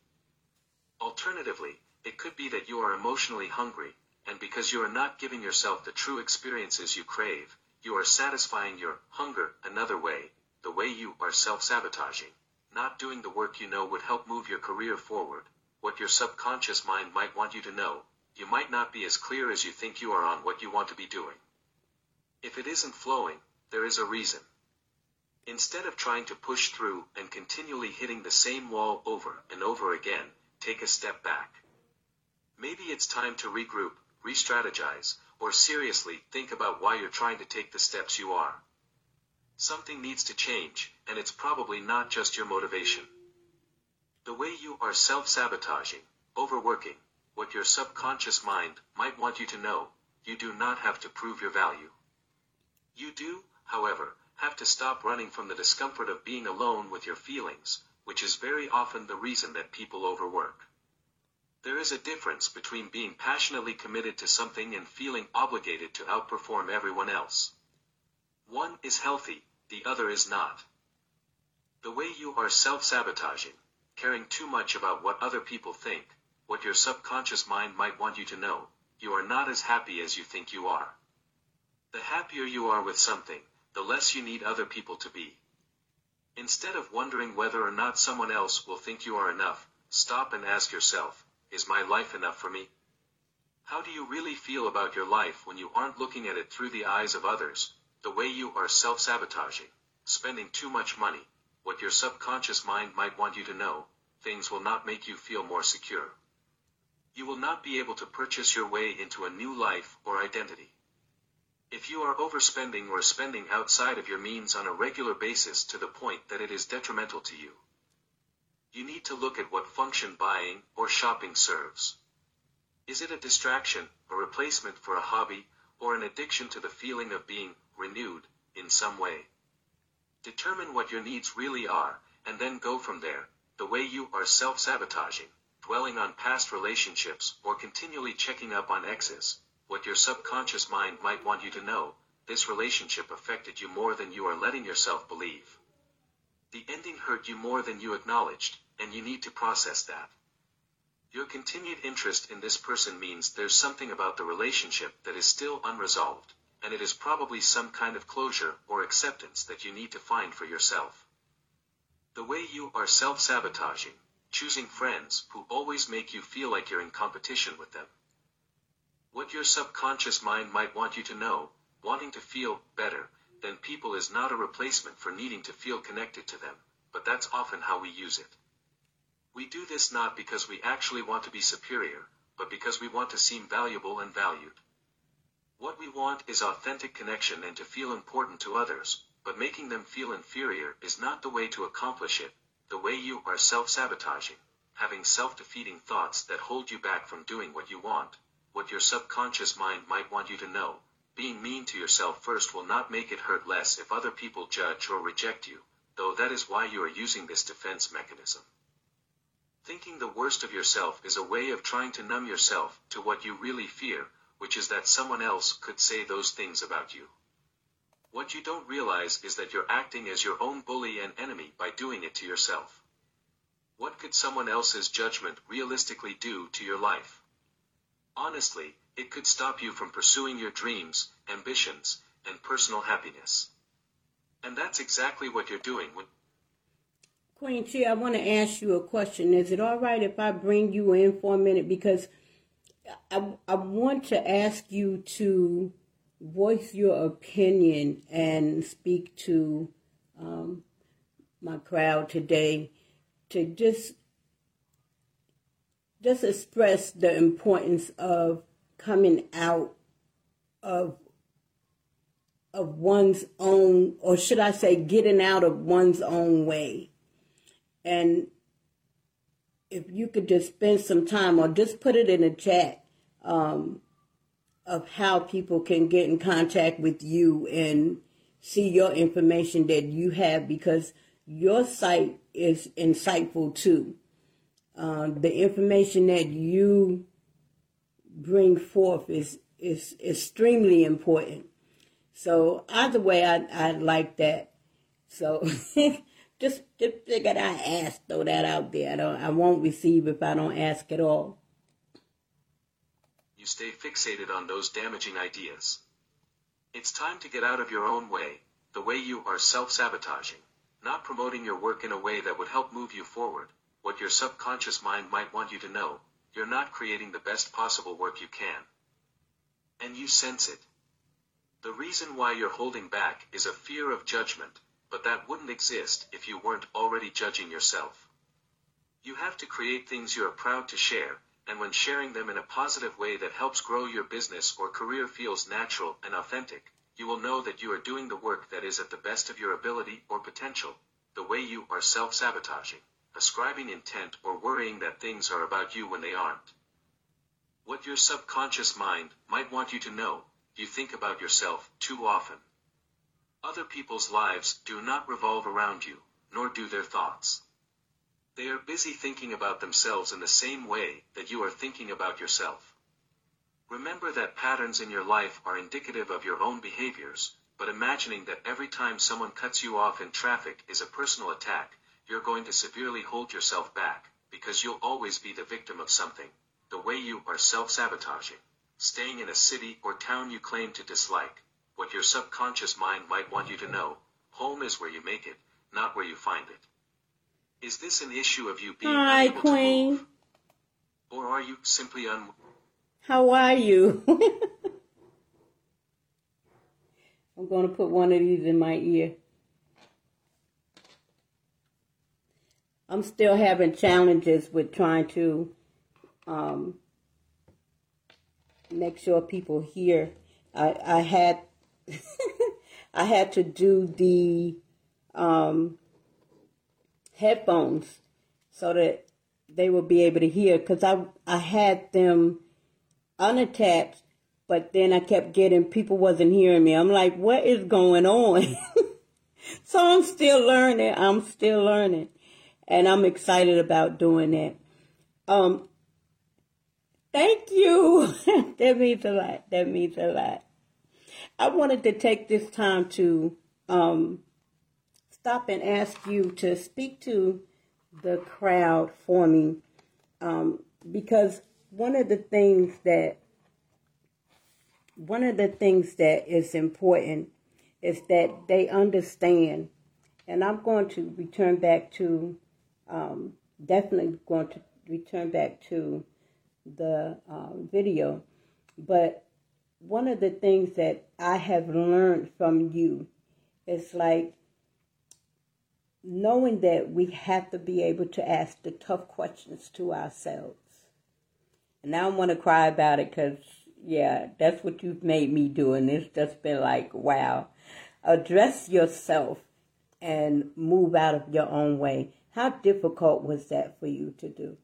Alternatively, it could be that you are emotionally hungry, and because you are not giving yourself the true experiences you crave, you are satisfying your hunger another way, the way you are self-sabotaging, not doing the work you know would help move your career forward, what your subconscious mind might want you to know, you might not be as clear as you think you are on what you want to be doing. If it isn't flowing, there is a reason. Instead of trying to push through and continually hitting the same wall over and over again, take a step back. Maybe it's time to regroup, re-strategize, or seriously think about why you're trying to take the steps you are. Something needs to change, and it's probably not just your motivation. The way you are self-sabotaging, overworking, what your subconscious mind might want you to know, you do not have to prove your value. You do, however, have to stop running from the discomfort of being alone with your feelings, which is very often the reason that people overwork. There is a difference between being passionately committed to something and feeling obligated to outperform everyone else. One is healthy, the other is not. The way you are self-sabotaging, caring too much about what other people think, what your subconscious mind might want you to know, you are not as happy as you think you are. The happier you are with something, the less you need other people to be. Instead of wondering whether or not someone else will think you are enough, stop and ask yourself, is my life enough for me? How do you really feel about your life when you aren't looking at it through the eyes of others, the way you are self-sabotaging, spending too much money, what your subconscious mind might want you to know, things will not make you feel more secure. You will not be able to purchase your way into a new life or identity. If you are overspending or spending outside of your means on a regular basis to the point that it is detrimental to you, you need to look at what function buying or shopping serves. Is it a distraction, a replacement for a hobby, or an addiction to the feeling of being renewed in some way? Determine what your needs really are, and then go from there, the way you are self-sabotaging, dwelling on past relationships, or continually checking up on exes, what your subconscious mind might want you to know, this relationship affected you more than you are letting yourself believe. The ending hurt you more than you acknowledged, and you need to process that. Your continued interest in this person means there's something about the relationship that is still unresolved, and it is probably some kind of closure or acceptance that you need to find for yourself. The way you are self-sabotaging, choosing friends who always make you feel like you're in competition with them, what your subconscious mind might want you to know, wanting to feel better than people is not a replacement for needing to feel connected to them, but that's often how we use it. We do this not because we actually want to be superior, but because we want to seem valuable and valued. What we want is authentic connection and to feel important to others, but making them feel inferior is not the way to accomplish it, the way you are self-sabotaging, having self-defeating thoughts that hold you back from doing what you want, what your subconscious mind might want you to know. Being mean to yourself first will not make it hurt less if other people judge or reject you, though that is why you are using this defense mechanism. Thinking the worst of yourself is a way of trying to numb yourself to what you really fear, which is that someone else could say those things about you. What you don't realize is that you're acting as your own bully and enemy by doing it to yourself. What could someone else's judgment realistically do to your life? Honestly, it could stop you from pursuing your dreams, ambitions, and personal happiness. And that's exactly what you're doing when Queen Chi, I want to ask you a question. Is it all right if I bring you in for a minute? Because I, I want to ask you to voice your opinion and speak to um, my crowd today to just just express the importance of coming out of of one's own or should I say getting out of one's own way and if you could just spend some time or just put it in the chat um, of how people can get in contact with you and see your information that you have because your site is insightful too. Uh, the information that you bring forth is is extremely important. So either way, I I like that. So just just figured I ask, throw that out there. I don't I won't receive if I don't ask at all. You stay fixated on those damaging ideas. It's time to get out of your own way, the way you are self-sabotaging, not promoting your work in a way that would help move you forward, what your subconscious mind might want you to know, you're not creating the best possible work you can. And you sense it. The reason why you're holding back is a fear of judgment, but that wouldn't exist if you weren't already judging yourself. You have to create things you are proud to share, and when sharing them in a positive way that helps grow your business or career feels natural and authentic, you will know that you are doing the work that is at the best of your ability or potential, the way you are self-sabotaging, ascribing intent or worrying that things are about you when they aren't. What your subconscious mind might want you to know, you think about yourself too often. Other people's lives do not revolve around you, nor do their thoughts. They are busy thinking about themselves in the same way that you are thinking about yourself. Remember that patterns in your life are indicative of your own behaviors, but imagining that every time someone cuts you off in traffic is a personal attack, you're going to severely hold yourself back, because you'll always be the victim of something, the way you are self-sabotaging, staying in a city or town you claim to dislike, what your subconscious mind might want you to know, home is where you make it, not where you find it. Is this an issue of you being Hi, unable Queen. to move? Or are you simply un- How are you? I'm going to put one of these in my ear. I'm still having challenges with trying to um, make sure people hear. I, I had I had to do the um, headphones so that they will be able to hear because I I had them unattached, but then I kept getting people wasn't hearing me. I'm like, what is going on? so I'm still learning. I'm still learning, and I'm excited about doing it. Um, thank you. that means a lot. That means a lot. I wanted to take this time to um, stop and ask you to speak to the crowd for me um, because one of the things that one of the things that is important is that they understand and i'm going to return back to um, definitely going to return back to the uh, video but one of the things that i have learned from you is like knowing that we have to be able to ask the tough questions to ourselves. And now I want to cry about it because, yeah, that's what you've made me do. And it's just been like, wow. Address yourself and move out of your own way. How difficult was that for you to do?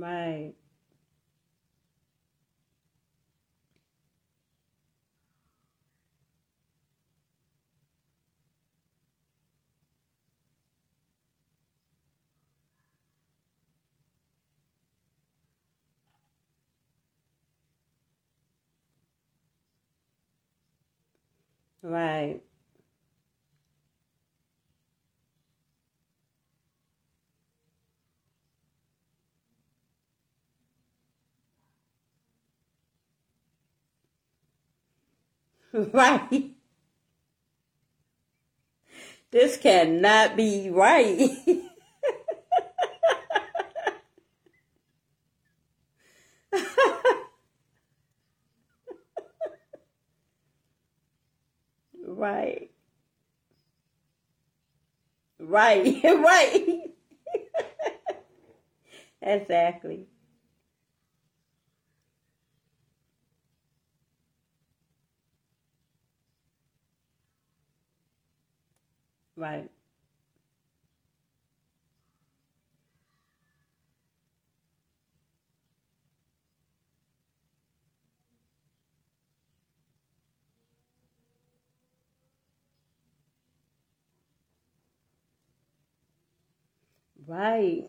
Right. Right. Right. This cannot be right. right. Right. right. exactly. Right. Right.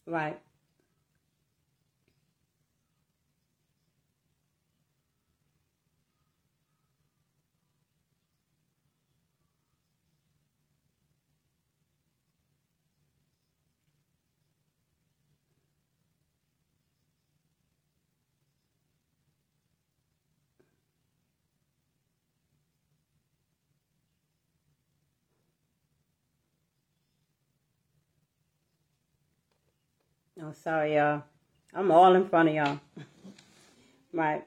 Right. Oh, sorry, y'all. I'm all in front of y'all. Right.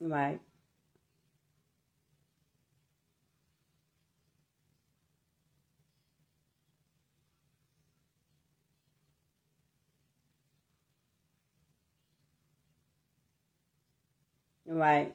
Right. Right.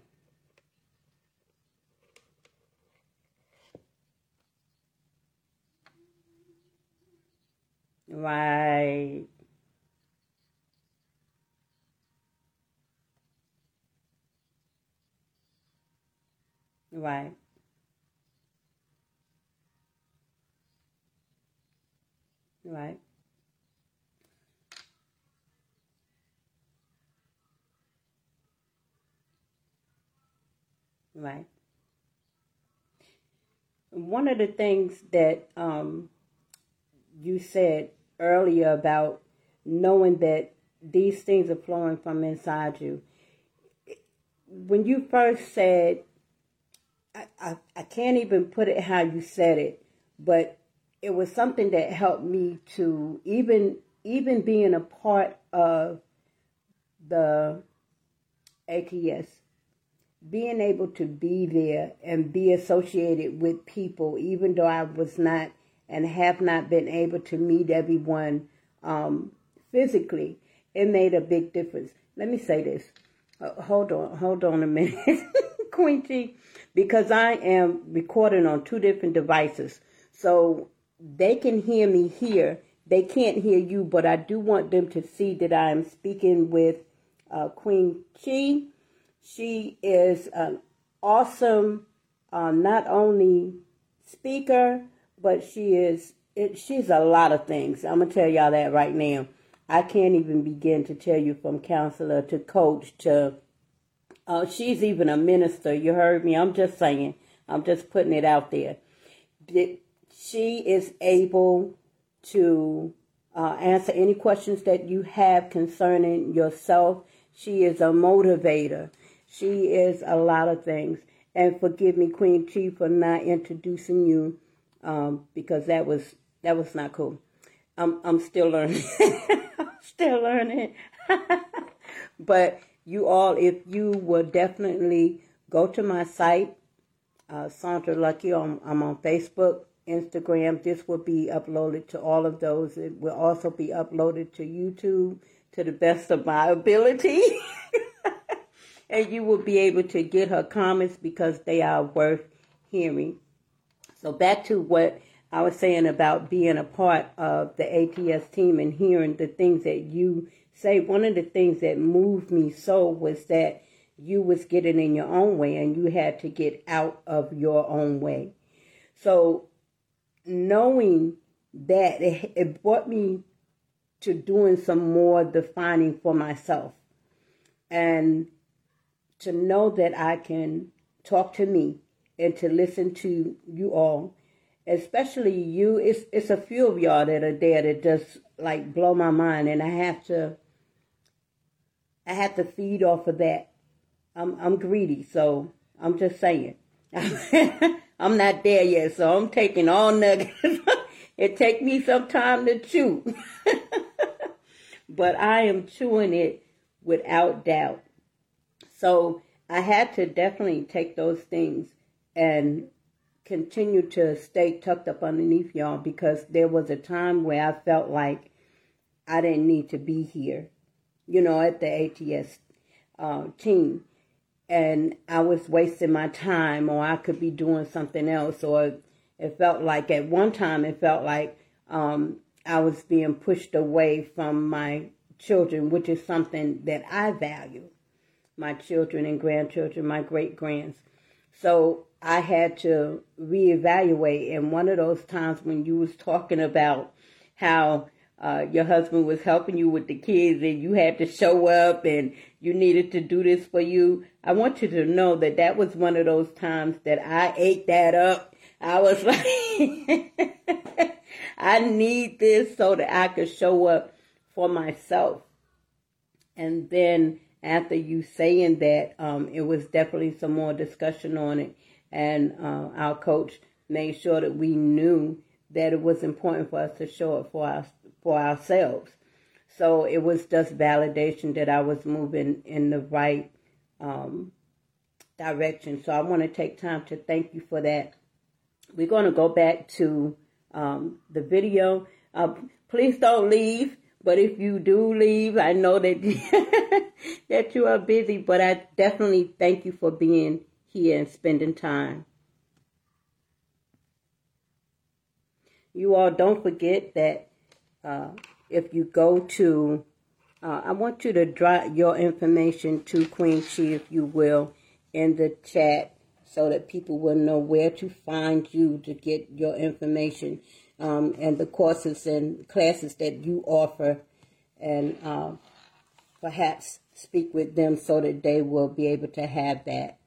Right. Right. Right. Right. One of the things that um, you said earlier about knowing that these things are flowing from inside you. When you first said, I, I, I can't even put it how you said it, but it was something that helped me to even even being a part of the ATS, being able to be there and be associated with people, even though I was not and have not been able to meet everyone um, physically, it made a big difference. Let me say this. Uh, hold on, hold on a minute, Queen T, because I am recording on two different devices. So they can hear me here. They can't hear you, but I do want them to see that I am speaking with uh, Queen Chi. She is an awesome, uh, not only speaker, but she is it, she's a lot of things. I'm gonna tell y'all that right now. I can't even begin to tell you from counselor to coach to uh, she's even a minister. You heard me. I'm just saying. I'm just putting it out there she is able to uh, answer any questions that you have concerning yourself. She is a motivator. She is a lot of things. And forgive me, Queen Chief, for not introducing you um, because that was that was not cool. I'm I'm still learning. still learning. but you all, if you will definitely go to my site, uh, Sandra Lucky. I'm, I'm on Facebook. Instagram. This will be uploaded to all of those. It will also be uploaded to YouTube to the best of my ability. and you will be able to get her comments because they are worth hearing. So back to what I was saying about being a part of the ATS team and hearing the things that you say. One of the things that moved me so was that you was getting in your own way and you had to get out of your own way. So knowing that it, it brought me to doing some more defining for myself and to know that I can talk to me and to listen to you all, especially you. It's it's a few of y'all that are there that just like blow my mind, and I have to I have to feed off of that. I'm I'm greedy, so I'm just saying. I'm not there yet, so I'm taking all nuggets. it take me some time to chew. but I am chewing it without doubt. So I had to definitely take those things and continue to stay tucked up underneath y'all because there was a time where I felt like I didn't need to be here, you know, at the ATS uh, team and I was wasting my time or I could be doing something else or it felt like at one time it felt like um, I was being pushed away from my children, which is something that I value. My children and grandchildren, my great grands. So I had to reevaluate. And one of those times when you was talking about how uh, your husband was helping you with the kids and you had to show up and you needed to do this for you. I want you to know that that was one of those times that I ate that up. I was like, I need this so that I could show up for myself. And then after you saying that, um, it was definitely some more discussion on it. And uh, our coach made sure that we knew that it was important for us to show up for us for ourselves. So it was just validation that I was moving in the right um, direction. So I want to take time to thank you for that. We're going to go back to um, the video. Uh, please don't leave. But if you do leave, I know that that you are busy, but I definitely thank you for being here and spending time. You all don't forget that uh, if you go to, uh, I want you to drop your information to Queen Chi, if you will, in the chat so that people will know where to find you to get your information um, and the courses and classes that you offer, and uh, perhaps speak with them so that they will be able to have that.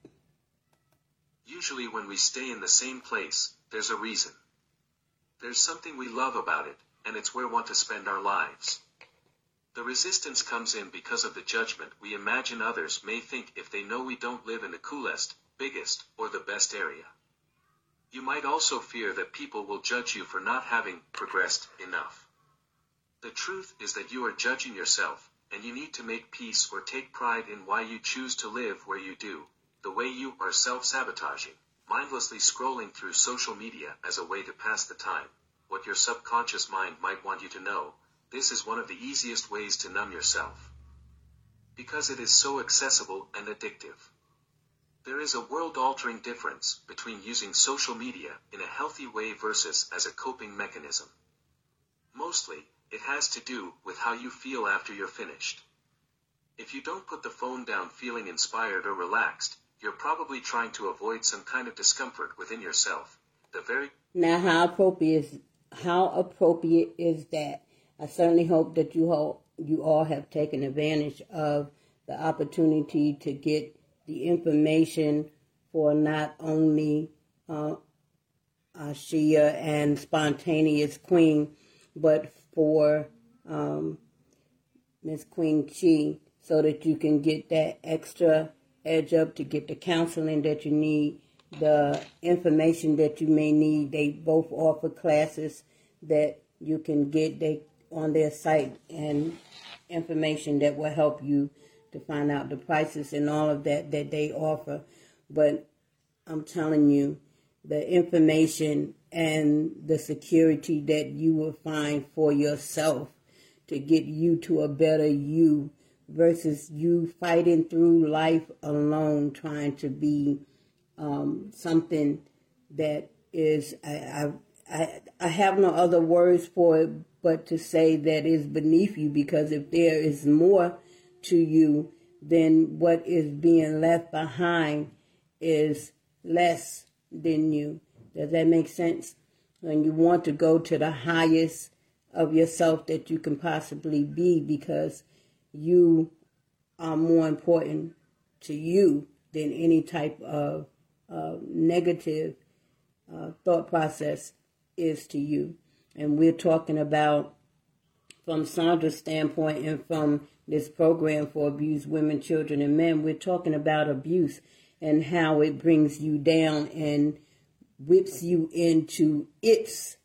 Usually, when we stay in the same place, there's a reason. There's something we love about it, and it's where we want to spend our lives. The resistance comes in because of the judgment we imagine others may think if they know we don't live in the coolest, biggest, or the best area. You might also fear that people will judge you for not having progressed enough. The truth is that you are judging yourself, and you need to make peace or take pride in why you choose to live where you do, the way you are self-sabotaging, mindlessly scrolling through social media as a way to pass the time, what your subconscious mind might want you to know, this is one of the easiest ways to numb yourself. Because it is so accessible and addictive. There is a world-altering difference between using social media in a healthy way versus as a coping mechanism. Mostly, it has to do with how you feel after you're finished. If you don't put the phone down feeling inspired or relaxed, you're probably trying to avoid some kind of discomfort within yourself. The very Now, how appropriate is how appropriate is that? I certainly hope that you all you all have taken advantage of the opportunity to get the information for not only uh, Shia and Spontaneous Queen, but for um, Miss Queen Chi, so that you can get that extra edge up to get the counseling that you need, the information that you may need. They both offer classes that you can get they on their site and information that will help you to find out the prices and all of that that they offer. But I'm telling you, the information and the security that you will find for yourself to get you to a better you versus you fighting through life alone, trying to be um, something that is, I, I, I have no other words for it but to say that is beneath you because if there is more to you, then what is being left behind is less than you. Does that make sense? And you want to go to the highest of yourself that you can possibly be because you are more important to you than any type of uh, negative uh, thought process is to you. And we're talking about, from Sandra's standpoint and from this program for abused women, children, and men, we're talking about abuse and how it brings you down and whips you into its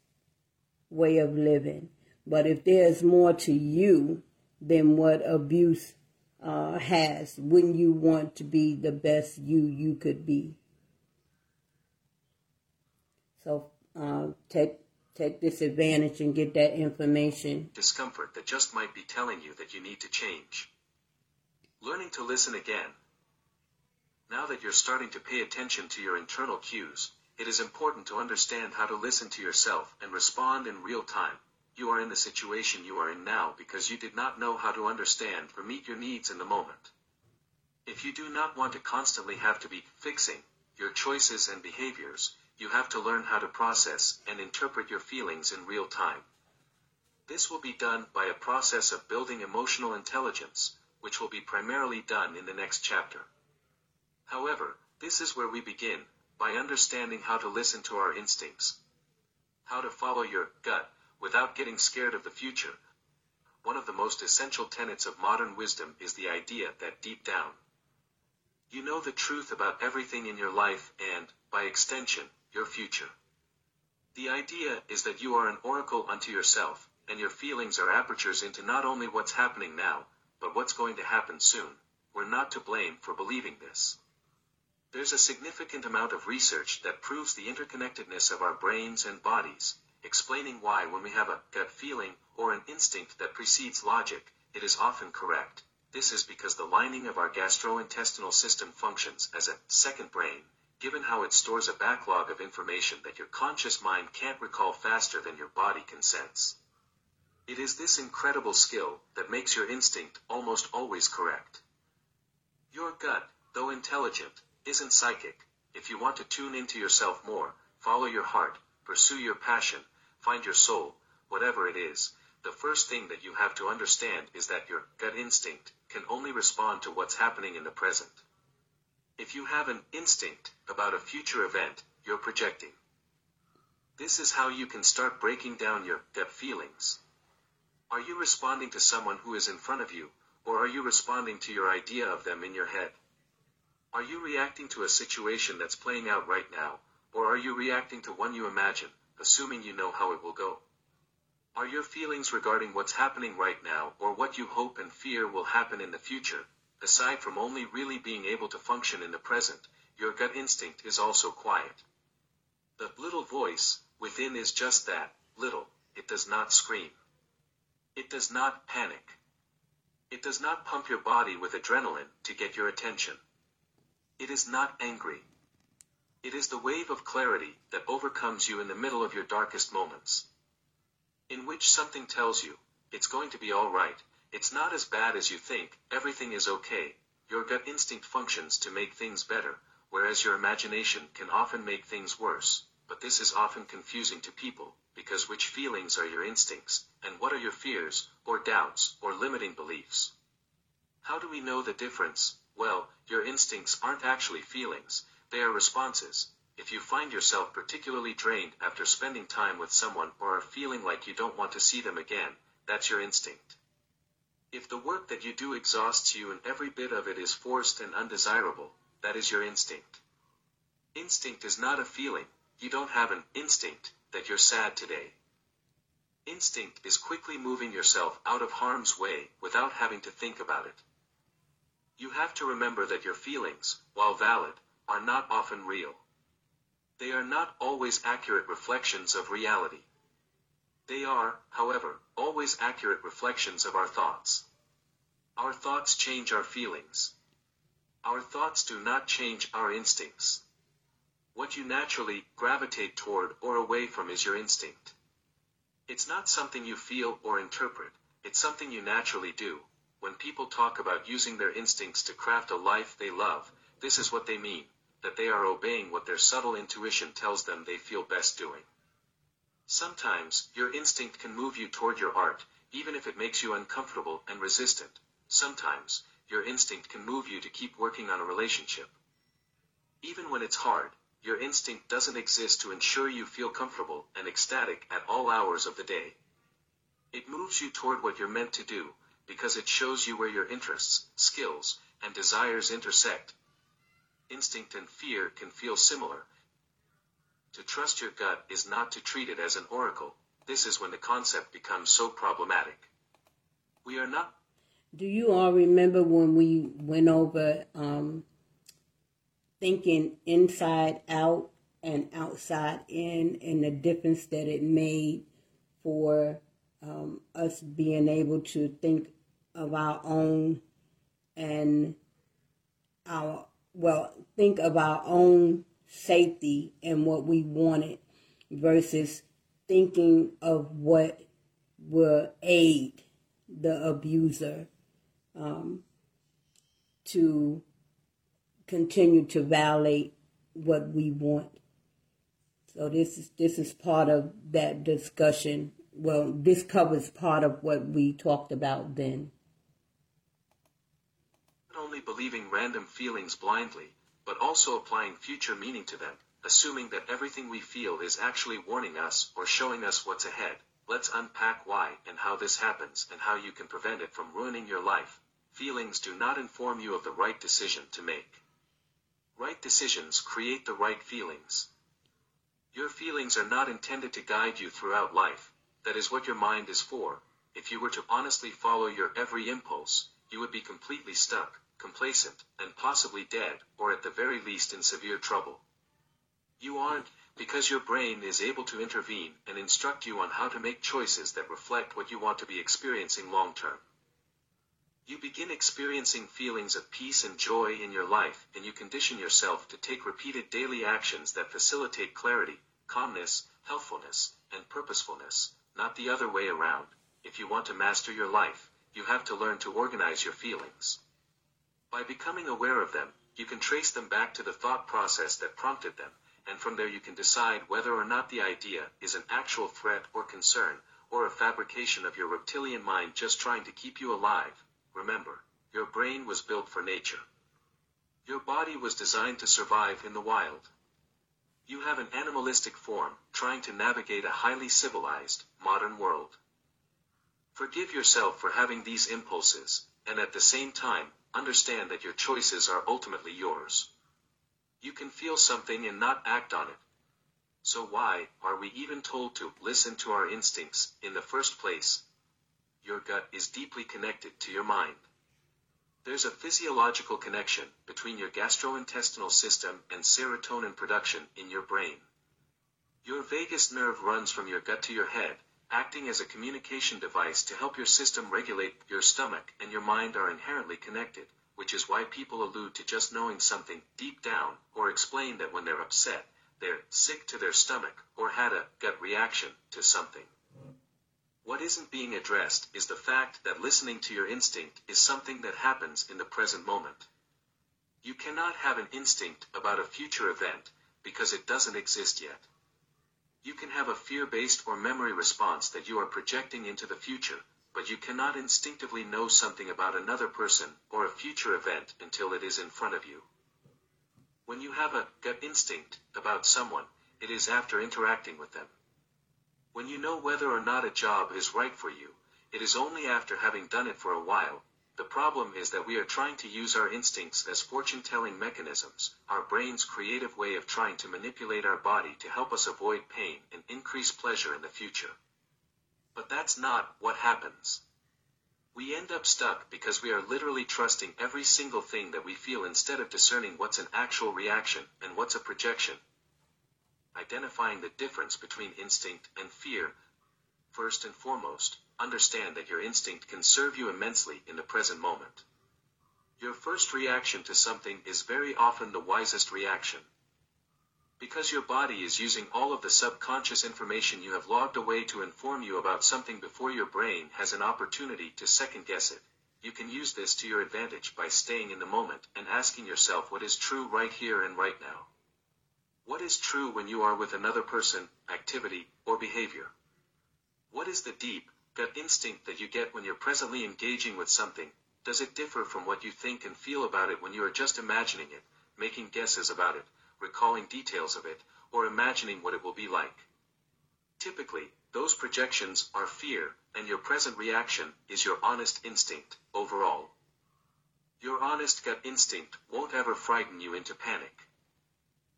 way of living. But if there's more to you than what abuse uh, has, wouldn't you want to be the best you you could be? So uh, take take this advantage and get that information. discomfort that just might be telling you that you need to change. Learning to listen again. Now that you're starting to pay attention to your internal cues, it is important to understand how to listen to yourself and respond in real time. You are in the situation you are in now because you did not know how to understand or meet your needs in the moment. If you do not want to constantly have to be fixing your choices and behaviors, you have to learn how to process and interpret your feelings in real time. This will be done by a process of building emotional intelligence, which will be primarily done in the next chapter. However, this is where we begin, by understanding how to listen to our instincts. How to follow your gut without getting scared of the future. One of the most essential tenets of modern wisdom is the idea that deep down, you know the truth about everything in your life and, by extension, your future. The idea is that you are an oracle unto yourself, and your feelings are apertures into not only what's happening now, but what's going to happen soon. We're not to blame for believing this. There's a significant amount of research that proves the interconnectedness of our brains and bodies, explaining why when we have a gut feeling or an instinct that precedes logic, it is often correct. This is because the lining of our gastrointestinal system functions as a second brain, given how it stores a backlog of information that your conscious mind can't recall faster than your body can sense. It is this incredible skill that makes your instinct almost always correct. Your gut, though intelligent, isn't psychic. If you want to tune into yourself more, follow your heart, pursue your passion, find your soul, whatever it is, the first thing that you have to understand is that your gut instinct can only respond to what's happening in the present. If you have an instinct about a future event, you're projecting. This is how you can start breaking down your gut feelings. Are you responding to someone who is in front of you, or are you responding to your idea of them in your head? Are you reacting to a situation that's playing out right now, or are you reacting to one you imagine, assuming you know how it will go? Are your feelings regarding what's happening right now or what you hope and fear will happen in the future, aside from only really being able to function in the present, your gut instinct is also quiet. The little voice within is just that, little, it does not scream. It does not panic. It does not pump your body with adrenaline to get your attention. It is not angry. It is the wave of clarity that overcomes you in the middle of your darkest moments in which something tells you, it's going to be alright, it's not as bad as you think, everything is okay, your gut instinct functions to make things better, whereas your imagination can often make things worse, but this is often confusing to people, because which feelings are your instincts, and what are your fears, or doubts, or limiting beliefs? How do we know the difference? Well, your instincts aren't actually feelings, they are responses, if you find yourself particularly drained after spending time with someone or are feeling like you don't want to see them again, that's your instinct. If the work that you do exhausts you and every bit of it is forced and undesirable, that is your instinct. Instinct is not a feeling, you don't have an instinct that you're sad today. Instinct is quickly moving yourself out of harm's way without having to think about it. You have to remember that your feelings, while valid, are not often real. They are not always accurate reflections of reality. They are, however, always accurate reflections of our thoughts. Our thoughts change our feelings. Our thoughts do not change our instincts. What you naturally gravitate toward or away from is your instinct. It's not something you feel or interpret, it's something you naturally do. When people talk about using their instincts to craft a life they love, this is what they mean that they are obeying what their subtle intuition tells them they feel best doing. Sometimes, your instinct can move you toward your art, even if it makes you uncomfortable and resistant. Sometimes, your instinct can move you to keep working on a relationship. Even when it's hard, your instinct doesn't exist to ensure you feel comfortable and ecstatic at all hours of the day. It moves you toward what you're meant to do, because it shows you where your interests, skills, and desires intersect, instinct and fear can feel similar. To trust your gut is not to treat it as an oracle. This is when the concept becomes so problematic. We are not. Do you all remember when we went over um, thinking inside out and outside in and the difference that it made for um, us being able to think of our own and our well, think of our own safety and what we wanted versus thinking of what will aid the abuser um, to continue to violate what we want. So this is this is part of that discussion. Well, this covers part of what we talked about then Not only believing random feelings blindly, but also applying future meaning to them, assuming that everything we feel is actually warning us or showing us what's ahead. Let's unpack why and how this happens and how you can prevent it from ruining your life. Feelings do not inform you of the right decision to make. Right decisions create the right feelings. Your feelings are not intended to guide you throughout life. That is what your mind is for. If you were to honestly follow your every impulse, you would be completely stuck complacent, and possibly dead, or at the very least in severe trouble. You aren't because your brain is able to intervene and instruct you on how to make choices that reflect what you want to be experiencing long term. You begin experiencing feelings of peace and joy in your life, and you condition yourself to take repeated daily actions that facilitate clarity, calmness, healthfulness, and purposefulness, not the other way around. If you want to master your life, you have to learn to organize your feelings. By becoming aware of them, you can trace them back to the thought process that prompted them, and from there you can decide whether or not the idea is an actual threat or concern, or a fabrication of your reptilian mind just trying to keep you alive. Remember, your brain was built for nature. Your body was designed to survive in the wild. You have an animalistic form, trying to navigate a highly civilized, modern world. Forgive yourself for having these impulses, and at the same time, understand that your choices are ultimately yours. You can feel something and not act on it. So why are we even told to listen to our instincts in the first place? Your gut is deeply connected to your mind. There's a physiological connection between your gastrointestinal system and serotonin production in your brain. Your vagus nerve runs from your gut to your head, acting as a communication device to help your system regulate your stomach and your mind are inherently connected, which is why people allude to just knowing something deep down, or explain that when they're upset, they're sick to their stomach, or had a gut reaction to something. What isn't being addressed is the fact that listening to your instinct is something that happens in the present moment. You cannot have an instinct about a future event, because it doesn't exist yet. You can have a fear-based or memory response that you are projecting into the future, but you cannot instinctively know something about another person or a future event until it is in front of you. When you have a gut instinct about someone, it is after interacting with them. When you know whether or not a job is right for you, it is only after having done it for a while. The problem is that we are trying to use our instincts as fortune-telling mechanisms, our brain's creative way of trying to manipulate our body to help us avoid pain and increase pleasure in the future. But that's not what happens. We end up stuck because we are literally trusting every single thing that we feel instead of discerning what's an actual reaction and what's a projection, identifying the difference between instinct and fear. First and foremost, understand that your instinct can serve you immensely in the present moment. Your first reaction to something is very often the wisest reaction. Because your body is using all of the subconscious information you have logged away to inform you about something before your brain has an opportunity to second guess it, you can use this to your advantage by staying in the moment and asking yourself what is true right here and right now. What is true when you are with another person, activity, or behavior? What is the deep, gut instinct that you get when you're presently engaging with something? Does it differ from what you think and feel about it when you are just imagining it, making guesses about it, recalling details of it, or imagining what it will be like? Typically, those projections are fear, and your present reaction is your honest instinct, overall. Your honest gut instinct won't ever frighten you into panic.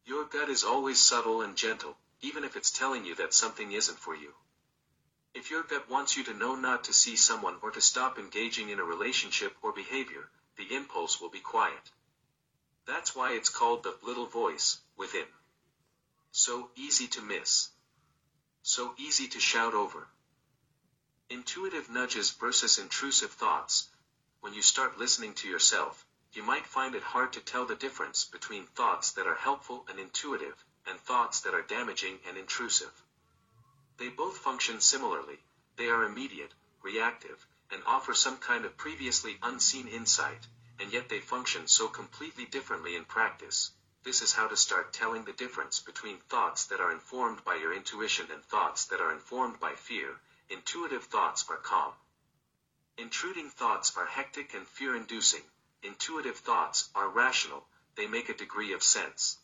Your gut is always subtle and gentle, even if it's telling you that something isn't for you. If your gut wants you to know not to see someone or to stop engaging in a relationship or behavior, the impulse will be quiet. That's why it's called the little voice within. So easy to miss. So easy to shout over. Intuitive nudges versus intrusive thoughts. When you start listening to yourself, you might find it hard to tell the difference between thoughts that are helpful and intuitive, and thoughts that are damaging and intrusive. They both function similarly, they are immediate, reactive, and offer some kind of previously unseen insight, and yet they function so completely differently in practice. This is how to start telling the difference between thoughts that are informed by your intuition and thoughts that are informed by fear. Intuitive thoughts are calm. Intruding thoughts are hectic and fear inducing, Intuitive thoughts are rational, they make a degree of sense.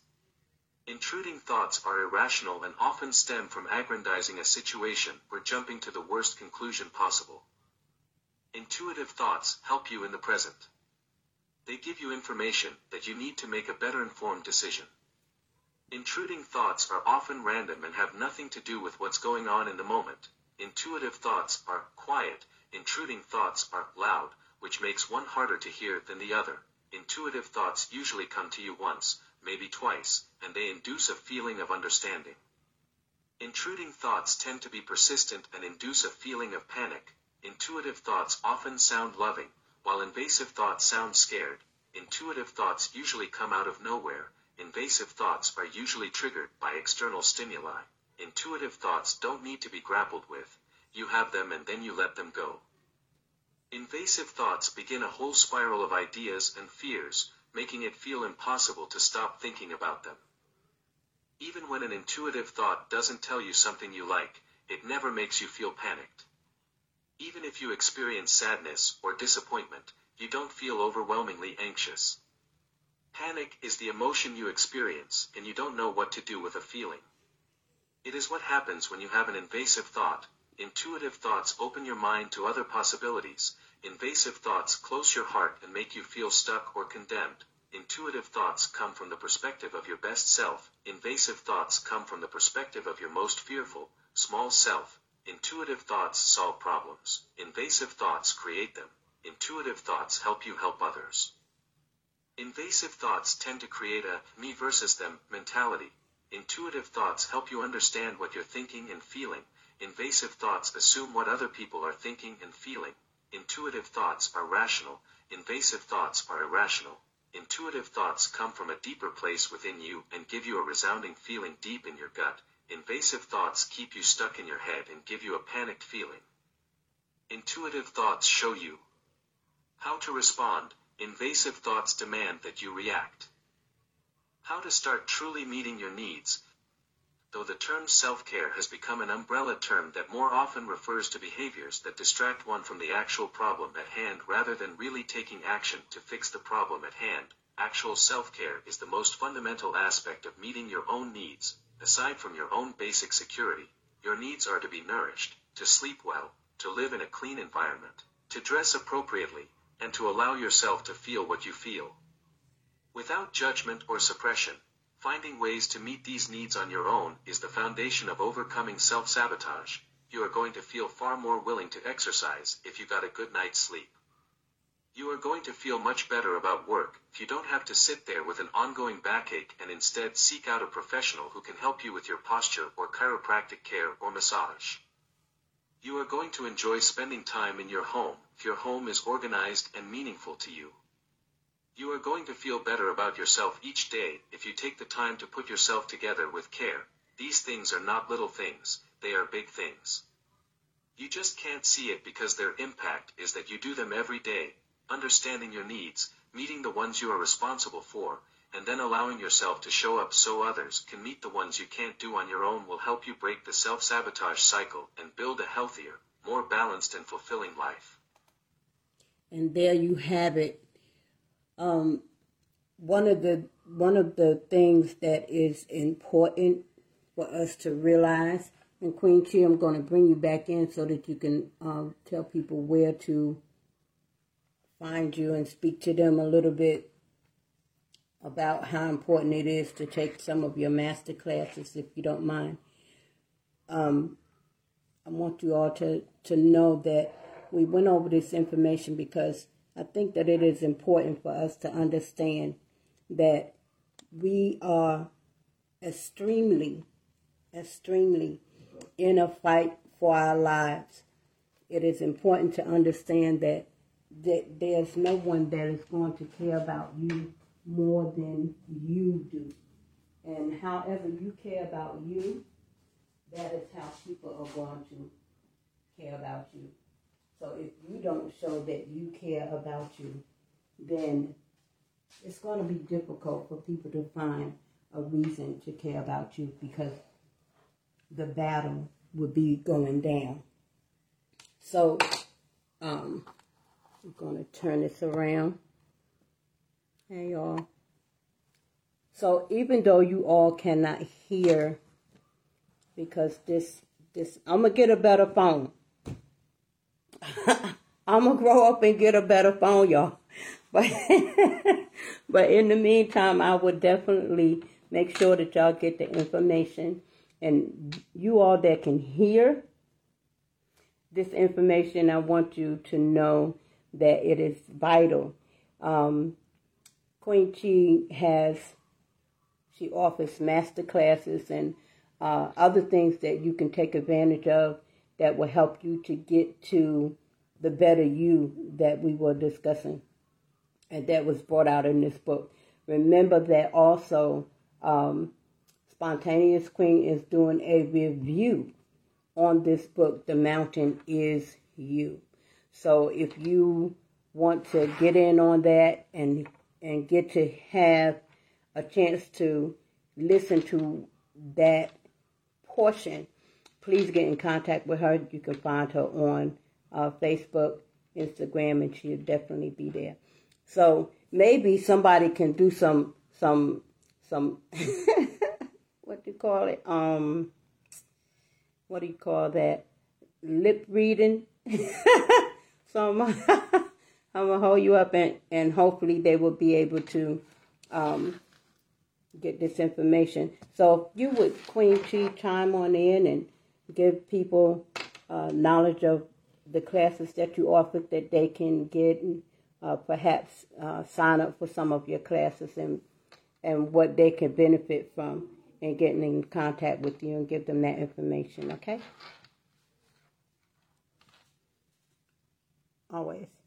Intruding thoughts are irrational and often stem from aggrandizing a situation or jumping to the worst conclusion possible. Intuitive thoughts help you in the present. They give you information that you need to make a better informed decision. Intruding thoughts are often random and have nothing to do with what's going on in the moment. Intuitive thoughts are quiet, intruding thoughts are loud, which makes one harder to hear than the other. Intuitive thoughts usually come to you once, maybe twice, and they induce a feeling of understanding. Intruding thoughts tend to be persistent and induce a feeling of panic. Intuitive thoughts often sound loving, while invasive thoughts sound scared. Intuitive thoughts usually come out of nowhere. Invasive thoughts are usually triggered by external stimuli. Intuitive thoughts don't need to be grappled with. You have them and then you let them go. Invasive thoughts begin a whole spiral of ideas and fears, making it feel impossible to stop thinking about them. Even when an intuitive thought doesn't tell you something you like, it never makes you feel panicked. Even if you experience sadness or disappointment, you don't feel overwhelmingly anxious. Panic is the emotion you experience and you don't know what to do with a feeling. It is what happens when you have an invasive thought. Intuitive thoughts open your mind to other possibilities. Invasive thoughts close your heart and make you feel stuck or condemned. Intuitive thoughts come from the perspective of your best self. Invasive thoughts come from the perspective of your most fearful, small self. Intuitive thoughts solve problems. Invasive thoughts create them. Intuitive thoughts help you help others. Invasive thoughts tend to create a me versus them mentality. Intuitive thoughts help you understand what you're thinking and feeling. Invasive thoughts assume what other people are thinking and feeling. Intuitive thoughts are rational. Invasive thoughts are irrational. Intuitive thoughts come from a deeper place within you and give you a resounding feeling deep in your gut. Invasive thoughts keep you stuck in your head and give you a panicked feeling. Intuitive thoughts show you how to respond. Invasive thoughts demand that you react. How to start truly meeting your needs. Though the term self-care has become an umbrella term that more often refers to behaviors that distract one from the actual problem at hand rather than really taking action to fix the problem at hand, actual self-care is the most fundamental aspect of meeting your own needs. Aside from your own basic security, your needs are to be nourished, to sleep well, to live in a clean environment, to dress appropriately, and to allow yourself to feel what you feel. Without judgment or suppression, finding ways to meet these needs on your own is the foundation of overcoming self-sabotage. You are going to feel far more willing to exercise if you got a good night's sleep. You are going to feel much better about work if you don't have to sit there with an ongoing backache and instead seek out a professional who can help you with your posture or chiropractic care or massage. You are going to enjoy spending time in your home if your home is organized and meaningful to you. You are going to feel better about yourself each day if you take the time to put yourself together with care. These things are not little things, they are big things. You just can't see it because their impact is that you do them every day, understanding your needs, meeting the ones you are responsible for, and then allowing yourself to show up so others can meet the ones you can't do on your own will help you break the self-sabotage cycle and build a healthier, more balanced and fulfilling life. And there you have it. Um, one of the one of the things that is important for us to realize, and Queen Chi, I'm going to bring you back in so that you can um, tell people where to find you and speak to them a little bit about how important it is to take some of your master classes, if you don't mind. Um, I want you all to, to know that we went over this information because I think that it is important for us to understand that we are extremely, extremely in a fight for our lives. It is important to understand that, that there's no one that is going to care about you more than you do. And however you care about you, that is how people are going to care about you. So if you don't show that you care about you, then it's going to be difficult for people to find a reason to care about you because the battle would be going down. So um, I'm going to turn this around. Hey, y'all. So even though you all cannot hear, because this, this, I'm to get a better phone. I'm gonna grow up and get a better phone, y'all. But but in the meantime, I would definitely make sure that y'all get the information, and you all that can hear this information, I want you to know that it is vital. Um, Queen Chi has she offers master classes and uh, other things that you can take advantage of that will help you to get to the better you that we were discussing and that was brought out in this book. Remember that also um, Spontaneous Queen is doing a review on this book, The Mountain is You. So if you want to get in on that and and get to have a chance to listen to that portion, please get in contact with her. You can find her on uh, Facebook, Instagram, and she'll definitely be there. So maybe somebody can do some some some what do you call it? Um, what do you call that? Lip reading. so I'm, I'm gonna hold you up and and hopefully they will be able to um, get this information. So you would Queen Chi chime on in and give people uh, knowledge of the classes that you offer that they can get and uh, perhaps uh, sign up for some of your classes and and what they can benefit from and getting in contact with you and give them that information, okay? Always.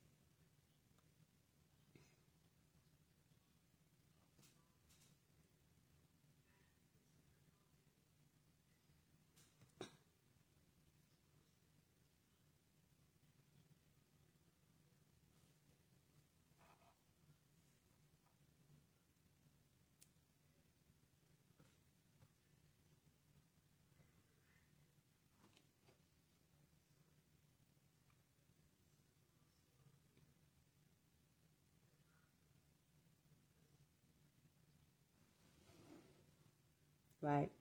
Right.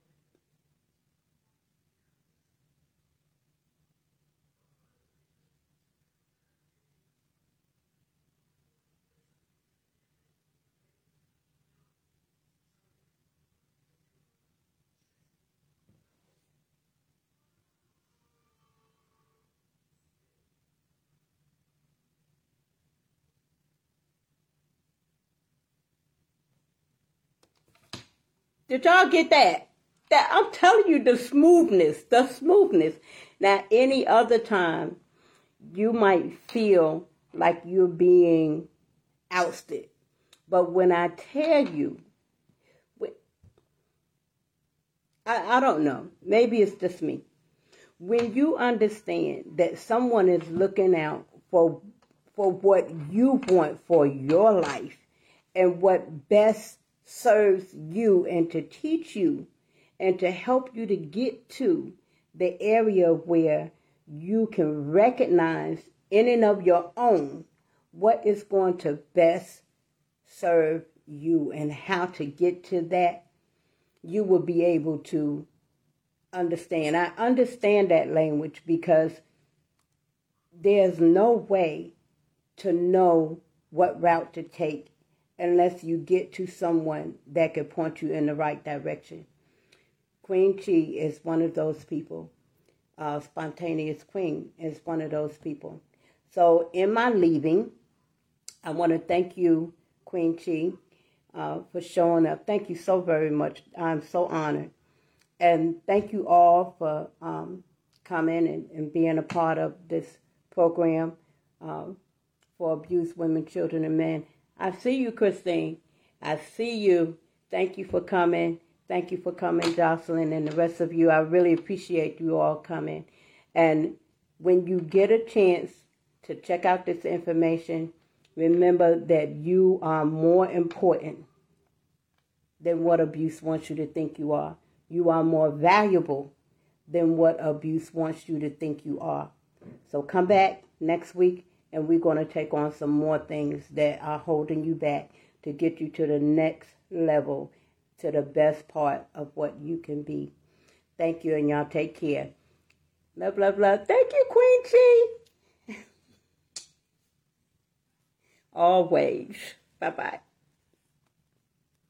Did y'all get that? That I'm telling you the smoothness, the smoothness. Now, any other time, you might feel like you're being ousted. But when I tell you, I, I don't know, maybe it's just me. When you understand that someone is looking out for for what you want for your life and what best serves you and to teach you and to help you to get to the area where you can recognize in and of your own what is going to best serve you and how to get to that, you will be able to understand. I understand that language because there's no way to know what route to take unless you get to someone that can point you in the right direction. Queen Chi is one of those people. Uh, Spontaneous Queen is one of those people. So, in my leaving, I want to thank you, Queen Chi, uh, for showing up. Thank you so very much. I'm so honored. And thank you all for um, coming and, and, being a part of this program um, for abused women, children, and men. I see you, Christine. I see you. Thank you for coming. Thank you for coming, Jocelyn, and the rest of you. I really appreciate you all coming. And when you get a chance to check out this information, remember that you are more important than what abuse wants you to think you are. You are more valuable than what abuse wants you to think you are. So come back next week and we're going to take on some more things that are holding you back to get you to the next level, to the best part of what you can be. Thank you, and y'all take care. Love, love, love. Thank you, Queen Chi. Always. Bye bye.